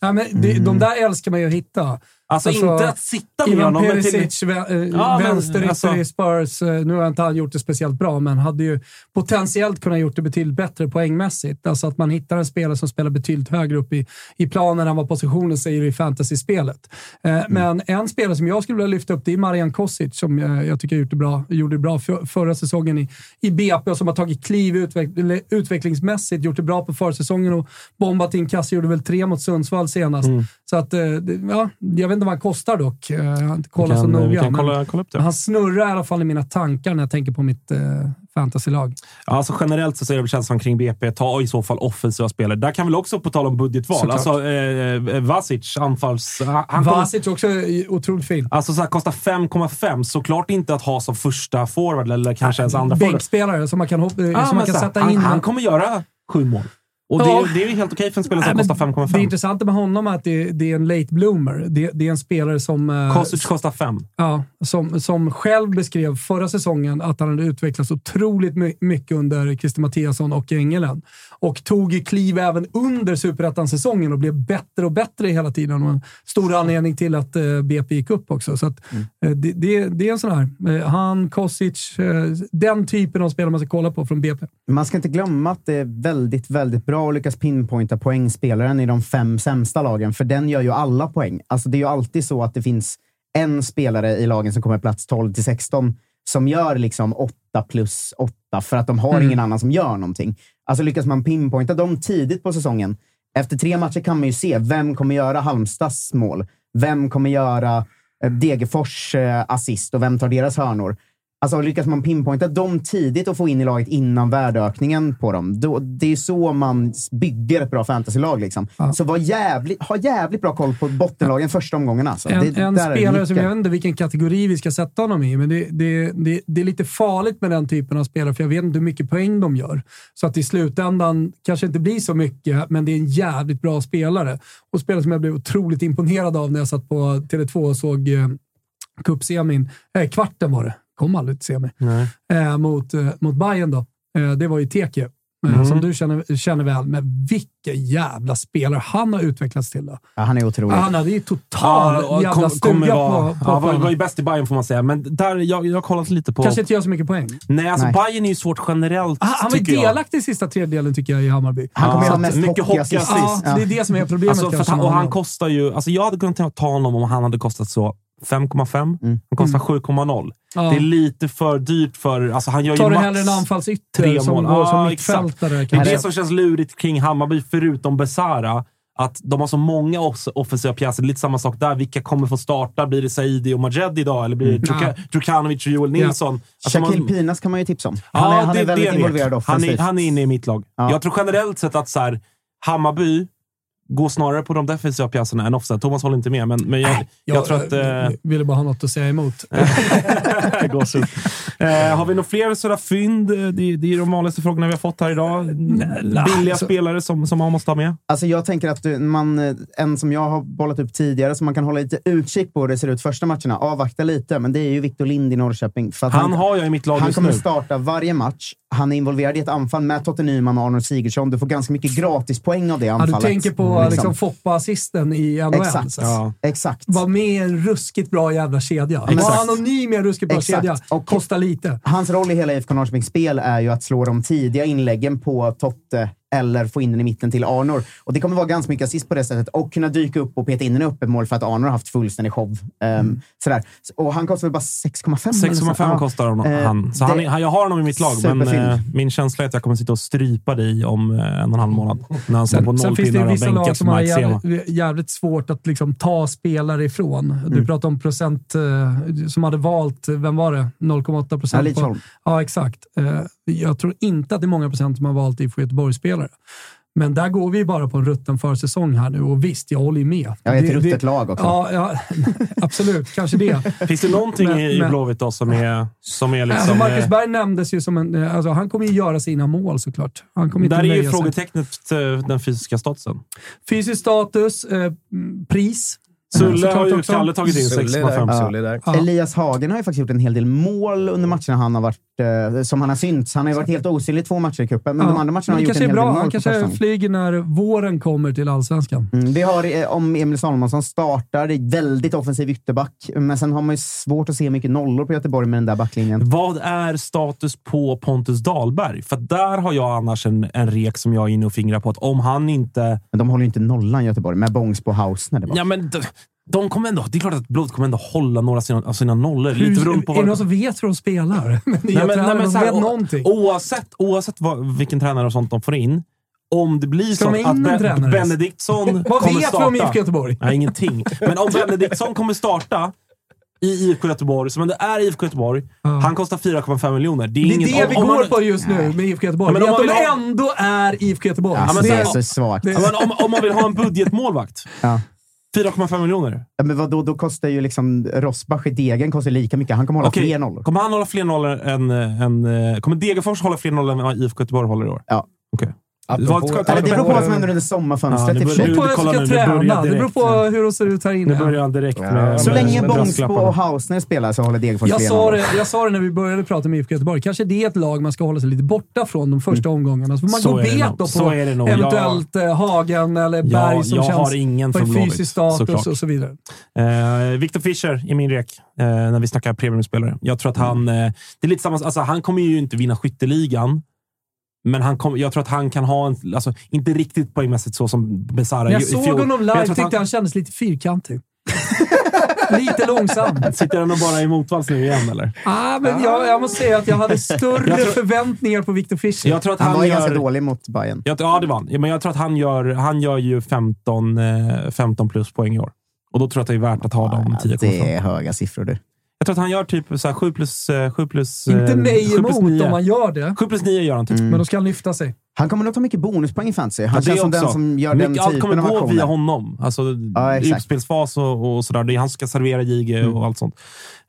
Speaker 3: Ja, men det, De där älskar man ju att hitta.
Speaker 1: Alltså, inte att sitta med
Speaker 3: Ivan
Speaker 1: honom, men till-
Speaker 3: Perisic, eh,
Speaker 1: Ja,
Speaker 3: vänsterytter
Speaker 1: alltså-
Speaker 3: i Spurs. eh, Nu har inte han gjort det speciellt bra, men hade ju potentiellt kunnat gjort det betydligt bättre poängmässigt. Alltså att man hittar en spelare som spelar betydligt högre upp i, i planen än vad positionen säger i fantasy-spelet. Eh,
Speaker 1: Mm.
Speaker 3: Men en spelare som jag skulle vilja lyfta upp det är Marian Kosic, som jag tycker gjort det bra, gjorde det bra för, förra säsongen i, i BP och som har tagit kliv utveck, utvecklingsmässigt, gjort det bra på försäsongen och bombat in kassor. Gjorde väl tre mot Sundsvall senast.
Speaker 1: Mm.
Speaker 3: Så att, ja, jag vet inte vad han kostar dock. Eh, Jag har inte kollat så noga.
Speaker 1: vi kan
Speaker 3: men-
Speaker 1: kolla- kolla upp det.
Speaker 3: han snurrar i alla fall i mina tankar när jag tänker på mitt eh, fantasylag.
Speaker 1: Ja, alltså generellt så ser det väl känslan kring BP. Ta i så fall offensiva spelare. Där kan väl också, på tal om budgetval,
Speaker 3: Såklart.
Speaker 1: alltså eh, Vasic, anfalls... Han
Speaker 3: Vasic också är otroligt fin.
Speaker 1: Alltså så här, kostar 5,5. Såklart inte att ha som första forward eller kanske ens andra forward.
Speaker 3: Bänkspelare som man kan, hoppa,
Speaker 1: Ja,
Speaker 3: som man kan
Speaker 1: här,
Speaker 3: sätta
Speaker 1: han,
Speaker 3: in.
Speaker 1: han kommer göra sju mål. Och det,
Speaker 3: Ja.
Speaker 1: det är ju helt okej för en spelare som
Speaker 3: Nej,
Speaker 1: kostar
Speaker 3: Det
Speaker 1: 5,5.
Speaker 3: intressanta med honom är att det, det är en late bloomer. Det, det är en spelare som... eh,
Speaker 1: Kostic kostar 5.
Speaker 3: Ja, som, som själv beskrev förra säsongen att han hade utvecklats otroligt my- mycket under Christer Mattiasson och Engelen. Och tog ju kliv även under Superettan-säsongen och blev bättre och bättre hela tiden. Och en stor anledning till att eh, BP gick upp också. Så att, eh, det, det, det är en sån här. Han, Kosic, eh, den typen av spelare man ska kolla på från BP.
Speaker 2: Man ska inte glömma att det är väldigt, väldigt bra att lyckas pinpointa poängspelaren i de fem sämsta lagen, för den gör ju alla poäng. Alltså det är ju alltid så att det finns en spelare i lagen som kommer plats 12 till 16 som gör liksom 8 plus 8 för att de har
Speaker 3: Mm.
Speaker 2: ingen annan som gör någonting. Alltså lyckas man pinpointa dem tidigt på säsongen, efter tre matcher kan man ju se vem kommer göra Halmstads mål? Vem kommer göra eh, Degerfors eh, assist och vem tar deras hörnor? Alltså lyckas man pinpointa dem tidigt och få in i laget innan värdeökningen på dem, då, det är så man bygger ett bra fantasylag. Liksom. Så var jävligt, ha jävligt bra koll på bottenlagen första omgången. Alltså.
Speaker 3: En,
Speaker 2: det,
Speaker 3: en spelare som jag vet inte vilken kategori vi ska sätta honom i, men det, det, det, det är lite farligt med den typen av spelare, för jag vet inte hur mycket poäng de gör. Så att i slutändan kanske inte blir så mycket, men det är en jävligt bra spelare. Och spelare som jag blev otroligt imponerad av när jag satt på Tele2 och såg eh, cupsemin. Eh, kvarten var det. Kom aldrig till semi. Eh, mot, eh, mot Bayern då. Eh, det var ju Teke. eh,
Speaker 2: Mm.
Speaker 3: Som du känner, känner väl, men vilken jävla spelare han har utvecklats till. Då.
Speaker 2: Ja, han är otrolig.
Speaker 3: Han hade ju total
Speaker 1: och
Speaker 3: jävla
Speaker 1: kom-
Speaker 3: stuga
Speaker 1: vara,
Speaker 3: på, på
Speaker 1: ja, var, ju bäst i Bayern får man säga, men där, jag, jag har kollat lite på...
Speaker 3: Kanske inte gör så mycket poäng.
Speaker 1: Nej, alltså
Speaker 2: Nej.
Speaker 1: Bayern är ju svårt generellt,
Speaker 3: Ah, han var ju delaktig i sista tredjedelen tycker jag i Hammarby.
Speaker 2: Han kommer
Speaker 1: Ja, så
Speaker 2: mest
Speaker 1: mycket
Speaker 2: hockeyassist.
Speaker 3: Ja, det är det som är problemet
Speaker 1: Alltså, han, och han kostar ju... Alltså jag hade kunnat ta honom om han hade kostat så 5,5.
Speaker 2: Mm.
Speaker 1: Han kostar 7,0.
Speaker 3: Ja.
Speaker 1: Det är lite för dyrt för... Alltså han gör
Speaker 3: Tar
Speaker 1: ju max
Speaker 3: hellre en anfallsytter
Speaker 1: tre
Speaker 3: som
Speaker 1: mål.
Speaker 3: går som
Speaker 1: Ja,
Speaker 3: mittfältare?
Speaker 1: Det är det som känns lurigt kring Hammarby, förutom Besara. Att de har så många off- offensiva pjäser. Lite samma sak där. Vilka kommer få starta? Blir det Saidi och Majed idag? Eller blir det
Speaker 3: Mm. Ja.
Speaker 1: Djukanovic och Joel Nilsson? Alltså man-
Speaker 2: Pinas kan man ju tipsa om.
Speaker 1: Ja,
Speaker 2: Han är, han
Speaker 1: det-
Speaker 2: är väldigt
Speaker 1: det är
Speaker 2: involverad
Speaker 1: det. han
Speaker 2: offensivt.
Speaker 1: är, han är inne i mitt lag.
Speaker 2: Ja.
Speaker 1: Jag tror generellt sett att så här, Hammarby går snarare på de defensiva pjäserna än offside. Thomas håller inte med, men, men jag, jag, tror att...
Speaker 3: Jag
Speaker 1: Eh,
Speaker 3: ville bara ha något att säga emot.
Speaker 1: eh, har vi några fler sådana fynd? Eh, Det, det är de vanligaste frågorna vi har fått här idag. Billiga
Speaker 3: alltså-
Speaker 1: spelare som, som man måste ha med.
Speaker 2: Alltså jag tänker att du- man, eh, en som jag har bollat upp tidigare, som man kan hålla lite utkik på hur det ser ut första matcherna, avvakta lite, men det är ju Victor Lind i Norrköping. För att
Speaker 1: Han har jag i mitt lag
Speaker 2: Han
Speaker 1: just
Speaker 2: kommer
Speaker 1: nu.
Speaker 2: starta varje match. Han är involverad i ett anfall med Totte Nyman och Arnold Sigurdsson. Du får ganska mycket gratispoäng av det
Speaker 3: Ja,
Speaker 2: anfallet.
Speaker 3: du tänker på
Speaker 2: Mm,
Speaker 3: liksom, Foppa-assisten i NHL.
Speaker 2: Exakt.
Speaker 1: Ja.
Speaker 2: Exakt.
Speaker 3: Var med i en ruskigt bra jävla kedja.
Speaker 2: Exakt.
Speaker 3: Var anonym i en ruskigt bra
Speaker 2: Exakt.
Speaker 3: kedja.
Speaker 2: Och-
Speaker 3: Kostar lite.
Speaker 2: Hans roll i hela IFK Norrköpings spel är ju att slå de tidiga inläggen på Totte eller få in den i mitten till Arnor. Och det kommer vara ganska mycket assist på det sättet och kunna dyka upp och peta in den i öppet mål för att Arnor har haft fullständig show. Um, sådär. Och han kostar väl bara 6,5? eller så.
Speaker 1: 6,5
Speaker 2: Ja.
Speaker 1: kostar honom,
Speaker 2: Eh,
Speaker 1: han. Så han,
Speaker 2: det-
Speaker 1: är- han, jag har honom i mitt lag, men eh, min känsla är att jag kommer sitta och strypa dig om eh, en och en halv månad. När han står på noll
Speaker 3: finns det ju
Speaker 1: pinnar och
Speaker 3: vissa lag som har jävligt, jävligt svårt att liksom ta spelare ifrån. Du
Speaker 2: Mm.
Speaker 3: pratar om procent som hade valt, vem var det? 0,8
Speaker 2: Ja,
Speaker 3: procent.
Speaker 2: Lidsholm.
Speaker 3: ja, exakt. Jag tror inte att det är många procent som har valt IFK Göteborg-spelare. Men där går vi bara på en rutten försäsong här nu och visst, jag håller ju med.
Speaker 2: Ja, ett
Speaker 3: Det-
Speaker 2: ruttet
Speaker 3: det-
Speaker 2: lag också.
Speaker 3: Ja, ja absolut. Kanske det.
Speaker 1: Finns det någonting
Speaker 3: Men-
Speaker 1: i Blåvitt då som är, som är
Speaker 3: Alltså,
Speaker 1: liksom...
Speaker 3: Marcus
Speaker 1: eh,
Speaker 3: Berg nämndes ju som en... eh, Alltså, han kommer ju göra sina mål såklart. Han kommer inte
Speaker 1: där är ju
Speaker 3: sig.
Speaker 1: frågetecknet eh, den fysiska statusen.
Speaker 3: Fysisk status, eh, pris.
Speaker 1: Sulle har ju. Kalle tagit in
Speaker 4: Sulle där.
Speaker 1: 6,5.
Speaker 4: Sulle där.
Speaker 3: Ja.
Speaker 2: Elias Hagen har ju faktiskt gjort en hel del mål under matcherna han har varit, som han har synts. Han har ju varit helt osynlig i två matcher i cupen, men
Speaker 3: Ja.
Speaker 2: de andra matcherna har
Speaker 3: det
Speaker 2: gjort
Speaker 3: kanske
Speaker 2: en hel del mål
Speaker 3: Han kanske flyger när våren kommer till allsvenskan.
Speaker 2: Mm, vi har, eh, om Emil Salomonsson startar, väldigt offensiv ytterback, men sen har man ju svårt att se mycket nollor på Göteborg med den där backlinjen.
Speaker 1: Vad är status på Pontus Dahlberg? För där har jag annars en, en rek som jag är inne och fingrar på. Att om han inte...
Speaker 2: Men de håller ju inte nollan Göteborg, med Bångs på Hausner. Det var.
Speaker 1: Ja, men de, kommer ändå, det är klart att Blod kommer ändå hålla några av sina, av sina nollor. Lite beroende på
Speaker 3: är det någon som vet hur de spelar? Men
Speaker 1: Nej,
Speaker 3: jag
Speaker 1: men-
Speaker 3: tror
Speaker 1: nej, men
Speaker 3: de
Speaker 1: så här,
Speaker 3: vet
Speaker 1: o-
Speaker 3: någonting.
Speaker 1: Oavsett, oavsett vad, vilken tränare och sånt de får in, om det blir så
Speaker 3: de
Speaker 1: att
Speaker 3: en
Speaker 1: Be-
Speaker 3: tränare?
Speaker 1: Benediktsson
Speaker 3: Vad
Speaker 1: kommer
Speaker 3: vet vi
Speaker 1: starta...
Speaker 3: om IFK Göteborg?
Speaker 1: Nej, ingenting. Men om Benediktsson kommer starta i IFK Göteborg, som ändå är IFK Göteborg, han kostar 4,5 miljoner. Det är,
Speaker 3: Det är
Speaker 1: inget,
Speaker 3: det
Speaker 1: om-
Speaker 3: vi
Speaker 1: om
Speaker 3: går
Speaker 1: man-
Speaker 3: på just nu med IFK Göteborg.
Speaker 1: Ja, men om
Speaker 3: att
Speaker 1: man
Speaker 3: de
Speaker 1: ha-
Speaker 3: ändå är IFK Göteborg.
Speaker 2: Alltså,
Speaker 1: men
Speaker 2: det är
Speaker 1: så-
Speaker 2: svagt.
Speaker 1: Ja, men om, om man vill ha en budgetmålvakt,
Speaker 2: Ja.
Speaker 1: 4,5 miljoner.
Speaker 2: Ja, men vadå, då kostar ju liksom Rosbach i degen kostar lika mycket. Han kommer hålla
Speaker 1: Okej,
Speaker 2: fler nollor.
Speaker 1: Kommer han hålla fler nollor än... än eh, kommer Degerfors hålla fler nollor än vad IFK Göteborg håller i år?
Speaker 2: Ja.
Speaker 1: Okej.
Speaker 4: Apropå-
Speaker 1: ska jag
Speaker 2: det beror på vad som händer under sommarfönstret
Speaker 1: Ja, det
Speaker 3: beror på
Speaker 1: Du,
Speaker 3: vem som
Speaker 1: kolla
Speaker 3: ska
Speaker 1: nu, det börjar
Speaker 3: träna. Det beror på hur de ser ut här
Speaker 1: Nu
Speaker 3: inne.
Speaker 1: börjar han direkt
Speaker 4: Ja,
Speaker 1: med
Speaker 2: Så länge Bångsbo och Hausner spelar så håller Degerfors
Speaker 3: Jag sa, det, jag sa det när vi började prata med IFK Göteborg. Kanske det är ett lag man ska hålla sig lite borta från de första omgångarna. Så man
Speaker 1: Så
Speaker 3: gå
Speaker 1: är det
Speaker 3: bet då på eventuellt eh, Hagen eller Berg
Speaker 1: Ja,
Speaker 3: som
Speaker 1: jag
Speaker 3: känns
Speaker 1: har ingen
Speaker 3: på en fysisk status och så vidare.
Speaker 1: Eh, Victor Fischer i min rek, eh, när vi snackar premiumspelare. Jag tror att han... Eh, det är lite samma, alltså, han kommer ju inte vinna skytteligan, men han kom, jag tror att han kan ha en... Alltså, inte riktigt poängmässigt så som Besara
Speaker 3: Jag såg
Speaker 1: fjol.
Speaker 3: honom live
Speaker 1: jag
Speaker 3: och
Speaker 1: tror att
Speaker 3: tyckte han kändes lite fyrkantig. lite långsam.
Speaker 1: Sitter han och bara i motvalls nu igen, eller?
Speaker 3: Ah, men jag, jag måste säga att jag hade större
Speaker 1: Jag tror-
Speaker 3: förväntningar på Victor Fischer.
Speaker 1: Jag tror att
Speaker 2: Han
Speaker 1: han,
Speaker 2: var
Speaker 1: gör...
Speaker 2: ganska dålig mot Bayern.
Speaker 1: Jag, ja, det var han. Ja, Men jag tror att han gör, han gör ju 15, eh, 15 plus poäng i år. Och då tror jag att det är värt att ha de 10,5.
Speaker 2: Det är höga siffror du.
Speaker 1: Jag tror att han gör typ så här 7 plus, eh, 7 plus...
Speaker 3: Inte
Speaker 1: eh,
Speaker 3: mig
Speaker 1: 7 plus
Speaker 3: emot
Speaker 1: 9.
Speaker 3: om man gör det,
Speaker 1: 7 plus 9 gör han typ.
Speaker 3: men då ska han lyfta sig.
Speaker 2: Han kommer nog ta mycket bonuspoäng i fantasy. Han känns som den som gör
Speaker 1: Mycket,
Speaker 2: den
Speaker 1: allt
Speaker 2: typen
Speaker 1: kommer
Speaker 2: av
Speaker 1: gå
Speaker 2: aktioner.
Speaker 1: via honom. Alltså,
Speaker 2: Ja, exakt.
Speaker 1: utspelsfas och, och sådär. Det är han som ska servera JG
Speaker 2: Mm.
Speaker 1: och allt sånt.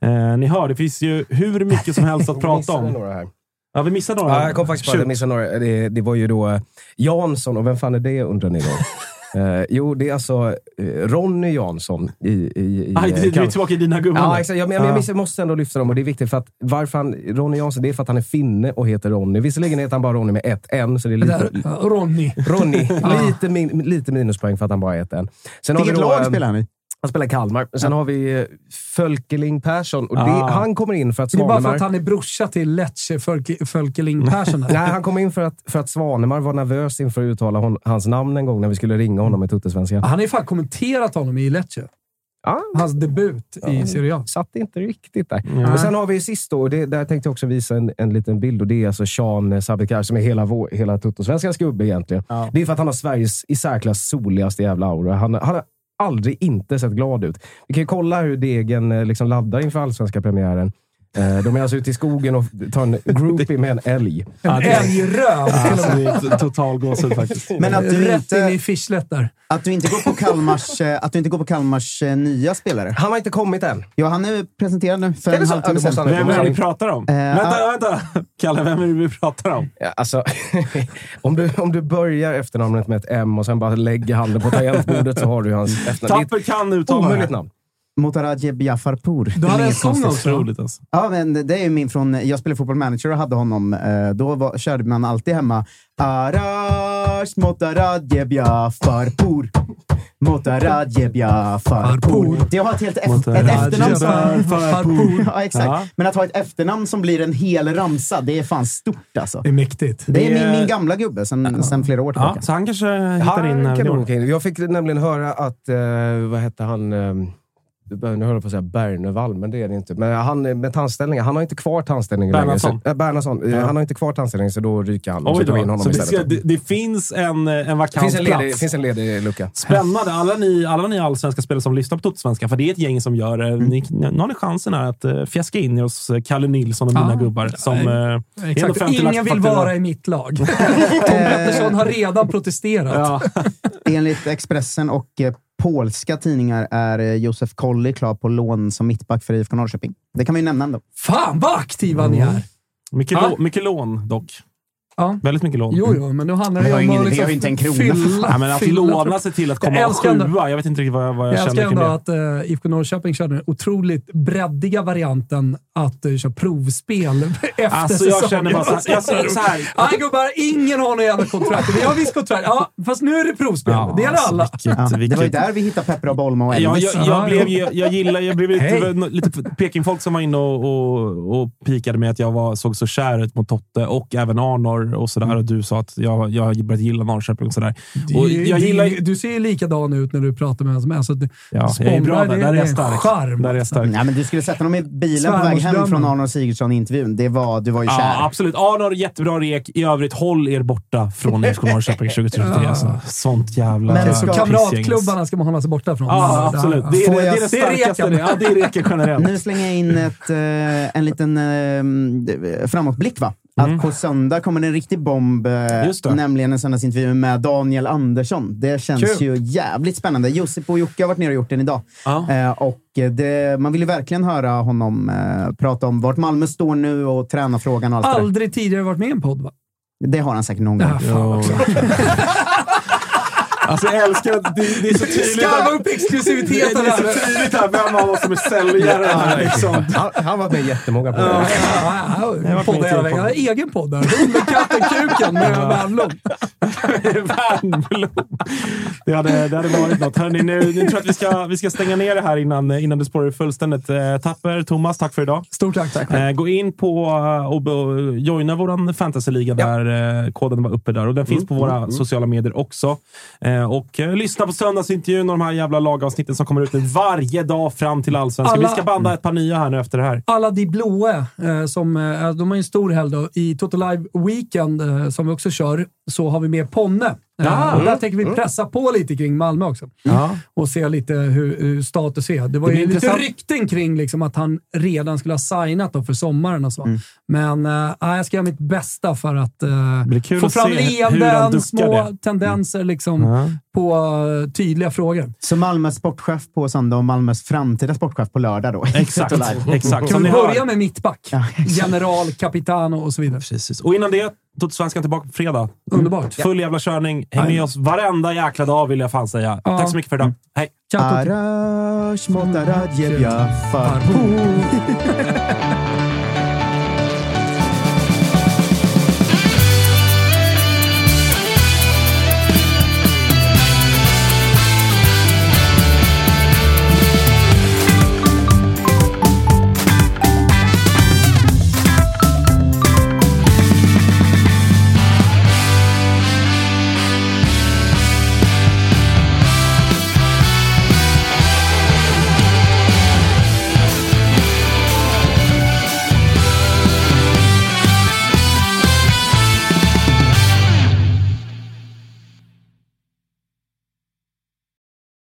Speaker 1: Eh, ni hör, det finns ju hur mycket som helst att prata
Speaker 4: Missade
Speaker 1: om.
Speaker 4: några här.
Speaker 1: Ja, vi missade några.
Speaker 4: Ja, jag kom faktiskt på att
Speaker 1: Shoot.
Speaker 4: jag missade några. Det, det var ju då eh, Jansson, och vem fan är det undrar ni då? Eh, jo, det är alltså eh, Ronny Jansson i... i, i
Speaker 1: Aj,
Speaker 4: eh,
Speaker 1: du, du är tillbaka i dina gubbar
Speaker 4: Ja, exakt. Jag, men, jag,
Speaker 1: Ja.
Speaker 4: jag måste ändå lyfta dem och det är viktigt för att varför han, Ronny Jansson, det är för att han är finne och heter Ronny. Visserligen heter han bara Ronny med ett N, så det är
Speaker 3: Det
Speaker 4: lite...
Speaker 3: där, ja, Ronny.
Speaker 4: Ronny, lite, min, lite minuspoäng för att han bara är ett N. Sen har vi
Speaker 2: Vilket
Speaker 4: då,
Speaker 2: lag
Speaker 4: eh,
Speaker 2: spelar han i?
Speaker 4: Han spelar Kalmar. Sen har vi eh, Fölkeling Persson. Och det,
Speaker 1: Ah.
Speaker 4: Han kommer in för att
Speaker 3: Det är bara för
Speaker 4: Svanemar...
Speaker 3: att han är brorsa till Lecce Fölke- Fölkeling Persson.
Speaker 4: Nej, han kom in för att, för att Svanemar var nervös inför att uttala hon, hans namn en gång när vi skulle ringa honom i Tuttesvenskan.
Speaker 3: Han har ju fan kommenterat honom i Lecce.
Speaker 4: Ja,
Speaker 3: Hans debut i Serie A.
Speaker 4: satt inte riktigt där. Och sen har vi sist då, och det, där tänkte jag också visa en, en liten bild. Och Det är alltså Sean Sabikar som är hela, vår, hela Tuttosvenskans gubbe egentligen. Det är för att han har Sveriges i särklass soligaste jävla aura. Han, han har aldrig inte sett glad ut. Vi kan ju kolla hur Degen eh, liksom laddar inför allsvenska premiären. Eh, De är alltså ute i skogen och tar en groupie med en älg.
Speaker 3: En älgröv
Speaker 1: Alltså, total gåshud faktiskt.
Speaker 2: Men att du,
Speaker 3: Rätt in i
Speaker 2: inte,
Speaker 3: fischlet där.
Speaker 2: att du inte går på Kalmars, eh, att du inte går på Kalmars eh, nya spelare.
Speaker 4: Han har inte kommit än.
Speaker 2: Ja, han är presenterad nu för
Speaker 4: Är
Speaker 2: en halvtimme sedan.
Speaker 1: Vem är det vi pratar om?
Speaker 2: Eh,
Speaker 1: vänta,
Speaker 2: ah.
Speaker 1: vänta! Kalle, vem är det vi pratar om?
Speaker 4: Ja, alltså, om, du, om du börjar efternamnet med ett M och sen bara lägger handen på tangentbordet så har du hans efternamn.
Speaker 1: Tapper kan det
Speaker 4: omöjligt namn.
Speaker 2: Motaradje Biafarpour.
Speaker 3: Du hade en sång också.
Speaker 1: Otroligt alltså.
Speaker 2: Ja, men det är ju min från... Jag spelade fotboll manager och hade honom. Eh, då var, körde man alltid hemma. Arash Motaradje Biafarpour. Motaradje Biafarpour. Det har ett helt ef- ett efternamn som...
Speaker 3: Farpour.
Speaker 2: Ja, exakt.
Speaker 1: Ja.
Speaker 2: Men att ha ett efternamn som blir en hel ramsa, det är fan stort alltså.
Speaker 3: Det är mäktigt.
Speaker 2: Det är
Speaker 1: Det-
Speaker 2: min, min gamla gubbe sen, sen flera år
Speaker 1: Ja,
Speaker 2: tillbaka.
Speaker 1: så han kanske hittar
Speaker 4: Han
Speaker 1: in
Speaker 4: kan. Jag fick nämligen höra att, eh, vad hette han, eh, nu höll jag på att säga Bernevall, men det är det inte. Men han eh, med tandställningen, han har inte kvar tandställningen
Speaker 1: Bernhardsson.
Speaker 4: längre. Så, äh, Bernhardsson. Eh,
Speaker 1: Ja.
Speaker 4: Han har inte kvar tandställningen, så då ryker han. Och så
Speaker 1: Oj då.
Speaker 4: in honom
Speaker 1: Så det, ska, det, det finns en, eh, en
Speaker 4: det
Speaker 1: vakant
Speaker 4: finns en, ledig,
Speaker 1: plats.
Speaker 4: finns en ledig lucka.
Speaker 1: Spännande. Alla ni, alla ni allsvenska spelare som lyssnar på Totosvenska, för det är ett gäng som gör det. Ni, nu har ni chansen här att uh, fjäska in er hos eh, Kalle Nilsson och mina gubbar. Som, eh, det ändå
Speaker 3: Exakt.
Speaker 1: 50 lax
Speaker 3: Ingen vill vara i mitt lag. Tom Pettersson har redan protesterat.
Speaker 1: Ja.
Speaker 2: Enligt Expressen och eh, polska tidningar är eh, Josef Colley klar på lån som mittback för IFK Norrköping. Det kan man ju nämna ändå.
Speaker 3: Fan vad aktiva ni är!
Speaker 1: Mycket,
Speaker 3: Ja.
Speaker 1: lå, mycket lån dock.
Speaker 3: Ja.
Speaker 1: Väldigt mycket lån.
Speaker 3: Jo, jo, men nu handlar det
Speaker 2: ingen-
Speaker 3: om att
Speaker 2: har ju inte en krona.
Speaker 3: fylla,
Speaker 1: Ja, men att
Speaker 3: fylla
Speaker 1: låna sig till att komma
Speaker 3: Jag älskar ändå-
Speaker 1: sjua, jag vet inte riktigt vad jag, vad jag,
Speaker 3: Jag älskar
Speaker 1: känner kring
Speaker 3: ändå
Speaker 1: det.
Speaker 3: att uh, IFK Norrköping körde den otroligt breddiga varianten att uh, köra provspel efter
Speaker 1: Alltså, jag
Speaker 3: säsongen.
Speaker 1: känner bara så här- jag ser så här.
Speaker 3: Nej gubbar, ingen har några jävla kontrakt. Vi har visst kontrakt. Ja, fast nu är det provspel. det gäller
Speaker 1: alltså,
Speaker 3: alla.
Speaker 1: Vilket,
Speaker 2: Ja, det var ju där vi hittade Peppra Bolma och
Speaker 1: Ja,
Speaker 2: Elvis.
Speaker 1: jag, jag, blev, jag, jag, gillar, jag blev lite,
Speaker 3: Hej.
Speaker 1: lite Pekingfolk som var inne och, och, och pikade med att jag var, såg så kär ut mot Totte och även Arnor och sådär. Och du sa att jag, jag har börjat gilla Norrköping och sådär. Och
Speaker 3: Du,
Speaker 1: jag gillar
Speaker 3: du, ser ju likadan ut när du pratar med vem som helst. så det-
Speaker 1: Ja, jag är bra där.
Speaker 3: det-
Speaker 1: Där är
Speaker 3: det
Speaker 1: jag
Speaker 3: en
Speaker 1: stark.
Speaker 3: charm,
Speaker 1: Där är jag
Speaker 3: alltså.
Speaker 1: stark.
Speaker 2: Nej, men du skulle sätta dem i bilen på väg hem från Arnold Sigurdsson-intervjun. Det var, du var ju kär.
Speaker 1: Ja, absolut. Arnor, jättebra rek. I övrigt, håll er borta från IFK Norrköping 2023. Alltså. Sånt jävla
Speaker 2: Men
Speaker 3: Så kamratklubbarna ska man hålla sig borta från.
Speaker 1: Ja, absolut. Det är, det, är det starkaste. Ja, det är reken generellt.
Speaker 2: Nu slänger jag in ett, eh, en liten eh, framåtblick. Va? Att på söndag kommer en riktig bomb, eh,
Speaker 1: Mm.
Speaker 2: Nämligen en söndagsintervju med Daniel Andersson. Det känns
Speaker 3: Kul.
Speaker 2: ju jävligt spännande. Josip och Jocke har varit nere och gjort den idag.
Speaker 1: Ja.
Speaker 2: Eh, och eh, det, man vill ju verkligen höra honom eh, prata om vart Malmö står nu och tränarfrågan och allt.
Speaker 3: Aldrig tidigare varit med i en podd, va?
Speaker 2: Det har han säkert någon gång.
Speaker 3: Ja.
Speaker 1: Alltså jag älskar att det, det är så tydligt.
Speaker 3: Skarva upp
Speaker 1: det,
Speaker 3: exklusiviteten
Speaker 1: det är så tydligt här vem av oss som är säljare. här, liksom.
Speaker 4: Han, han har varit med jättemånga
Speaker 3: Ja, ja, ja,
Speaker 1: var
Speaker 3: poddar
Speaker 1: med
Speaker 3: hela vägen. Jag har egen podd där. Underkatten Kuken med Wernbloom.
Speaker 1: Värnblom. Det hade, det hade varit något. Hörrni, nu, nu tror jag att vi ska, vi ska stänga ner det här innan, innan det spårar fullständigt. Eh, Tapper, Thomas, tack för idag.
Speaker 3: Stort tack. tack.
Speaker 1: Eh, gå in på eh, och, och joina vår fantasyliga där eh, koden var uppe där och den finns på våra sociala medier också. Eh, och eh, lyssna på söndagsintervjun och de här jävla lagavsnitten som kommer ut nu varje dag fram till allsvenskan.
Speaker 3: Alla-
Speaker 1: Vi ska banda ett par nya här nu efter det här.
Speaker 3: Alla de blåa, eh, som, eh, de har ju en stor helg då. I Total Live Weekend, eh, som vi också kör, så har vi med Ponne.
Speaker 1: Ja.
Speaker 3: och där tänker vi pressa på lite kring Malmö också.
Speaker 1: Ja.
Speaker 3: Och se lite hur, hur status är. Det var
Speaker 1: Det
Speaker 3: ju
Speaker 1: blir
Speaker 3: lite
Speaker 1: intressant.
Speaker 3: rykten kring liksom att han redan skulle ha signat då för sommaren och så.
Speaker 1: Mm.
Speaker 3: Men äh, jag ska göra mitt bästa för att
Speaker 1: kul
Speaker 3: få fram leenden, små
Speaker 1: det.
Speaker 3: tendenser liksom,
Speaker 1: Ja.
Speaker 3: På eh, tydliga frågor.
Speaker 2: Så Malmös sportchef på söndag och Malmös framtida sportchef på lördag då.
Speaker 1: Exakt. exakt.
Speaker 3: Kan vi börja med mittback?
Speaker 2: Ja,
Speaker 3: General, Capitano och så vidare.
Speaker 1: Precis. Och innan det, Toto-svenskan tillbaka på fredag.
Speaker 3: Underbart.
Speaker 1: Full jävla körning. Häng med oss varenda jäkla dag vill jag fan säga.
Speaker 3: Ja.
Speaker 1: Tack så mycket för idag. Hej!
Speaker 3: Ciao, Totti.
Speaker 2: Arash farpo.